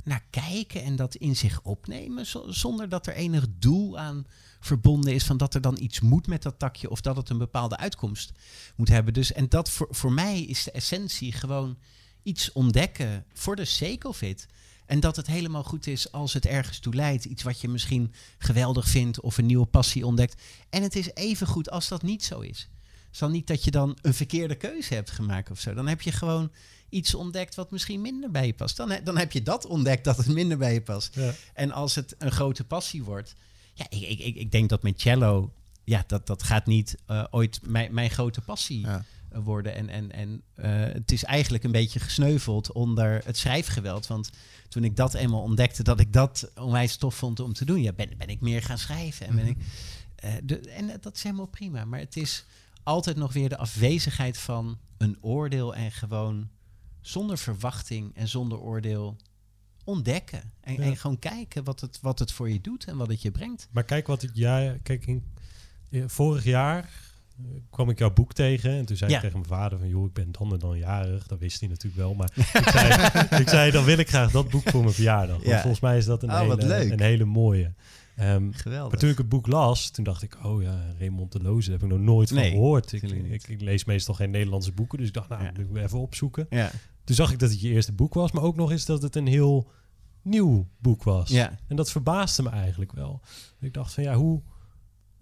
Speaker 2: naar kijken. En dat in zich opnemen. zo- Zonder dat er enig doel aan verbonden is van dat er dan iets moet met dat takje of dat het een bepaalde uitkomst moet hebben. Dus en dat voor, voor mij is de essentie gewoon iets ontdekken voor de sake of it. En dat het helemaal goed is als het ergens toe leidt. Iets wat je misschien geweldig vindt of een nieuwe passie ontdekt. En het is even goed als dat niet zo is. Is dan niet dat je dan een verkeerde keuze hebt gemaakt of zo. Dan heb je gewoon iets ontdekt wat misschien minder bij je past. Dan, he- dan heb je dat ontdekt dat het minder bij je past.
Speaker 3: Ja.
Speaker 2: En als het een grote passie wordt. Ja, ik, ik, ik, ik denk dat met cello. Ja, dat, dat gaat niet eh, ooit mijn, mijn grote passie
Speaker 1: Ja.
Speaker 2: worden. En, en, en eh, het is eigenlijk een beetje gesneuveld onder het schrijfgeweld. Want toen ik dat eenmaal ontdekte, dat ik dat onwijs tof vond om te doen, ja, ben, ben ik meer gaan schrijven. En, ben ik, eh, de, en dat is helemaal prima. Maar het is altijd nog weer de afwezigheid van een oordeel en gewoon zonder verwachting en zonder oordeel ontdekken. En,
Speaker 3: Ja.
Speaker 2: en gewoon kijken wat het, wat het voor je doet en wat het je brengt.
Speaker 3: Maar kijk wat ik ja, kijk in, eh, vorig jaar eh, kwam ik jouw boek tegen en toen zei
Speaker 2: Ja.
Speaker 3: ik tegen mijn vader van joh ik ben dan en dan jarig dat wist hij natuurlijk wel maar [laughs] ik, zei, ik zei dan wil ik graag dat boek voor mijn verjaardag want volgens mij is dat een,
Speaker 2: Oh,
Speaker 3: hele, een hele mooie Ehm,
Speaker 2: Geweldig.
Speaker 3: maar toen ik het boek las toen dacht ik oh ja Raymond de Loze daar heb ik nog nooit van gehoord ik, ik, ik lees meestal geen Nederlandse boeken dus ik dacht nou
Speaker 2: Ja.
Speaker 3: moet ik even opzoeken
Speaker 2: ja.
Speaker 3: toen zag ik dat het je eerste boek was maar ook nog eens dat het een heel nieuw boek was
Speaker 2: Ja.
Speaker 3: en dat verbaasde me eigenlijk wel. Ik dacht van ja, hoe...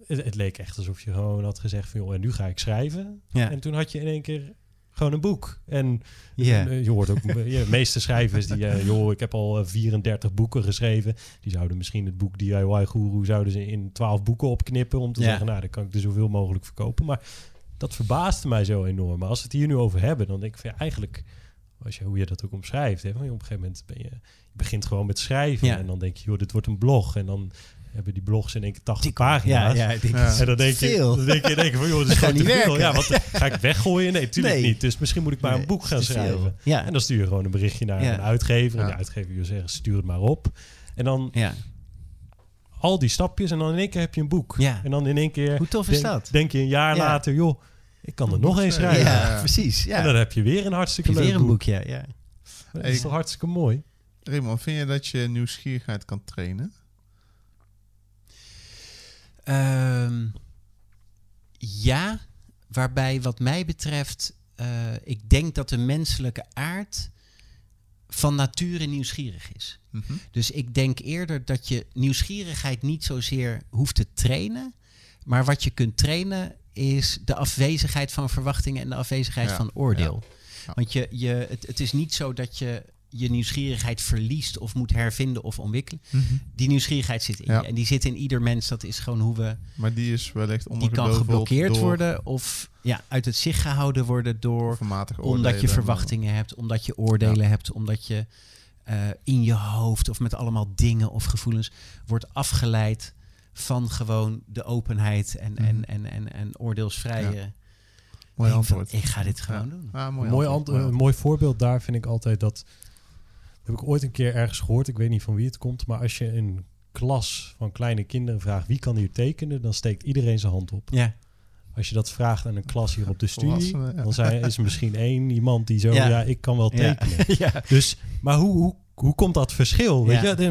Speaker 3: Het, het leek echt alsof je gewoon had gezegd van joh, en nu ga ik schrijven.
Speaker 2: Ja.
Speaker 3: En toen had je in één keer gewoon een boek. En eh, je hoort ook, ja, de meeste schrijvers die, eh, joh, ik heb al eh, 34 boeken geschreven. Die zouden misschien het boek DIY Guru zouden ze in 12 boeken opknippen om te zeggen, nou, dan kan ik er zoveel mogelijk verkopen. Maar dat verbaasde mij zo enorm. Maar als we het hier nu over hebben, dan denk ik van ja, eigenlijk, als je, hoe je dat ook omschrijft, hè, van, op een gegeven moment ben je, je begint gewoon met schrijven
Speaker 2: Ja.
Speaker 3: en dan denk je, joh, dit wordt een blog. En dan hebben die blogs in één keer 80
Speaker 2: Ja,
Speaker 3: pagina's.
Speaker 2: ja,
Speaker 1: Ja.
Speaker 2: is
Speaker 3: En dan denk, je, dan denk je, denk je van, joh, dit is
Speaker 2: Dat [laughs]
Speaker 3: gewoon
Speaker 2: gaat
Speaker 3: te
Speaker 2: niet
Speaker 3: veel.
Speaker 2: werken.
Speaker 3: Ja, wat, [laughs] ga ik het weggooien? Nee, natuurlijk
Speaker 2: Nee.
Speaker 3: niet. Dus misschien moet ik maar
Speaker 2: Nee,
Speaker 3: een boek gaan schrijven.
Speaker 2: Ja.
Speaker 3: En dan stuur je gewoon een berichtje naar
Speaker 2: Ja.
Speaker 3: een uitgever. En
Speaker 1: Ja.
Speaker 3: de uitgever wil zeggen, stuur het maar op. En dan
Speaker 2: ja.
Speaker 3: al die stapjes en dan in één keer heb je een boek.
Speaker 2: Ja.
Speaker 3: En dan in één keer
Speaker 2: Hoe tof is
Speaker 3: denk,
Speaker 2: dat?
Speaker 3: denk je een jaar
Speaker 2: Ja.
Speaker 3: later, joh, ik kan er nog eens
Speaker 1: schrijven.
Speaker 2: Ja, precies. Ja.
Speaker 3: En dan heb je weer een hartstikke
Speaker 2: je
Speaker 3: leuk
Speaker 2: weer een
Speaker 3: boek.
Speaker 2: boek, ja. ja.
Speaker 3: Dat is toch hartstikke mooi?
Speaker 1: Raymond, vind je dat je nieuwsgierigheid kan trainen?
Speaker 2: Ehm, ja, waarbij wat mij betreft, eh, ik denk dat de menselijke aard van nature nieuwsgierig is.
Speaker 1: Mhm.
Speaker 2: Dus ik denk eerder dat je nieuwsgierigheid niet zozeer hoeft te trainen, maar wat je kunt trainen is de afwezigheid van verwachtingen en de afwezigheid
Speaker 1: Ja,
Speaker 2: van oordeel.
Speaker 1: Ja.
Speaker 2: Want je, je, het, het is niet zo dat je je nieuwsgierigheid verliest of moet hervinden of ontwikkelen. Die nieuwsigheid zit in
Speaker 1: Ja.
Speaker 2: je. En die zit in ieder mens. Dat is gewoon hoe we...
Speaker 1: Maar die is wellicht
Speaker 2: Die kan geblokkeerd
Speaker 1: door
Speaker 2: worden of ja, uit het zicht gehouden worden door... Omdat je verwachtingen hebt, omdat je oordelen hebt, omdat je eh, in je hoofd of met allemaal dingen of gevoelens wordt afgeleid van gewoon de openheid en,
Speaker 1: Mhm.
Speaker 2: en, en, en, en oordeelsvrije
Speaker 1: Mooi
Speaker 2: van,
Speaker 1: antwoord.
Speaker 2: ik ga dit gewoon doen.
Speaker 1: Ja,
Speaker 3: Een
Speaker 1: mooi
Speaker 3: mooi,
Speaker 1: antwoord.
Speaker 3: mooi voorbeeld daar vind ik altijd dat... Dat heb ik ooit een keer ergens gehoord. Ik weet niet van wie het komt. Maar als je een klas van kleine kinderen vraagt... wie kan hier tekenen? Dan steekt iedereen zijn hand op.
Speaker 2: Ja,
Speaker 3: Als je dat vraagt aan een klas hier op de studie...
Speaker 1: Ja.
Speaker 3: dan zijn, is er misschien [laughs] één iemand die zo...
Speaker 2: Ja.
Speaker 3: ja, ik kan wel tekenen. [laughs]
Speaker 2: ja.
Speaker 3: Dus, maar hoe, hoe, hoe komt dat verschil? Weet
Speaker 2: Ja.
Speaker 3: je,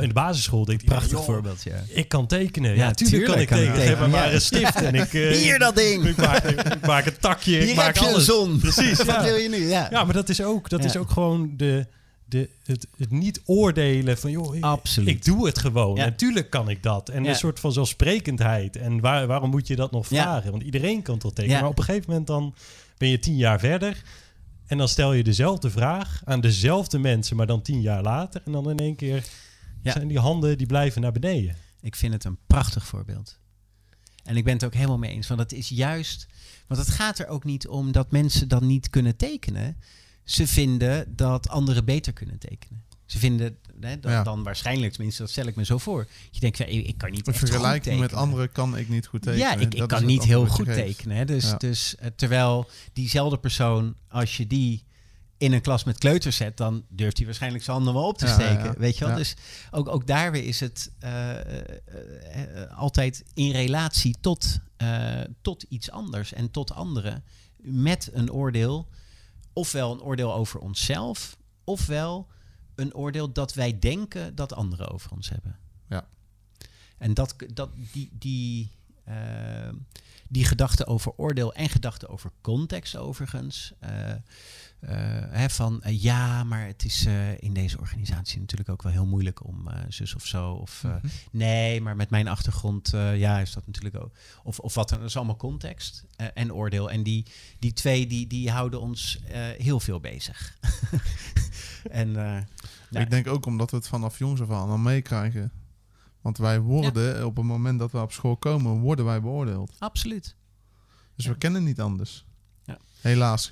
Speaker 3: in, de basisschool denkt iedereen,
Speaker 2: Prachtig
Speaker 3: joh,
Speaker 2: voorbeeld, ja.
Speaker 3: Ik kan tekenen. Ja,
Speaker 2: Ja,
Speaker 3: tuurlijk, kan ik tekenen.
Speaker 2: kan ik
Speaker 3: Geef me
Speaker 2: tekenen,
Speaker 3: maar een stift en ik... [laughs] eh,
Speaker 2: Hier dat ding!
Speaker 3: Ik maak, ik maak een takje, ik
Speaker 2: Hier
Speaker 3: maak
Speaker 2: heb je
Speaker 3: alles.
Speaker 2: een zon.
Speaker 3: Precies,
Speaker 2: Wat
Speaker 3: ja.
Speaker 2: wil je nu? Ja,
Speaker 3: Ja, maar dat is ook, dat
Speaker 2: Ja.
Speaker 3: is ook gewoon de, de, het, het niet oordelen van... joh, ik-
Speaker 2: Absoluut.
Speaker 3: ik doe het gewoon.
Speaker 2: Ja.
Speaker 3: Natuurlijk kan ik dat. En
Speaker 2: Ja.
Speaker 3: een soort van zelfsprekendheid. En waar, waarom moet je dat nog
Speaker 2: Ja.
Speaker 3: vragen? Want iedereen kan tekenen.
Speaker 2: Ja.
Speaker 3: Maar op een gegeven moment dan ben je tien jaar verder... En dan stel je dezelfde vraag aan dezelfde mensen, maar dan tien jaar later. En dan in één keer zijn die handen die blijven naar beneden.
Speaker 2: Ik vind het een prachtig voorbeeld. En ik ben het ook helemaal mee eens. Want het is juist. Want het gaat er ook niet om dat mensen dan niet kunnen tekenen. Ze vinden dat anderen beter kunnen tekenen. Ze vinden hè, dan,
Speaker 1: Ja.
Speaker 2: dan waarschijnlijk, tenminste, dat stel ik me zo voor. Je denkt, ja, ik kan niet
Speaker 1: In vergelijking met anderen kan ik niet goed tekenen.
Speaker 2: Ja, ik,
Speaker 1: Dat
Speaker 2: kan niet heel goed
Speaker 1: dat
Speaker 2: tekenen. Hè? Dus,
Speaker 1: Ja.
Speaker 2: dus eh, terwijl diezelfde persoon, als je die in een klas met kleuters zet, dan durft hij waarschijnlijk zijn handen wel op te steken.
Speaker 1: ja,
Speaker 2: Weet je wel? Dus ook, ook daar weer is het eh, eh, altijd in relatie tot, tot iets anders en tot anderen. Met een oordeel, ofwel een oordeel over onszelf, ofwel een oordeel dat wij denken dat anderen over ons hebben.
Speaker 1: Ja.
Speaker 2: En dat, dat, die, die, eh, die gedachte over oordeel en gedachte over context overigens. eh, hè, van eh, ja, maar het is eh, in deze organisatie natuurlijk ook wel heel moeilijk om eh, zus of zo. Of eh,
Speaker 1: Mhm.
Speaker 2: nee, maar met mijn achtergrond eh, ja, is dat natuurlijk ook. Of, of wat dan, dat is allemaal context eh, en oordeel. En die, die twee die, die houden ons eh, heel veel bezig. [laughs] en eh, Ja.
Speaker 1: Ik denk ook omdat we het vanaf jongs af aan al meekrijgen. Want wij worden, op het moment dat we op school komen, worden wij beoordeeld.
Speaker 2: absoluut.
Speaker 1: Dus
Speaker 2: Ja.
Speaker 1: we kennen niet anders. Helaas.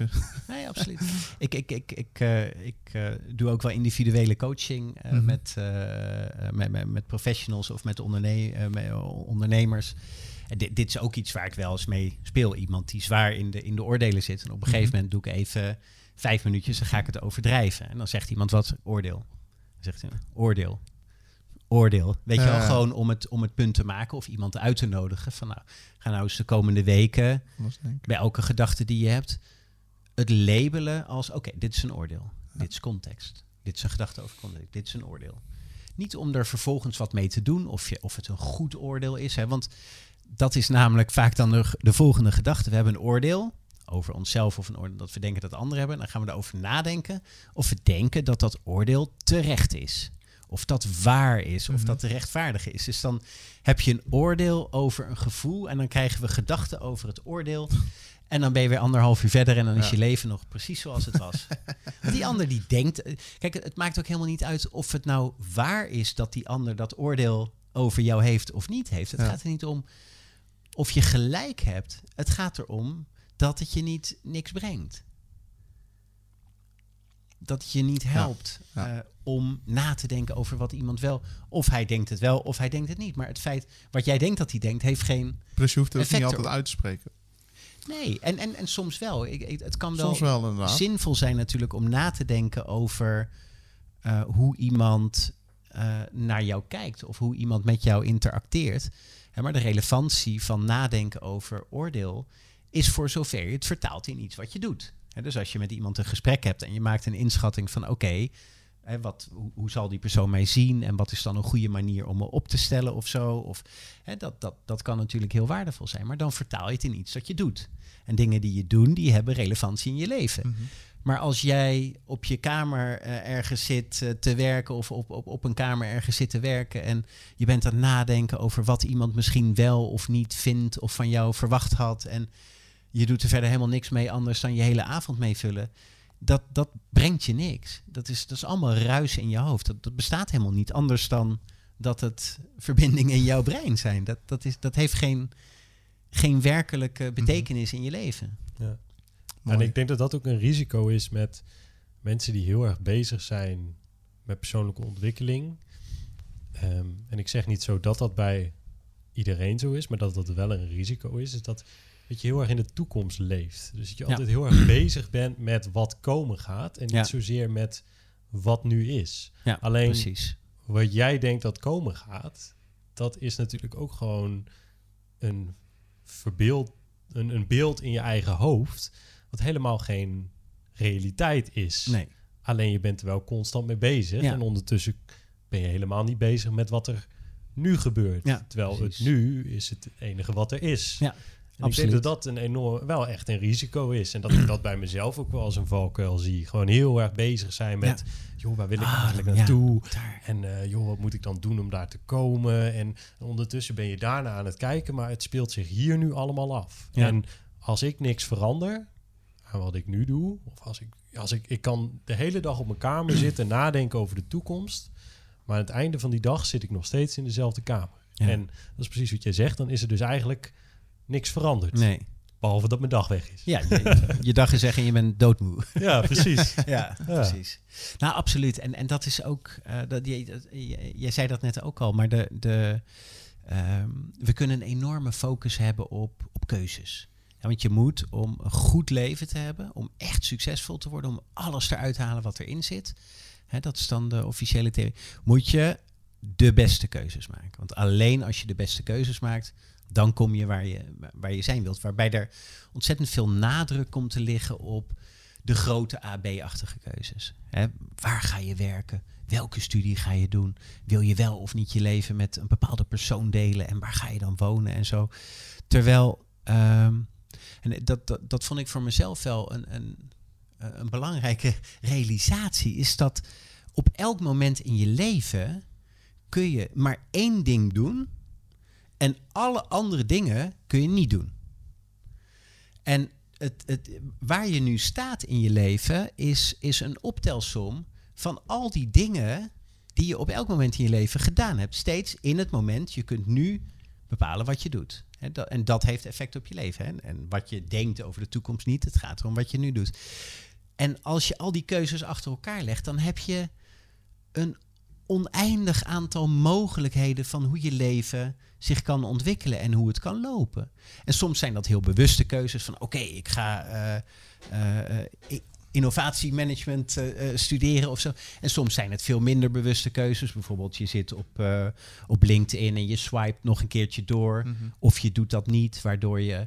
Speaker 2: Nee, absoluut. [laughs] ik ik, ik, ik, eh, ik eh, doe ook wel individuele coaching eh,
Speaker 1: Mhm.
Speaker 2: met, eh, met, met, met professionals of met, onderne eh, met ondernemers. En dit, dit is ook iets waar ik wel eens mee speel. Iemand die zwaar in de, in de oordelen zit. En op een gegeven
Speaker 1: Mhm.
Speaker 2: moment doe ik even vijf minuutjes, dan ga ik het overdrijven. En dan zegt iemand wat oordeel. Dan zegt hij oordeel. Oordeel. Weet je wel, gewoon om het, om het punt te maken of iemand uit te nodigen. Van nou, ga nou eens de komende weken bij elke gedachte die je hebt, het labelen als: oké, dit is een oordeel. Dit is context. Dit is een gedachte over context. Dit is een oordeel. Niet om er vervolgens wat mee te doen of, je, of het een goed oordeel is. Hè, want dat is namelijk vaak dan de, de volgende gedachte. We hebben een oordeel over onszelf of een oordeel dat we denken dat anderen hebben. Dan gaan we erover nadenken of we denken dat dat oordeel terecht is. Of dat waar is, of
Speaker 1: Mhm.
Speaker 2: dat rechtvaardig is. Dus dan heb je een oordeel over een gevoel en dan krijgen we gedachten over het oordeel. En dan ben je weer anderhalf uur verder en dan is je leven nog precies zoals het was. [laughs] Die ander die denkt... eh, Kijk, het maakt ook helemaal niet uit of het nou waar is dat die ander dat oordeel over jou heeft of niet heeft. Het
Speaker 1: Ja.
Speaker 2: gaat er niet om of je gelijk hebt. Het gaat erom dat het je niet niks brengt. Dat je niet helpt
Speaker 1: ja.
Speaker 2: eh, om na te denken over wat iemand wel... Of hij denkt het wel, of hij denkt het niet. Maar het feit wat jij denkt dat hij denkt, heeft geen...
Speaker 1: Plus je hoeft het niet altijd uit te spreken.
Speaker 2: Nee, en, en, en soms wel. Ik, ik- het kan wel, zinvol zijn natuurlijk om na te denken over eh, hoe iemand eh, naar jou kijkt of hoe iemand met jou interacteert. Hè, maar de relevantie van nadenken over oordeel is voor zover je het vertaalt in iets wat je doet. Dus als je met iemand een gesprek hebt en je maakt een inschatting van oké, wat, hoe, hoe zal die persoon mij zien en wat is dan een goede manier om me op te stellen of zo. Of, hè, dat, dat, dat kan natuurlijk heel waardevol zijn, maar dan vertaal je het in iets dat je doet. En dingen die je doet, die hebben relevantie in je leven.
Speaker 1: Mhm.
Speaker 2: Maar als jij op je kamer eh, ergens zit eh, te werken of op, op, op een kamer ergens zit te werken en je bent aan het nadenken over wat iemand misschien wel of niet vindt of van jou verwacht had en je doet er verder helemaal niks mee anders dan je hele avond meevullen, dat, dat brengt je niks. Dat is, dat is allemaal ruis in je hoofd. Dat, dat bestaat helemaal niet anders dan dat het [laughs] verbindingen in jouw brein zijn. Dat, dat, is, dat heeft geen, geen werkelijke betekenis in je leven.
Speaker 3: Ja. En ik denk dat dat ook een risico is met mensen die heel erg bezig zijn met persoonlijke ontwikkeling. Ehm, en ik zeg niet zo dat dat bij iedereen zo is, maar dat dat wel een risico is. Is dat dat je heel erg in de toekomst leeft. Dus dat je
Speaker 2: Ja.
Speaker 3: altijd heel erg bezig bent met wat komen gaat en niet
Speaker 2: Ja.
Speaker 3: zozeer met wat nu is.
Speaker 2: Ja,
Speaker 3: Alleen-
Speaker 2: precies.
Speaker 3: Wat jij denkt dat komen gaat, dat is natuurlijk ook gewoon een verbeeld, een, een beeld in je eigen hoofd, wat helemaal geen realiteit is.
Speaker 2: Nee.
Speaker 3: Alleen je bent er wel constant mee bezig. En ondertussen ben je helemaal niet bezig met wat er nu gebeurt. Terwijl
Speaker 2: precies.
Speaker 3: het nu is het enige wat er is.
Speaker 2: Ja,
Speaker 3: en ik
Speaker 2: absoluut.
Speaker 3: denk dat dat een enorm, wel echt een risico is. En dat ik dat bij mezelf ook wel als een valkuil zie. Gewoon heel erg bezig zijn met, joh, waar wil ik
Speaker 2: Ah,
Speaker 3: eigenlijk
Speaker 2: ja.
Speaker 3: naartoe?
Speaker 2: Daar.
Speaker 3: En eh, joh, wat moet ik dan doen om daar te komen? En ondertussen ben je daarna aan het kijken, maar het speelt zich hier nu allemaal af.
Speaker 2: Ja.
Speaker 3: En als ik niks verander aan wat ik nu doe, of als ik, als ik, ik kan de hele dag op mijn kamer [clears throat] zitten nadenken over de toekomst, maar aan het einde van die dag zit ik nog steeds in dezelfde kamer. En dat is precies wat jij zegt, dan is er dus eigenlijk niks veranderd.
Speaker 2: Nee.
Speaker 3: Behalve dat mijn dag weg is.
Speaker 2: Ja, je, [laughs] je dag is weg en je bent doodmoe.
Speaker 3: Ja, precies. [laughs]
Speaker 2: Ja, precies. Nou, absoluut. En, en dat is ook, eh, dat, jij, dat, jij jij zei dat net ook al, maar de, de, ehm, we kunnen een enorme focus hebben op, op keuzes. Ja, want je moet om een goed leven te hebben, om echt succesvol te worden, om alles eruit te halen wat erin zit. Hè, dat is dan de officiële theorie. Moet je de beste keuzes maken. Want alleen als je de beste keuzes maakt, dan kom je waar je, waar je zijn wilt. Waarbij er ontzettend veel nadruk komt te liggen op de grote AB-achtige keuzes. Hè, waar ga je werken? Welke studie ga je doen? Wil je wel of niet je leven met een bepaalde persoon delen? En waar ga je dan wonen en zo? Terwijl, ehm, en dat, dat, dat vond ik voor mezelf wel een, een, een belangrijke [laughs] realisatie, is dat op elk moment in je leven kun je maar één ding doen en alle andere dingen kun je niet doen. En het, het, waar je nu staat in je leven is, is een optelsom van al die dingen die je op elk moment in je leven gedaan hebt. Steeds in het moment. Je kunt nu bepalen wat je doet. En dat heeft effect op je leven. En wat je denkt over de toekomst niet. Het gaat erom wat je nu doet. En als je al die keuzes achter elkaar legt, dan heb je een oneindig aantal mogelijkheden van hoe je leven zich kan ontwikkelen en hoe het kan lopen. En soms zijn dat heel bewuste keuzes van oké, ik ga eh, i- innovatiemanagement studeren of zo. En soms zijn het veel minder bewuste keuzes. Bijvoorbeeld je zit op, op LinkedIn en je swipe nog een keertje door.
Speaker 1: Mhm.
Speaker 2: Of je doet dat niet, waardoor je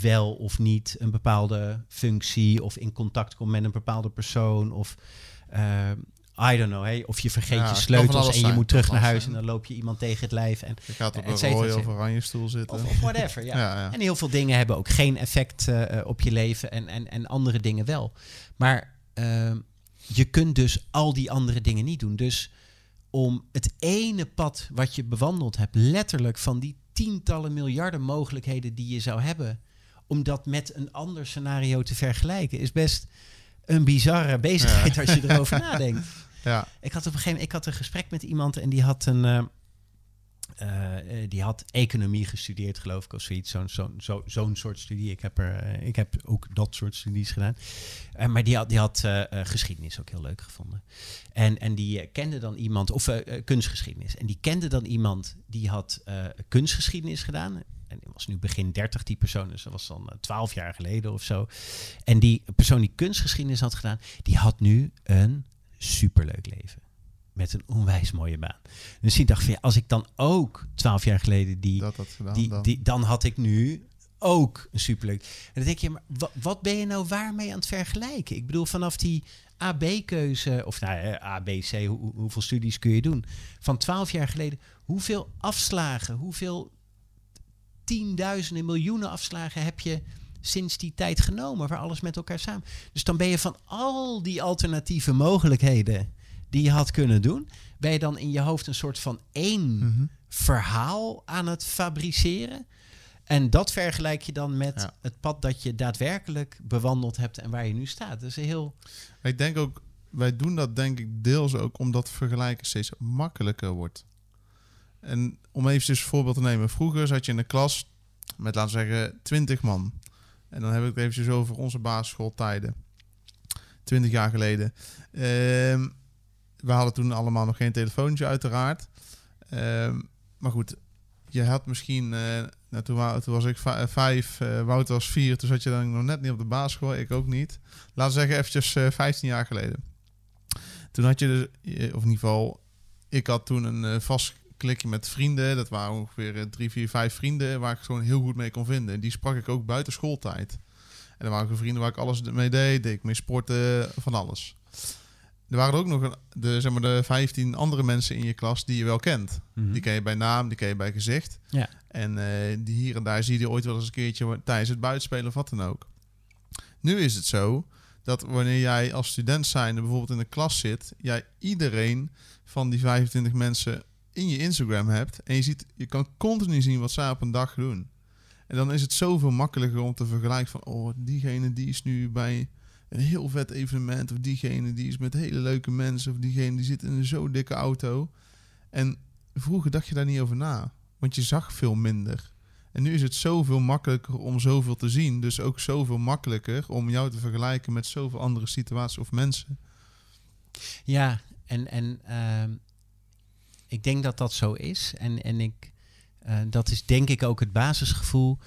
Speaker 2: wel of niet een bepaalde functie of in contact komt met een bepaalde persoon. Of I don't know, hey, of je vergeet
Speaker 1: Ja,
Speaker 2: je sleutels en je
Speaker 1: zijn,
Speaker 2: moet terug naar huis en dan loop je iemand tegen het lijf. En,
Speaker 1: Je gaat op een rode of oranje stoel zitten.
Speaker 2: of, of whatever, ja. [laughs]
Speaker 1: ja, ja.
Speaker 2: En heel veel dingen hebben ook geen effect eh, eh, op je leven en, en, en andere dingen wel. Maar ehm, je kunt dus al die andere dingen niet doen. Dus om het ene pad wat je bewandeld hebt, letterlijk van die tientallen miljarden mogelijkheden die je zou hebben, om dat met een ander scenario te vergelijken, is best een bizarre bezigheid als je [laughs] erover nadenkt.
Speaker 1: Ja.
Speaker 2: Ik had op een gegeven moment ik had een gesprek met iemand en die had een. eh, eh, eh, die had economie gestudeerd, geloof ik, of zoiets. Zo'n zo'n zo, zo'n soort studie. Ik heb, er, ik heb ook dat soort studies gedaan. Maar die had, die had geschiedenis ook heel leuk gevonden. En, en die kende dan iemand, of kunstgeschiedenis. En die kende dan iemand die had kunstgeschiedenis gedaan. En die was nu begin 30, die persoon. Dus dat was dan 12 jaar geleden of zo. En die persoon die kunstgeschiedenis had gedaan, die had nu een superleuk leven. Met een onwijs mooie baan. Dus die dacht van ja, als ik dan ook 12 jaar geleden die,
Speaker 1: Dat had gedaan
Speaker 2: die,
Speaker 1: dan.
Speaker 2: die, dan had ik nu ook een superleuk. En dan denk je, maar wa- wat ben je nou waarmee aan het vergelijken? Ik bedoel, vanaf die AB-keuze, of nou, ABC, hoe, hoe- hoeveel studies kun je doen? Van 12 jaar geleden, hoeveel afslagen, hoeveel tienduizenden, miljoenen afslagen heb je sinds die tijd genomen, waar alles met elkaar samen. Dus dan ben je van al die alternatieve mogelijkheden die je had kunnen doen, ben je dan in je hoofd een soort van één
Speaker 1: Mhm.
Speaker 2: verhaal aan het fabriceren. En dat vergelijk je dan met
Speaker 1: Ja.
Speaker 2: het pad dat je daadwerkelijk bewandeld hebt en waar je nu staat. Dat is heel.
Speaker 1: Ik denk ook, wij doen dat denk ik deels ook omdat vergelijken steeds makkelijker wordt. En om even een voorbeeld te nemen. Vroeger zat je in de klas met, laten we zeggen, 20 man. En dan heb ik het eventjes over onze basisschooltijden. 20 jaar geleden. Ehm, we hadden toen allemaal nog geen telefoontje, uiteraard. Ehm, maar goed, je had misschien, eh, nou, toen, wa- toen was ik eh, vijf, eh, Wouter was vier, toen zat je dan nog net niet op de basisschool, ik ook niet. Laten we zeggen eventjes eh 15 jaar geleden. Toen had je dus, of in ieder geval, ik had toen een vast klikje met vrienden. Dat waren ongeveer eh, drie, vier, vijf vrienden waar ik gewoon heel goed mee kon vinden. Die sprak ik ook buiten schooltijd. En er waren ook vrienden waar ik alles mee deed, deed ik mee sporten, van alles. Er waren er ook nog een, de, zeg maar, de 15 andere mensen in je klas die je wel kent.
Speaker 2: Mhm.
Speaker 1: Die ken je bij naam, die ken je bij gezicht.
Speaker 2: Ja.
Speaker 1: En eh, die hier en daar zie je die ooit wel eens een keertje tijdens het buitenspelen of wat dan ook. Nu is het zo dat wanneer jij als student zijnde bijvoorbeeld in de klas zit, jij iedereen van die 25 mensen in je Instagram hebt en je, ziet, je kan continu zien wat zij op een dag doen. En dan is het zoveel makkelijker om te vergelijken van, oh, diegene die is nu bij een heel vet evenement, of diegene die is met hele leuke mensen, of diegene die zit in een zo dikke auto. En vroeger dacht je daar niet over na, want je zag veel minder. En nu is het zoveel makkelijker om zoveel te zien, dus ook zoveel makkelijker om jou te vergelijken met zoveel andere situaties of mensen.
Speaker 2: Ja, en, en ehm, ik denk dat dat zo is. En, en ik, eh, dat is denk ik ook het basisgevoel.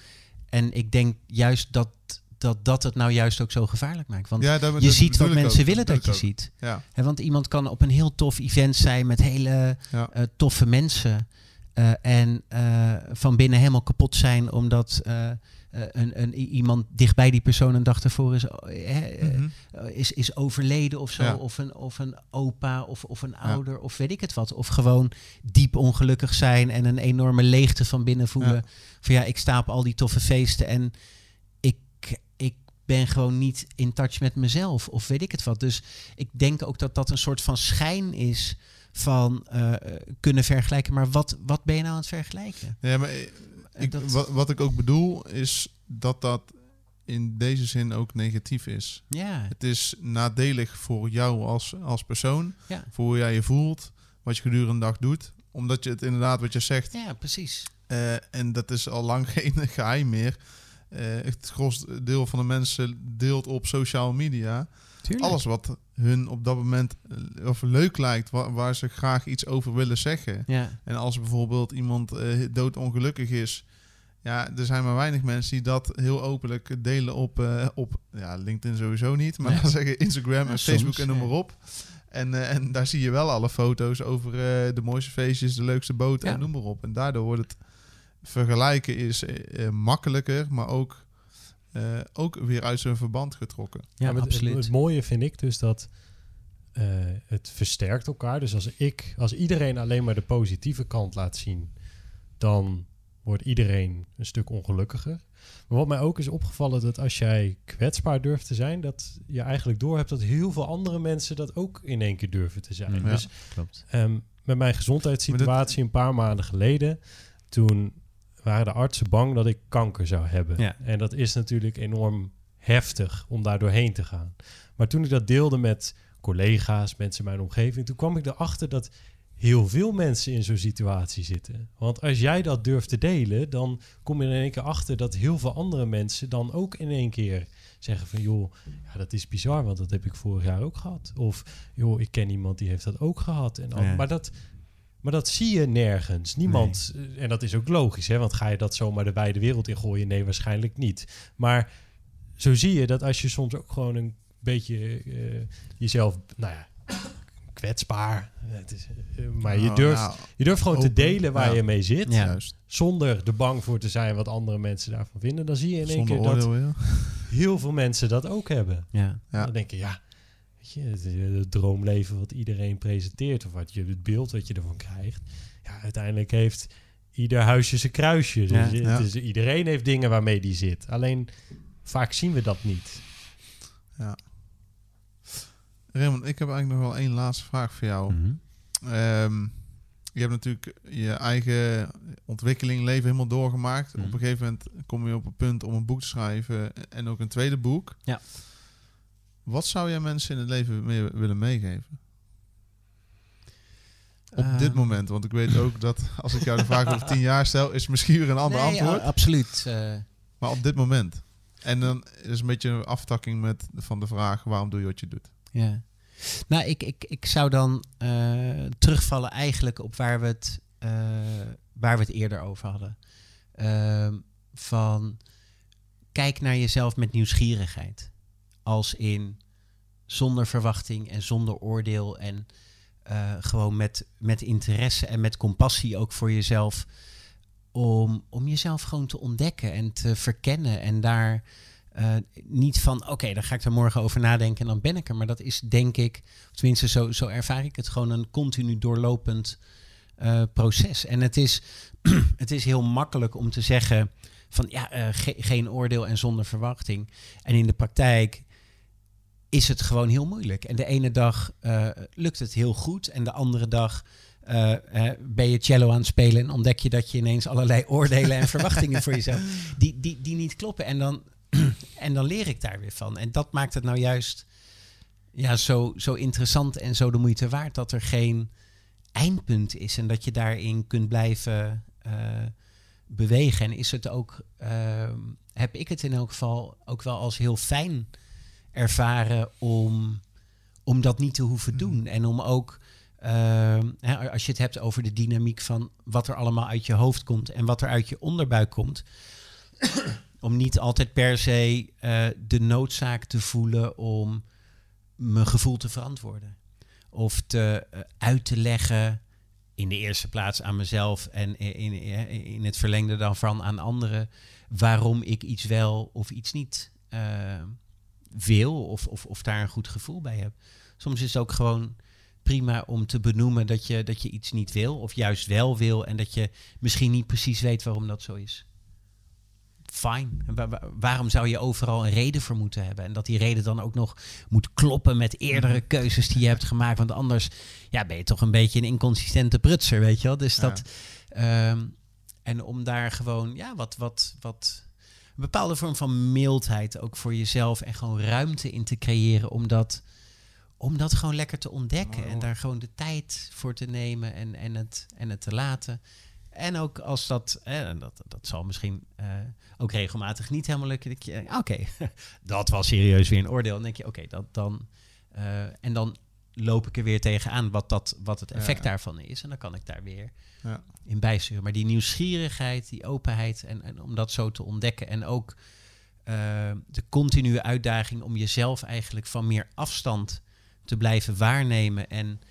Speaker 2: En ik denk juist dat dat, dat het nou juist ook zo gevaarlijk maakt. Want
Speaker 1: ja, dat,
Speaker 2: je ziet wat mensen
Speaker 1: ook,
Speaker 2: willen dat je
Speaker 1: ook.
Speaker 2: ziet.
Speaker 1: Ja,
Speaker 2: Hè, want iemand kan op een heel tof event zijn met hele
Speaker 1: ja,
Speaker 2: eh, toffe mensen. eh, en van binnen helemaal kapot zijn omdat eh, een, iemand dichtbij die persoon een dag ervoor is, eh, eh,
Speaker 1: Mhm.
Speaker 2: is, is overleden of zo.
Speaker 1: Ja.
Speaker 2: Of, een, of een opa of, of een ouder of weet ik het wat. Of gewoon diep ongelukkig zijn en een enorme leegte van binnen voelen.
Speaker 1: Ja.
Speaker 2: Van ja, ik sta op al die toffe feesten en ik, ik ben gewoon niet in touch met mezelf. Of weet ik het wat. Dus ik denk ook dat dat een soort van schijn is van kunnen vergelijken. Maar wat, wat ben je nou aan het vergelijken?
Speaker 1: Ja, maar ik,
Speaker 2: dat-
Speaker 1: wat, wat ik ook bedoel is dat dat in deze zin ook negatief is.
Speaker 2: Ja,
Speaker 1: Het is nadelig voor jou als, als persoon,
Speaker 2: Ja.
Speaker 1: voor hoe jij je voelt, wat je gedurende een dag doet. Omdat je het inderdaad, wat je zegt,
Speaker 2: ja precies.
Speaker 1: eh, en dat is al lang [laughs] geen geheim meer. eh, het grootste deel van de mensen deelt op social media
Speaker 2: Tuurlijk.
Speaker 1: alles wat hun op dat moment eh, of leuk lijkt, waar, waar ze graag iets over willen zeggen.
Speaker 2: Ja,
Speaker 1: En als bijvoorbeeld iemand eh, doodongelukkig is, ja, er zijn maar weinig mensen die dat heel openlijk delen op, eh, op ja, LinkedIn sowieso niet, maar dan zeggen Instagram
Speaker 2: Ja,
Speaker 1: en Facebook
Speaker 2: soms,
Speaker 1: en noem maar op. En, en daar zie je wel alle foto's over de mooiste feestjes, de leukste boten
Speaker 2: Ja.
Speaker 1: en noem maar op. En daardoor wordt het vergelijken is makkelijker, maar ook, eh, ook weer uit zijn verband getrokken.
Speaker 2: ja, absoluut.
Speaker 3: Het, het mooie vind ik dus dat eh, het versterkt elkaar. Dus als ik, als iedereen alleen maar de positieve kant laat zien, dan wordt iedereen een stuk ongelukkiger. Maar wat mij ook is opgevallen, dat als jij kwetsbaar durft te zijn, dat je eigenlijk doorhebt dat heel veel andere mensen dat ook in één keer durven te zijn.
Speaker 2: Mhm.
Speaker 1: Ja.
Speaker 3: Dus
Speaker 2: Klopt.
Speaker 3: Ehm, met mijn gezondheidssituatie een paar maanden geleden, toen waren de artsen bang dat ik kanker zou hebben.
Speaker 2: Ja.
Speaker 3: En dat is natuurlijk enorm heftig om daar doorheen te gaan. Maar toen ik dat deelde met collega's, mensen in mijn omgeving, toen kwam ik erachter dat heel veel mensen in zo'n situatie zitten. Want als jij dat durft te delen, dan kom je er in één keer achter dat heel veel andere mensen dan ook in één keer zeggen van joh, ja, dat is bizar, want dat heb ik vorig jaar ook gehad. Of joh, ik ken iemand die heeft dat ook gehad. En al-
Speaker 2: Ja.
Speaker 3: maar, dat, maar dat zie je nergens. Niemand, eh, en dat is ook logisch, hè, want ga je dat zomaar de wijde wereld in gooien? Nee, waarschijnlijk niet. Maar zo zie je dat als je soms ook gewoon een beetje eh, jezelf, nou ja, kwetsbaar. Het is, eh, maar je
Speaker 1: Nou,
Speaker 3: durft,
Speaker 1: nou,
Speaker 3: je durft gewoon te delen waar
Speaker 1: ja.
Speaker 3: je mee zit.
Speaker 2: Ja.
Speaker 1: juist.
Speaker 3: Zonder er bang voor te zijn wat andere mensen daarvan vinden. Dan zie je in één
Speaker 1: Zonder
Speaker 3: keer dat
Speaker 1: oordeel, ja.
Speaker 3: heel veel mensen dat ook hebben.
Speaker 2: Ja.
Speaker 1: Ja.
Speaker 3: Dan denk je, ja, weet je, het, het droomleven wat iedereen presenteert, of wat je, het beeld wat je ervan krijgt. Ja, uiteindelijk heeft ieder huisje zijn kruisje. Dus
Speaker 2: Ja.
Speaker 1: Ja.
Speaker 3: het iedereen heeft dingen waarmee die zit. Alleen vaak zien we dat niet.
Speaker 1: Raymond, ik heb eigenlijk nog wel één laatste vraag voor jou.
Speaker 2: Mhm.
Speaker 1: Ehm, je hebt natuurlijk je eigen ontwikkeling, leven helemaal doorgemaakt.
Speaker 2: Mhm.
Speaker 1: Op een gegeven moment kom je op een punt om een boek te schrijven en ook een tweede boek.
Speaker 2: Ja.
Speaker 1: Wat zou jij mensen in het leven mee willen meegeven? Op
Speaker 2: Ehm.
Speaker 1: dit moment, want ik weet ook dat als ik jou de vraag over tien jaar stel, is misschien weer een ander
Speaker 2: Nee,
Speaker 1: antwoord.
Speaker 2: a- absoluut. eh,
Speaker 1: Maar op dit moment. En dan is een beetje een aftakking met, van de vraag, waarom doe je wat je doet?
Speaker 2: Ja. Nou, ik, ik, ik zou dan eh, terugvallen eigenlijk op waar we het, eh, waar we het eerder over hadden. Ehm, van kijk naar jezelf met nieuwsgierigheid. Als in zonder verwachting en zonder oordeel. En eh, gewoon met, met interesse en met compassie ook voor jezelf. Om, om jezelf gewoon te ontdekken en te verkennen. En daar eh, niet van, oké, dan ga ik er morgen over nadenken en dan ben ik er. Maar dat is denk ik, tenminste zo, zo ervaar ik het, gewoon een continu doorlopend uh, proces. En het is, [clears throat] het is heel makkelijk om te zeggen van ja, ge geen oordeel en zonder verwachting. En in de praktijk is het gewoon heel moeilijk. En de ene dag uh, lukt het heel goed en de andere dag uh, ben je cello aan het spelen en ontdek je dat je ineens allerlei [laughs] oordelen en verwachtingen voor jezelf die, die, die niet kloppen. En dan, [clears throat] en dan leer ik daar weer van. En dat maakt het nou juist ja, zo, zo interessant en zo de moeite waard dat er geen eindpunt is en dat je daarin kunt blijven bewegen. En is het ook, uh, heb ik het in elk geval ook wel als heel fijn ervaren om, om dat niet te hoeven doen. En om ook, uh, hè, als je het hebt over de dynamiek van wat er allemaal uit je hoofd komt en wat er uit je onderbuik komt. om niet altijd per se uh, de noodzaak te voelen om mijn gevoel te verantwoorden. Of te, uh, uit te leggen in de eerste plaats aan mezelf en in, in, in het verlengde dan van aan anderen waarom ik iets wel of iets niet uh, wil of, of, of daar een goed gevoel bij heb. Soms is het ook gewoon prima om te benoemen dat je, dat je iets niet wil of juist wel wil en dat je misschien niet precies weet waarom dat zo is. Fijn. waarom zou je overal een reden voor moeten hebben? En dat die reden dan ook nog moet kloppen met eerdere keuzes die je hebt gemaakt. Want anders ja, ben je toch een beetje een inconsistente prutser, weet je wel? Dus dat. Ja. Um, en om daar gewoon ja, wat, wat, wat. Een bepaalde vorm van mildheid ook voor jezelf en gewoon ruimte in te creëren om dat, om dat gewoon lekker te ontdekken. Oh. En daar gewoon de tijd voor te nemen en, en, het, en het te laten. En ook als dat, eh, dat, dat zal misschien uh, ook regelmatig niet helemaal lukken. Oké, okay, [laughs] dat was serieus weer een oordeel. Dan denk je, oké, okay, dat dan. Uh, en dan loop ik er weer tegenaan wat, dat, wat het effect ja. daarvan is. En dan kan ik daar weer in bijsturen. Maar die nieuwsgierigheid, die openheid en, en om dat zo te ontdekken. En ook uh, de continue uitdaging om jezelf eigenlijk van meer afstand te blijven waarnemen. En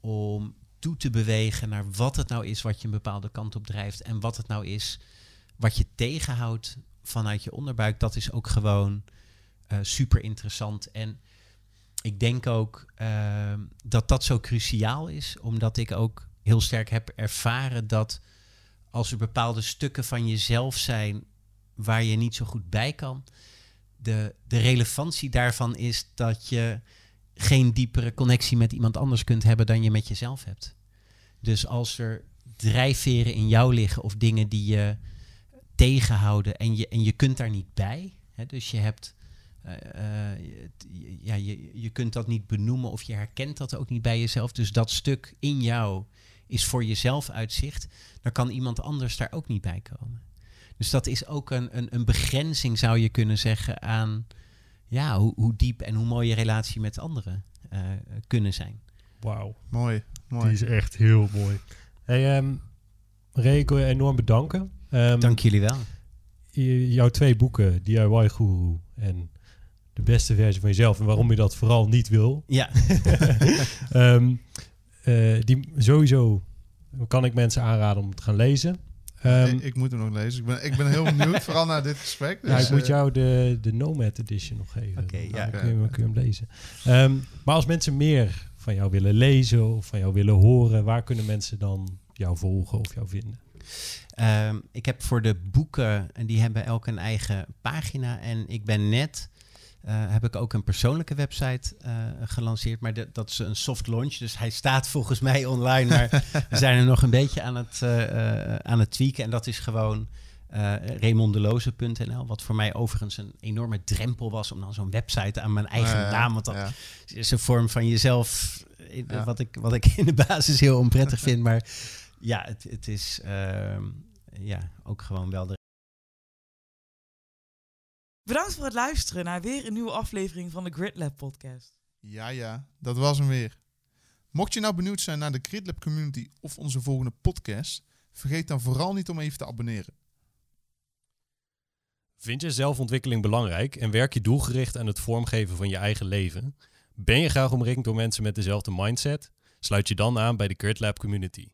Speaker 2: om toe te bewegen naar wat het nou is wat je een bepaalde kant op drijft. En wat het nou is wat je tegenhoudt vanuit je onderbuik. Dat is ook gewoon uh, super interessant. En ik denk ook uh, dat dat zo cruciaal is, omdat ik ook heel sterk heb ervaren dat als er bepaalde stukken van jezelf zijn waar je niet zo goed bij kan, de, de relevantie daarvan is dat je geen diepere connectie met iemand anders kunt hebben dan je met jezelf hebt. Dus als er drijfveren in jou liggen of dingen die je tegenhouden en je, en je kunt daar niet bij, hè, dus je hebt uh, uh, ja, je, je kunt dat niet benoemen of je herkent dat ook niet bij jezelf. Dus dat stuk in jou is voor jezelf uitzicht. Dan kan iemand anders daar ook niet bij komen. Dus dat is ook een, een, een begrenzing, zou je kunnen zeggen, aan ja, hoe, hoe diep en hoe mooi je relatie met anderen uh, kunnen zijn.
Speaker 3: Wauw.
Speaker 1: Mooi, mooi.
Speaker 3: Die is echt heel mooi. Hey, um, Ray, ik wil je enorm bedanken. Um,
Speaker 2: Dank jullie wel.
Speaker 3: Jouw twee boeken, DIY Guru en de beste versie van jezelf en waarom je dat vooral niet wil.
Speaker 2: Ja.
Speaker 3: um, [laughs] [laughs] uh, die sowieso kan ik mensen aanraden om te gaan lezen.
Speaker 1: Um, ik, ik, moet hem nog lezen. Ik ben, ik ben heel [laughs] benieuwd, vooral naar dit gesprek.
Speaker 3: Dus, ja, ik uh, moet jou de, de Nomad Edition nog geven.
Speaker 2: Oké, okay, ja.
Speaker 3: Dan kun je, kun je hem lezen. Um, maar als mensen meer van jou willen lezen of van jou willen horen, waar kunnen mensen dan jou volgen of jou vinden?
Speaker 2: Um, ik heb voor de boeken, en die hebben elk een eigen pagina. En ik ben net uh, heb ik ook een persoonlijke website uh, gelanceerd. Maar de, dat is een soft launch. Dus hij staat [laughs] volgens mij online. Maar [laughs] we zijn er nog een beetje aan het, uh, aan het tweaken. En dat is gewoon raymondeloze.nl. Wat voor mij overigens een enorme drempel was om dan zo'n website aan mijn eigen ja, naam. Want dat ja. is een vorm van jezelf. Ja. Wat, ik, wat ik [laughs] in de basis heel onprettig vind. Maar ja, het, het is ehm, ja, ook gewoon wel de
Speaker 4: Bedankt voor het luisteren naar weer een nieuwe aflevering van de GridLab podcast.
Speaker 1: Ja, ja, dat was hem weer. Mocht je nou benieuwd zijn naar de GridLab community of onze volgende podcast, Vergeet dan vooral niet om even te abonneren.
Speaker 3: Vind je zelfontwikkeling belangrijk en werk je doelgericht aan het vormgeven van je eigen leven? Ben je graag omringd door mensen met dezelfde mindset? Sluit je dan aan bij de Grid Lab community.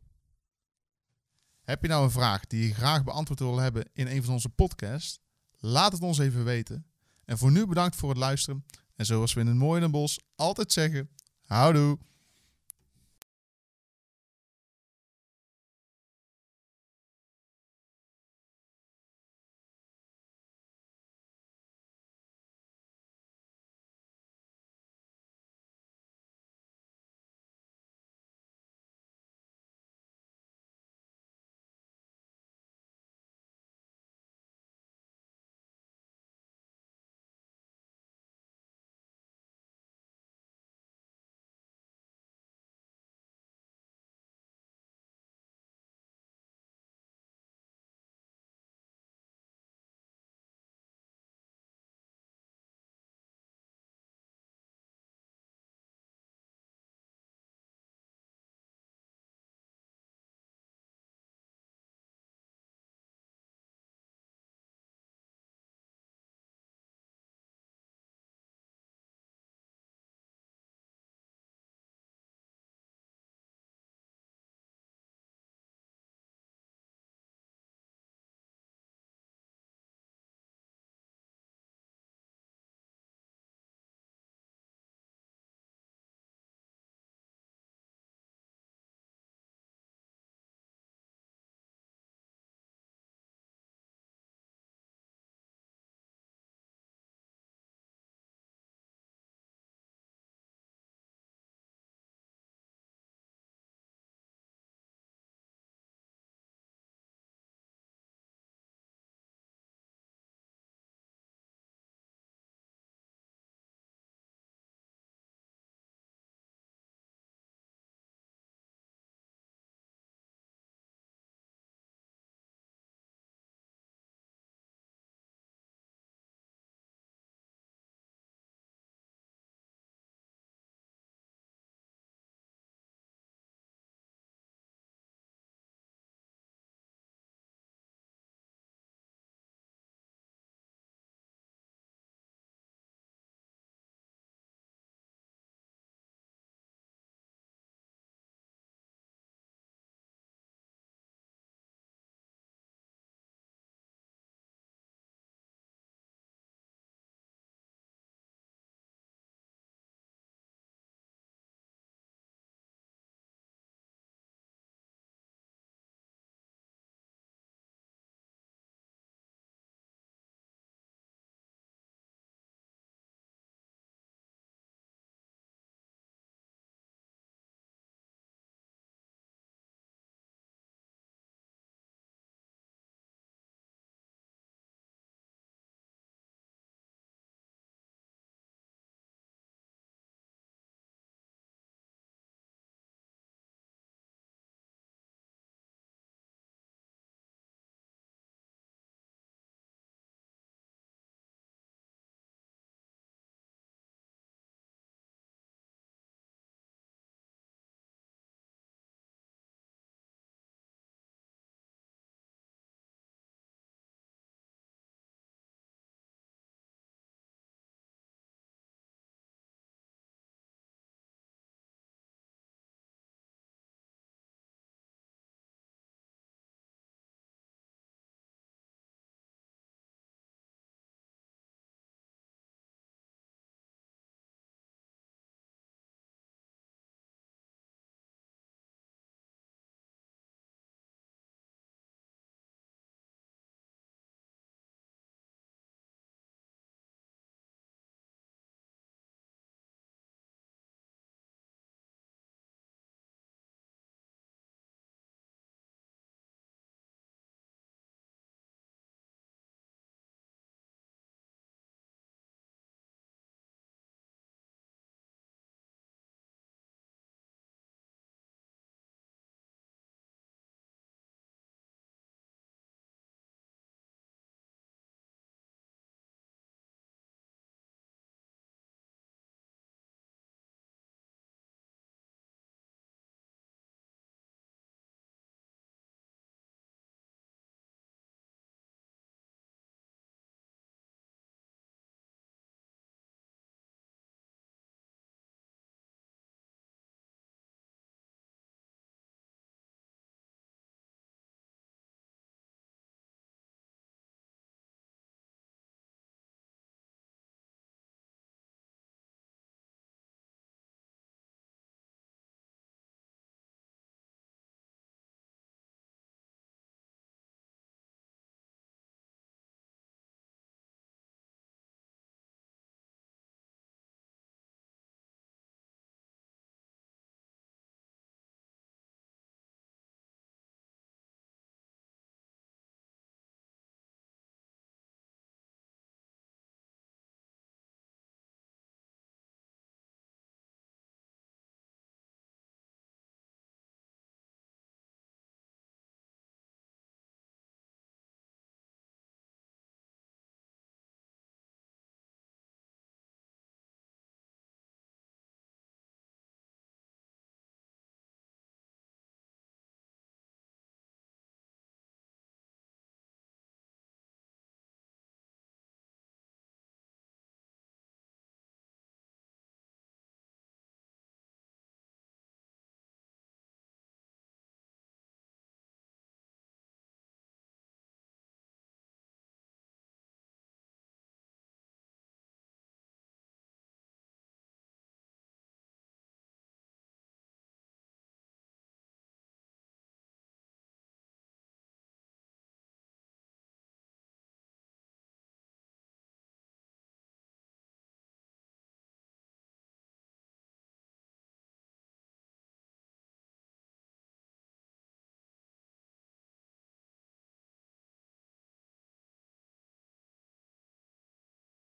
Speaker 1: Heb je nou een vraag die je graag beantwoord wil hebben in een van onze podcasts? Laat het ons even weten. En voor nu bedankt voor het luisteren. En zoals we in het mooie Den Bos altijd zeggen, houdoe!